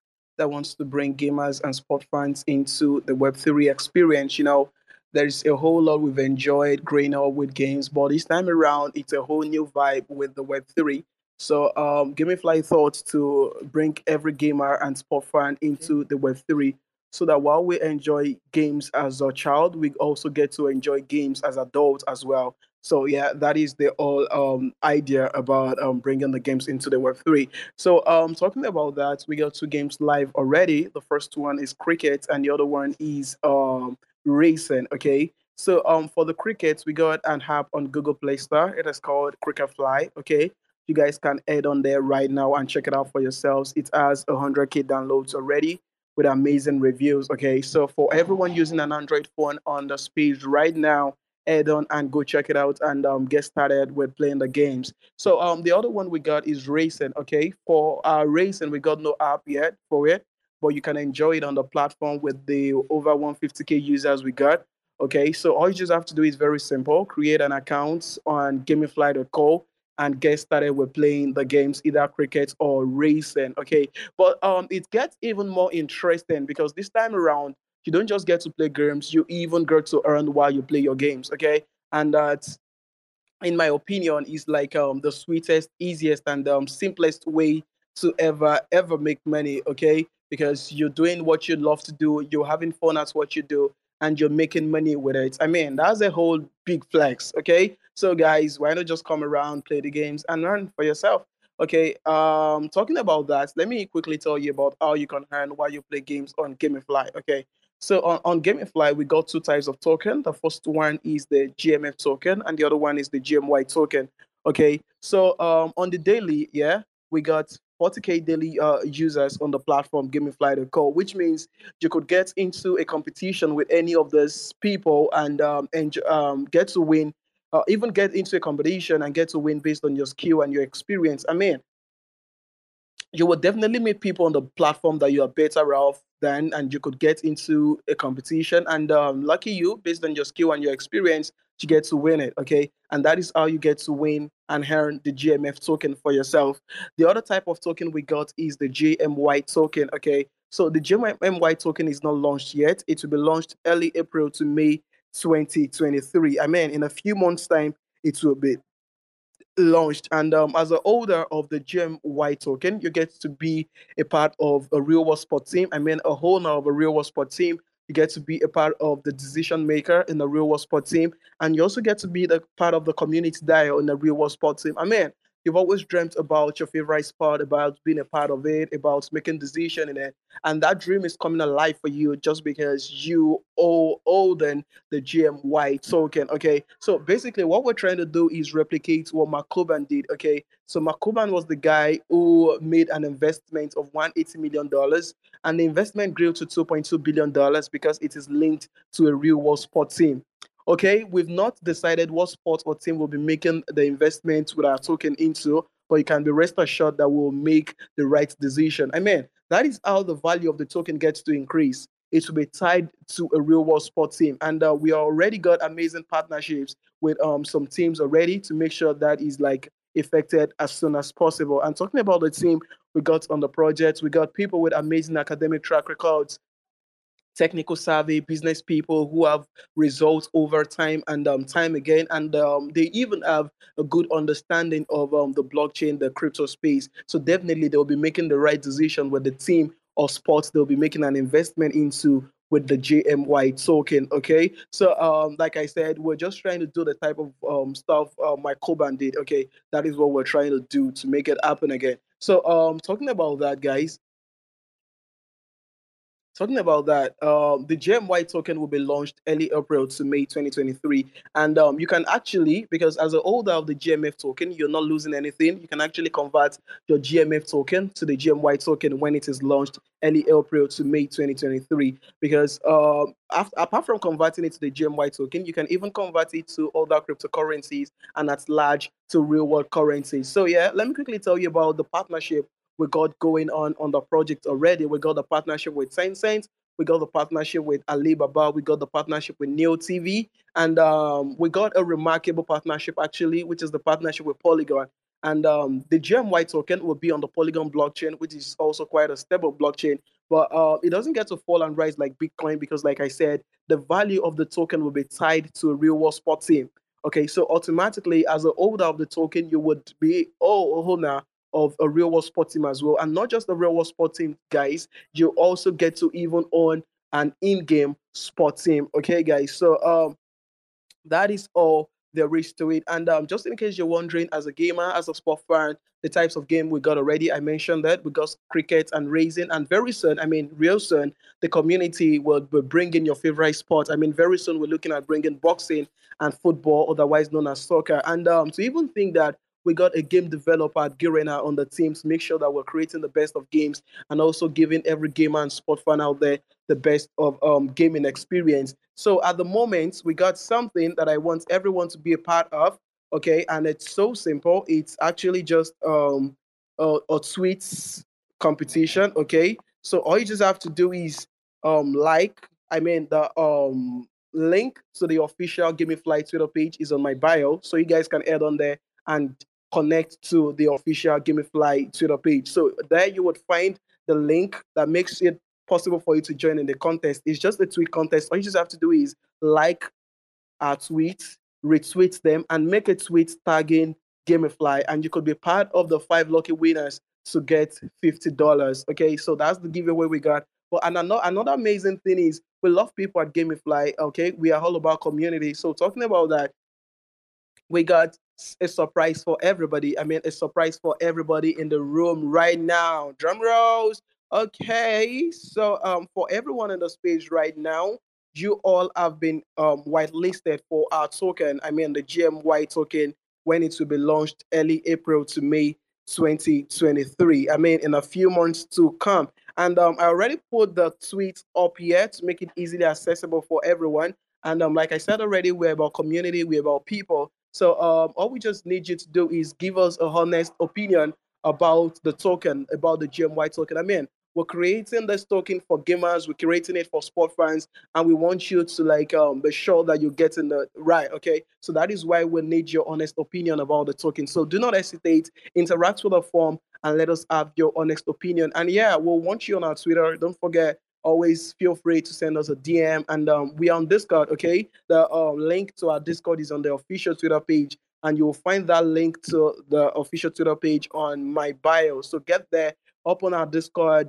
that wants to bring gamers and sport fans into the Web3 experience. You know, there's a whole lot we've enjoyed growing up with games, but this time around, it's a whole new vibe with the Web3. So, um, Gamifly thought to bring every gamer and sport fan into the Web3 so that while we enjoy games as a child, we also get to enjoy games as adults as well. So yeah, that is the whole um, idea about um, bringing the games into the Web3. So um, talking about that, we got two games live already. The first one is cricket, and the other one is um, racing. Okay. So um, for the cricket, we got an app on Google Play Store. It is called Cricket Fly. Okay. You guys can head on there right now and check it out for yourselves. It has 100k downloads already with amazing reviews. Okay, so for everyone using an Android phone on the speed right now, head on and go check it out and um, get started with playing the games. So um, the other one we got is racing. Okay, for uh, racing, we got no app yet for it, but you can enjoy it on the platform with the over 150k users we got. Okay, so all you just have to do is very simple: create an account on Gamifly.co and get started with playing the games, either cricket or racing. Okay, but um, it gets even more interesting because this time around, you don't just get to play games; you even get to earn while you play your games. Okay, and that, in my opinion, is like um the sweetest, easiest, and um simplest way to ever ever make money. Okay, because you're doing what you love to do, you're having fun at what you do, and you're making money with it. I mean, that's a whole big flex. Okay, so guys, why not just come around, play the games, and earn for yourself? Okay, um, talking about that, let me quickly tell you about how you can earn while you play games on Gamifly. Okay, so on, on Gamifly, we got two types of token. The first one is the GMF token, and the other one is the GMY token. Okay, so um, on the daily, yeah, we got 40k daily uh, users on the platform Gamifly.co, which means you could get into a competition with any of those people and um, and um, get to win, uh, even get into a competition and get to win based on your skill and your experience. I mean, you will definitely meet people on the platform that you are better off than, and you could get into a competition. And um, lucky you, based on your skill and your experience, you get to win it. Okay, and that is how you get to win and earn the GMF token for yourself. The other type of token we got is the GMY token. Okay, so the GMY token is not launched yet. It will be launched early April to May 2023. I mean, in a few months' time, it will be launched. And um, as a holder of the GMY token, you get to be a part of a real world sport team. I mean, a owner of a real world sport team. You get to be a part of the decision maker in the real world sport team, and you also get to be the part of the community dial in the real world sport team. I mean, you've always dreamt about your favorite sport, about being a part of it, about making decision in it, and that dream is coming alive for you just because you owe own the GMY token. Okay, so basically, what we're trying to do is replicate what Mark did. Okay, so Mark was the guy who made an investment of 180 million dollars, and the investment grew to 2.2 billion dollars because it is linked to a real world sport team. Okay, we've not decided what sport or team will be making the investment with our token into, but you can be rest assured that we'll make the right decision. I mean, that is how the value of the token gets to increase. It will be tied to a real world sport team, and uh, we already got amazing partnerships with um, some teams already to make sure that is like effected as soon as possible. And talking about the team we got on the project, we got people with amazing academic track records technical savvy business people who have results over time and um, time again and um, they even have a good understanding of um, the blockchain the crypto space so definitely they'll be making the right decision with the team of sports they'll be making an investment into with the GMY token. Okay, so um, like I said, we're just trying to do the type of um, stuff uh, Mark Cuban did. Okay, that is what we're trying to do to make it happen again. So um, talking about that, guys, talking about that, um, the GMY token will be launched early April to May 2023. And um, you can actually, because as a holder of the GMF token, you're not losing anything. You can actually convert your GMF token to the GMY token when it is launched early April to May 2023. Because um, after, apart from converting it to the GMY token, you can even convert it to other cryptocurrencies and at large to real world currencies. So, yeah, let me quickly tell you about the partnership we got going on on the project already. We got the partnership with Tencent. We got the partnership with Alibaba. We got the partnership with Neo TV. And um, we got a remarkable partnership, actually, which is the partnership with Polygon. And um, the GMY token will be on the Polygon blockchain, which is also quite a stable blockchain. But uh, it doesn't get to fall and rise like Bitcoin because, like I said, the value of the token will be tied to a real world spot team. Okay, so automatically, as a holder of the token, you would be oh, oh now of a real world sport team as well. And not just the real world sport team, guys, you also get to even own an in-game sport team. Okay, guys. So um that is all there is to it. And um, just in case you're wondering, as a gamer, as a sport fan, the types of game we got already, I mentioned that we got cricket and racing, and very soon, I mean, real soon, the community will be bringing your favorite sport. I mean, very soon we're looking at bringing boxing and football, otherwise known as soccer. And um, to even think that we got a game developer at Garena on the team to make sure that we're creating the best of games and also giving every gamer and sport fan out there the best of um, gaming experience. So at the moment, we got something that I want everyone to be a part of. Okay, and it's so simple. It's actually just um, a, a tweets competition. Okay, so all you just have to do is um, like. I mean the um link to the official Gamifly Twitter page is on my bio, so you guys can head on there and connect to the official Gamifly Twitter page. So there you would find the link that makes it possible for you to join in the contest. It's just a tweet contest. All you just have to do is like our tweets, retweet them, and make a tweet tagging Gamifly, and you could be part of the five lucky winners to get fifty dollars. Okay, so that's the giveaway we got. But another another amazing thing is we love people at Gamifly. Okay, we are all about community. So talking about that, we got a surprise for everybody. I mean, a surprise for everybody in the room right now. Drum rolls. Okay, so um, for everyone in the space right now, you all have been um, whitelisted for our token. I mean, the GMY token when it will be launched early April to May 2023. I mean, in a few months to come. And um, I already put the tweet up here to make it easily accessible for everyone. And um, like I said already, we're about community, we're about people. So um, all we just need you to do is give us a honest opinion about the token, about the GMY token. I mean, we're creating this token for gamers, we're creating it for sport fans, and we want you to like um, be sure that you're getting the right. Okay, so that is why we need your honest opinion about the token. So do not hesitate, interact with the form, and let us have your honest opinion. And yeah, we'll want you on our Twitter. Don't forget always feel free to send us a DM. And um, we are on Discord, okay? The uh, link to our Discord is on the official Twitter page. and you will find that link to the official Twitter page on my bio. So get there, open our Discord,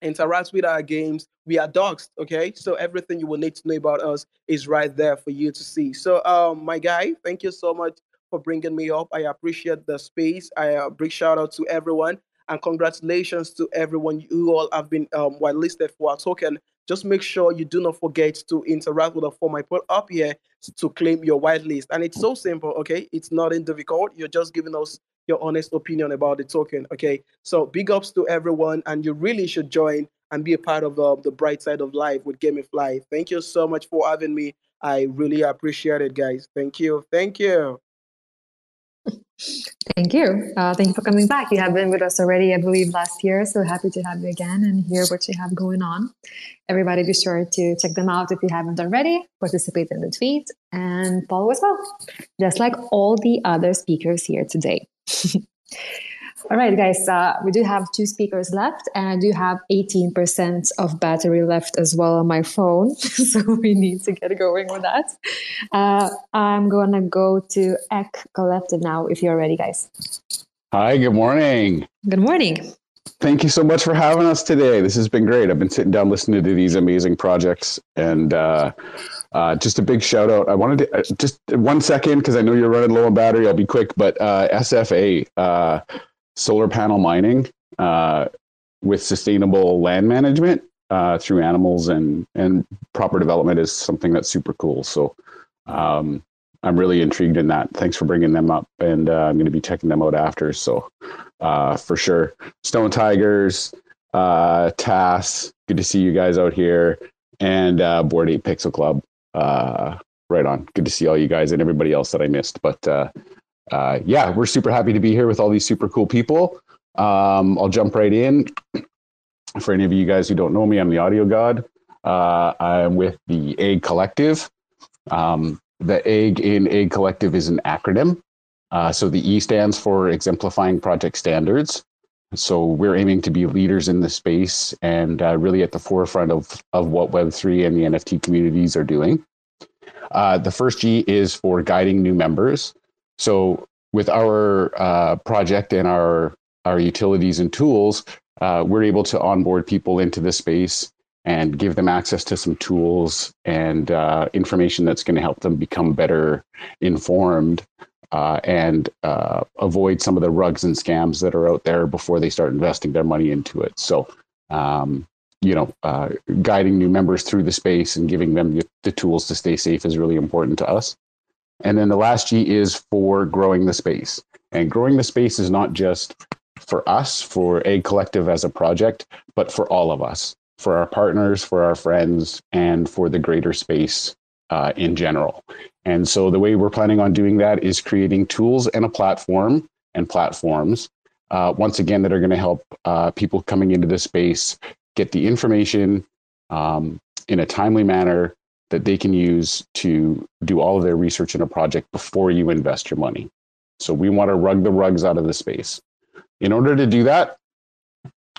interact with our games. We are doxxed, okay? So everything you will need to know about us is right there for you to see. So, um, my guy, thank you so much for bringing me up. I appreciate the space. I uh, big shout out to everyone and congratulations to everyone you all have been um, whitelisted for our token. Just make sure you do not forget to interact with the form I put up here to claim your whitelist. And it's so simple, okay? It's not nothing difficult. You're just giving us your honest opinion about the token. Okay, so big ups to everyone, and you really should join and be a part of uh, the bright side of life with Gamifly. Thank you so much for having me. I really appreciate it, guys. Thank you. Thank you. Thank you. Uh, thank you for coming back. You have been with us already, I believe, last year. So happy to have you again and hear what you have going on. Everybody, be sure to check them out if you haven't already. Participate in the tweet and follow as well, just like all the other speakers here today. All right, guys, uh, we do have two speakers left, and I do have 18% of battery left as well on my phone. so we need to get going with that. Uh, I'm going to go to Egg Collective now, if you're ready, guys. Hi, good morning. Good morning. Thank you so much for having us today. This has been great. I've been sitting down listening to these amazing projects and uh, uh, just a big shout out. I wanted to uh, just one second because I know you're running low on battery. I'll be quick, but uh, SFA, uh, solar panel mining uh, with sustainable land management uh, through animals and and proper development is something that's super cool. So um, I'm really intrigued in that. Thanks for bringing them up, and I'm going to be checking them out after. So for sure, Stoned Tigers, TAS, good to see you guys out here, and Bored Ape Pixel Club uh, right on. Good to see all you guys and everybody else that I missed. But uh, yeah, we're super happy to be here with all these super cool people. Um, I'll jump right in. For any of you guys who don't know me, I'm the audio god. Uh, I'm with the Egg Collective. Um, the Egg in Egg Collective is an acronym. Uh, so the E stands for Exemplifying Project Standards. So we're aiming to be leaders in the space and uh, really at the forefront of, of what Web3 and the NFT communities are doing. Uh, the first G is for guiding new members. So with our uh, project and our, our utilities and tools, uh, we're able to onboard people into the space and give them access to some tools and uh, information that's going to help them become better informed uh, and uh, avoid some of the rugs and scams that are out there before they start investing their money into it. So, um, you know, uh, guiding new members through the space and giving them the, the, tools to stay safe is really important to us. And then the last G is for growing the space. And growing the space is not just for us, for Egg Collective as a project, but for all of us, for our partners, for our friends, and for the greater space uh, in general. And so the way we're planning on doing that is creating tools and a platform and platforms, uh, once again, that are going to help uh, people coming into the space get the information um, in a timely manner that they can use to do all of their research in a project before you invest your money. So we want to rug the rugs out of the space. In order to do that,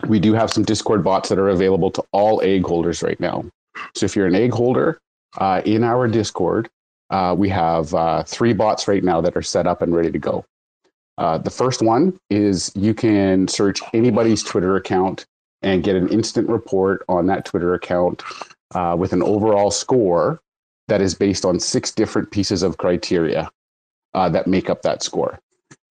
we do have some Discord bots that are available to all egg holders right now. So if you're an egg holder uh, in our Discord, uh, we have uh, three bots right now that are set up and ready to go. Uh, the first one is you can search anybody's Twitter account and get an instant report on that Twitter account uh, with an overall score that is based on six different pieces of criteria uh, that make up that score.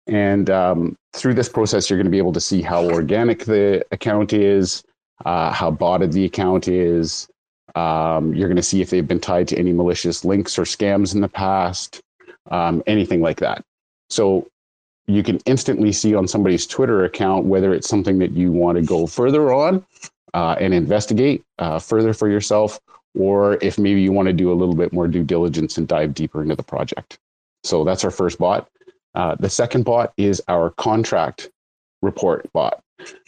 And um, through this process, you're going to be able to see how organic the account is, uh, how botted the account is, um, you're going to see if they've been tied to any malicious links or scams in the past, um, anything like that. So you can instantly see on somebody's Twitter account whether it's something that you want to go further on uh, and investigate uh, further for yourself, or if maybe you want to do a little bit more due diligence and dive deeper into the project. So that's our first bot. Uh, the second bot is our contract report bot.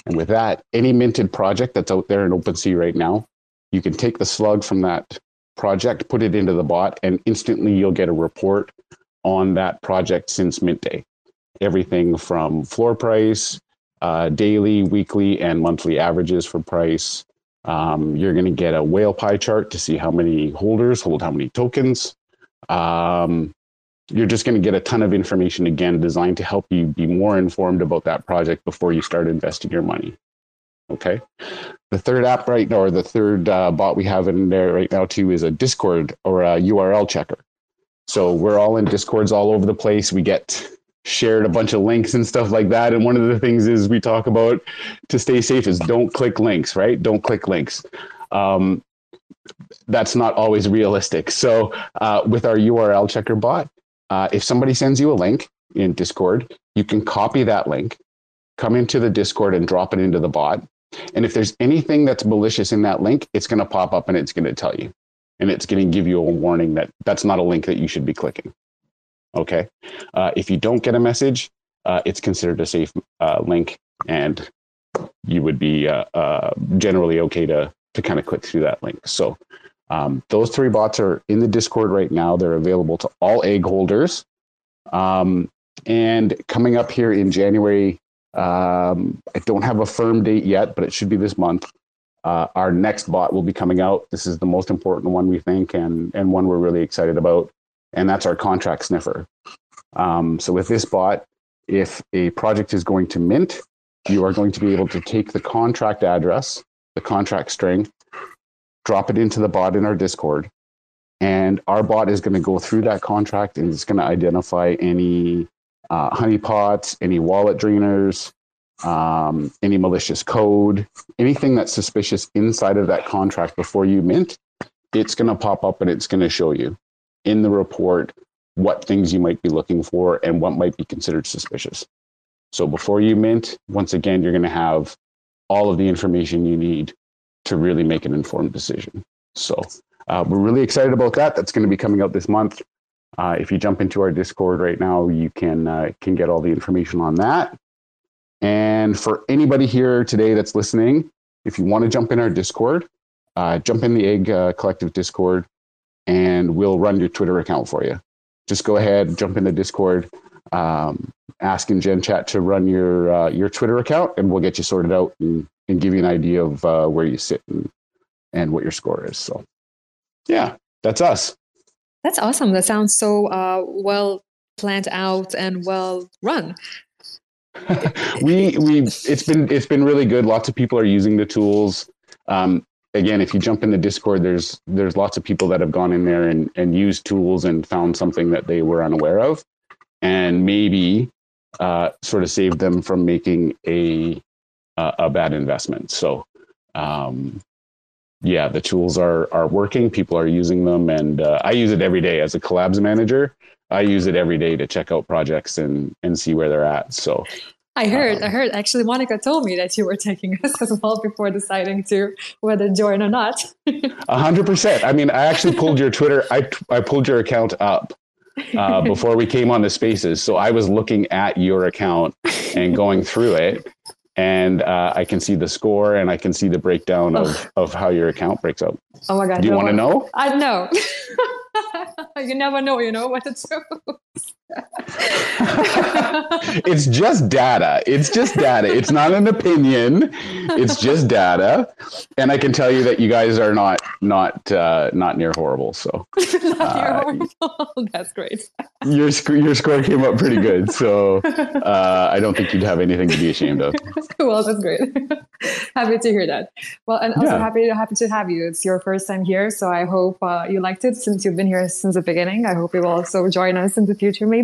And with that, any minted project that's out there in OpenSea right now you can take the slug from that project, put it into the bot, and instantly you'll get a report on that project since mint day. Everything from floor price, uh, daily, weekly, and monthly averages for price. Um, you're going to get a whale pie chart to see how many holders hold how many tokens. Um, you're just going to get a ton of information again designed to help you be more informed about that project before you start investing your money. Okay. The third app right now, or the third uh, bot we have in there right now too, is a Discord or a URL checker. So we're all in Discords all over the place. We get shared a bunch of links and stuff like that. And one of the things is we talk about to stay safe is don't click links, right? Don't click links. Um, that's not always realistic. So uh, with our URL checker bot, uh, if somebody sends you a link in Discord, you can copy that link, come into the Discord and drop it into the bot. And if there's anything that's malicious in that link, it's going to pop up and it's going to tell you. And it's going to give you a warning that that's not a link that you should be clicking. Okay. Uh, if you don't get a message, uh, it's considered a safe uh, link and you would be uh, uh, generally okay to, to kind of click through that link. So um, those three bots are in the Discord right now. They're available to all egg holders. Um, and coming up here in January, um, I don't have a firm date yet, but it should be this month. Uh, our next bot will be coming out. This is the most important one we think, and and one we're really excited about, and that's our contract sniffer. Um, so with this bot, if a project is going to mint, you are going to be able to take the contract address, the contract string, drop it into the bot in our Discord, and our bot is going to go through that contract and it's going to identify any uh, honeypots, any wallet drainers, um, any malicious code, anything that's suspicious inside of that contract before you mint. It's going to pop up and it's going to show you in the report what things you might be looking for and what might be considered suspicious. So before you mint, once again, you're going to have all of the information you need to really make an informed decision. So uh, we're really excited about that. That's going to be coming out this month. Uh, if you jump into our Discord right now, you can uh, can get all the information on that. And for anybody here today that's listening, if you want to jump in our Discord, uh, jump in the Egg uh, Collective Discord, and we'll run your Twitter account for you. Just go ahead, jump in the Discord, um, ask in Gen Chat to run your uh, your Twitter account, and we'll get you sorted out and and give you an idea of uh, where you sit and, and what your score is. So, yeah, that's us. That's awesome. That sounds so uh, well planned out and well run. we we it's been it's been really good. Lots of people are using the tools. Um, again, if you jump in the Discord, there's there's lots of people that have gone in there and and used tools and found something that they were unaware of, and maybe uh, sort of saved them from making a a, a bad investment. So, um, yeah, the tools are are working. People are using them, and uh, I use it every day as a collabs manager. I use it every day to check out projects and and see where they're at. So. I heard, I heard. Actually, Monika told me that you were taking us as well before deciding to whether join or not. A hundred percent. I mean, I actually pulled your Twitter. I I pulled your account up uh, before we came on the spaces. So I was looking at your account and going through it, and uh, I can see the score and I can see the breakdown of, of how your account breaks up. Oh my god! Do you no, want to know? I know. you never know, you know what to choose. it's just data. It's just data. It's not an opinion. It's just data. And I can tell you that you guys are not not uh, not near horrible. So not near horrible. That's great. your sc- your score came up pretty good. So uh, I don't think you'd have anything to be ashamed of. well, that's great. happy to hear that. Well, and also Yeah. happy happy to have you. It's your first time here, so I hope uh, you liked it since you've been here since the beginning. I hope you will also join us in the future, maybe.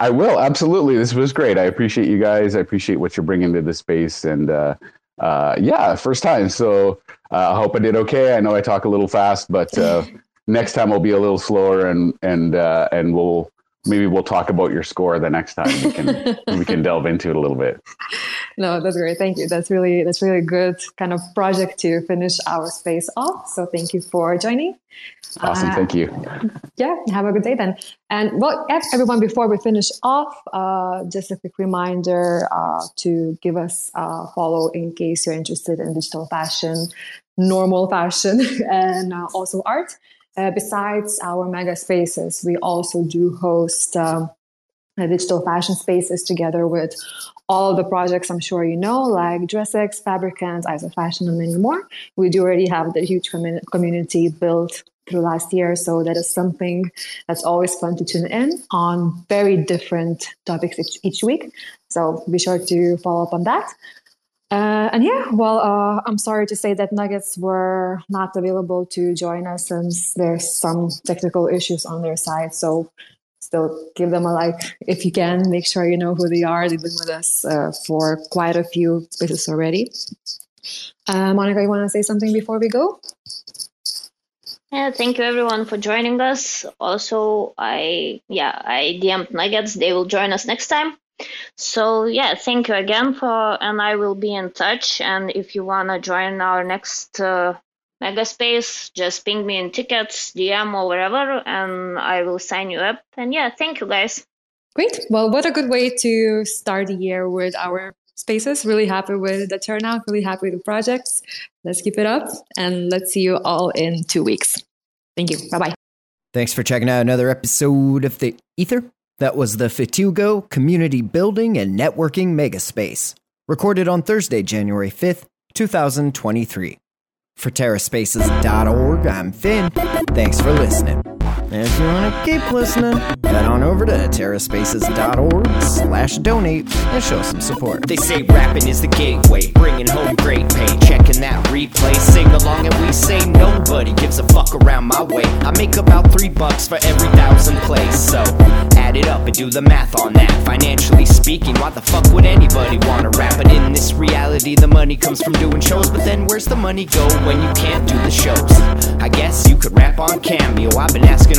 I will absolutely. This was great. I appreciate you guys. I appreciate what you're bringing to the space, and uh, uh, yeah, first time. So uh, I hope I did okay. I know I talk a little fast, but uh, next time I'll be a little slower, and and uh, and we'll maybe we'll talk about your score the next time. We can we can delve into it a little bit. No, that's great. Thank you. That's really that's really a good kind of project to finish our space off. So thank you for joining. Awesome. Uh, Thank you. yeah have a good day then and well everyone before we finish off uh, just a quick reminder uh, to give us a follow in case you're interested in digital fashion normal fashion and uh, also art uh, besides our mega spaces we also do host um, uh, digital fashion spaces together with all of the projects I'm sure you know, like DressX, Fabricant, Eyes of Fashion, and many more. We do already have the huge commu- community built through last year. So that is something that's always fun to tune in on very different topics each, each week. So be sure to follow up on that. Uh, and yeah, well, uh, I'm sorry to say that Nuggets were not available to join us since there's some technical issues on their side. So still give them a like if you can. Make sure you know who they are. They've been with us uh, for quite a few spaces already. Uh, Monika, you want to say something before we go? Yeah, thank you everyone for joining us. Also, I yeah, I DM'd Nuggets. They will join us next time. So yeah, thank you again for, and I will be in touch. And if you wanna join our next uh, mega space, just ping me in tickets, DM or wherever, and I will sign you up. And yeah, thank you guys. Great. Well, what a good way to start the year with our spaces. Really happy with the turnout. Really happy with the projects. Let's keep it up, and let's see you all in two weeks. Thank you. Bye bye. Thanks for checking out another episode of the Ether. That was the Futugo Community Building and Networking Megaspace, recorded on Thursday, January 5th, 2023. For TerraSpaces.org, I'm Finn. Thanks for listening. If you want to keep listening, head on over to terraspaces.org slash donate and show some support. They say rapping is the gateway, bringing home great pay. Checking that replay, sing along, and we say nobody gives a fuck around my way. I make about three bucks for every thousand plays, so add it up and do the math on that. Financially speaking, why the fuck would anybody wanna rap? But in this reality, the money comes from doing shows, but then where's the money go when you can't do the shows? I guess you could rap on Cameo. I've been asking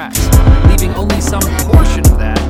tracks, leaving only some portion of that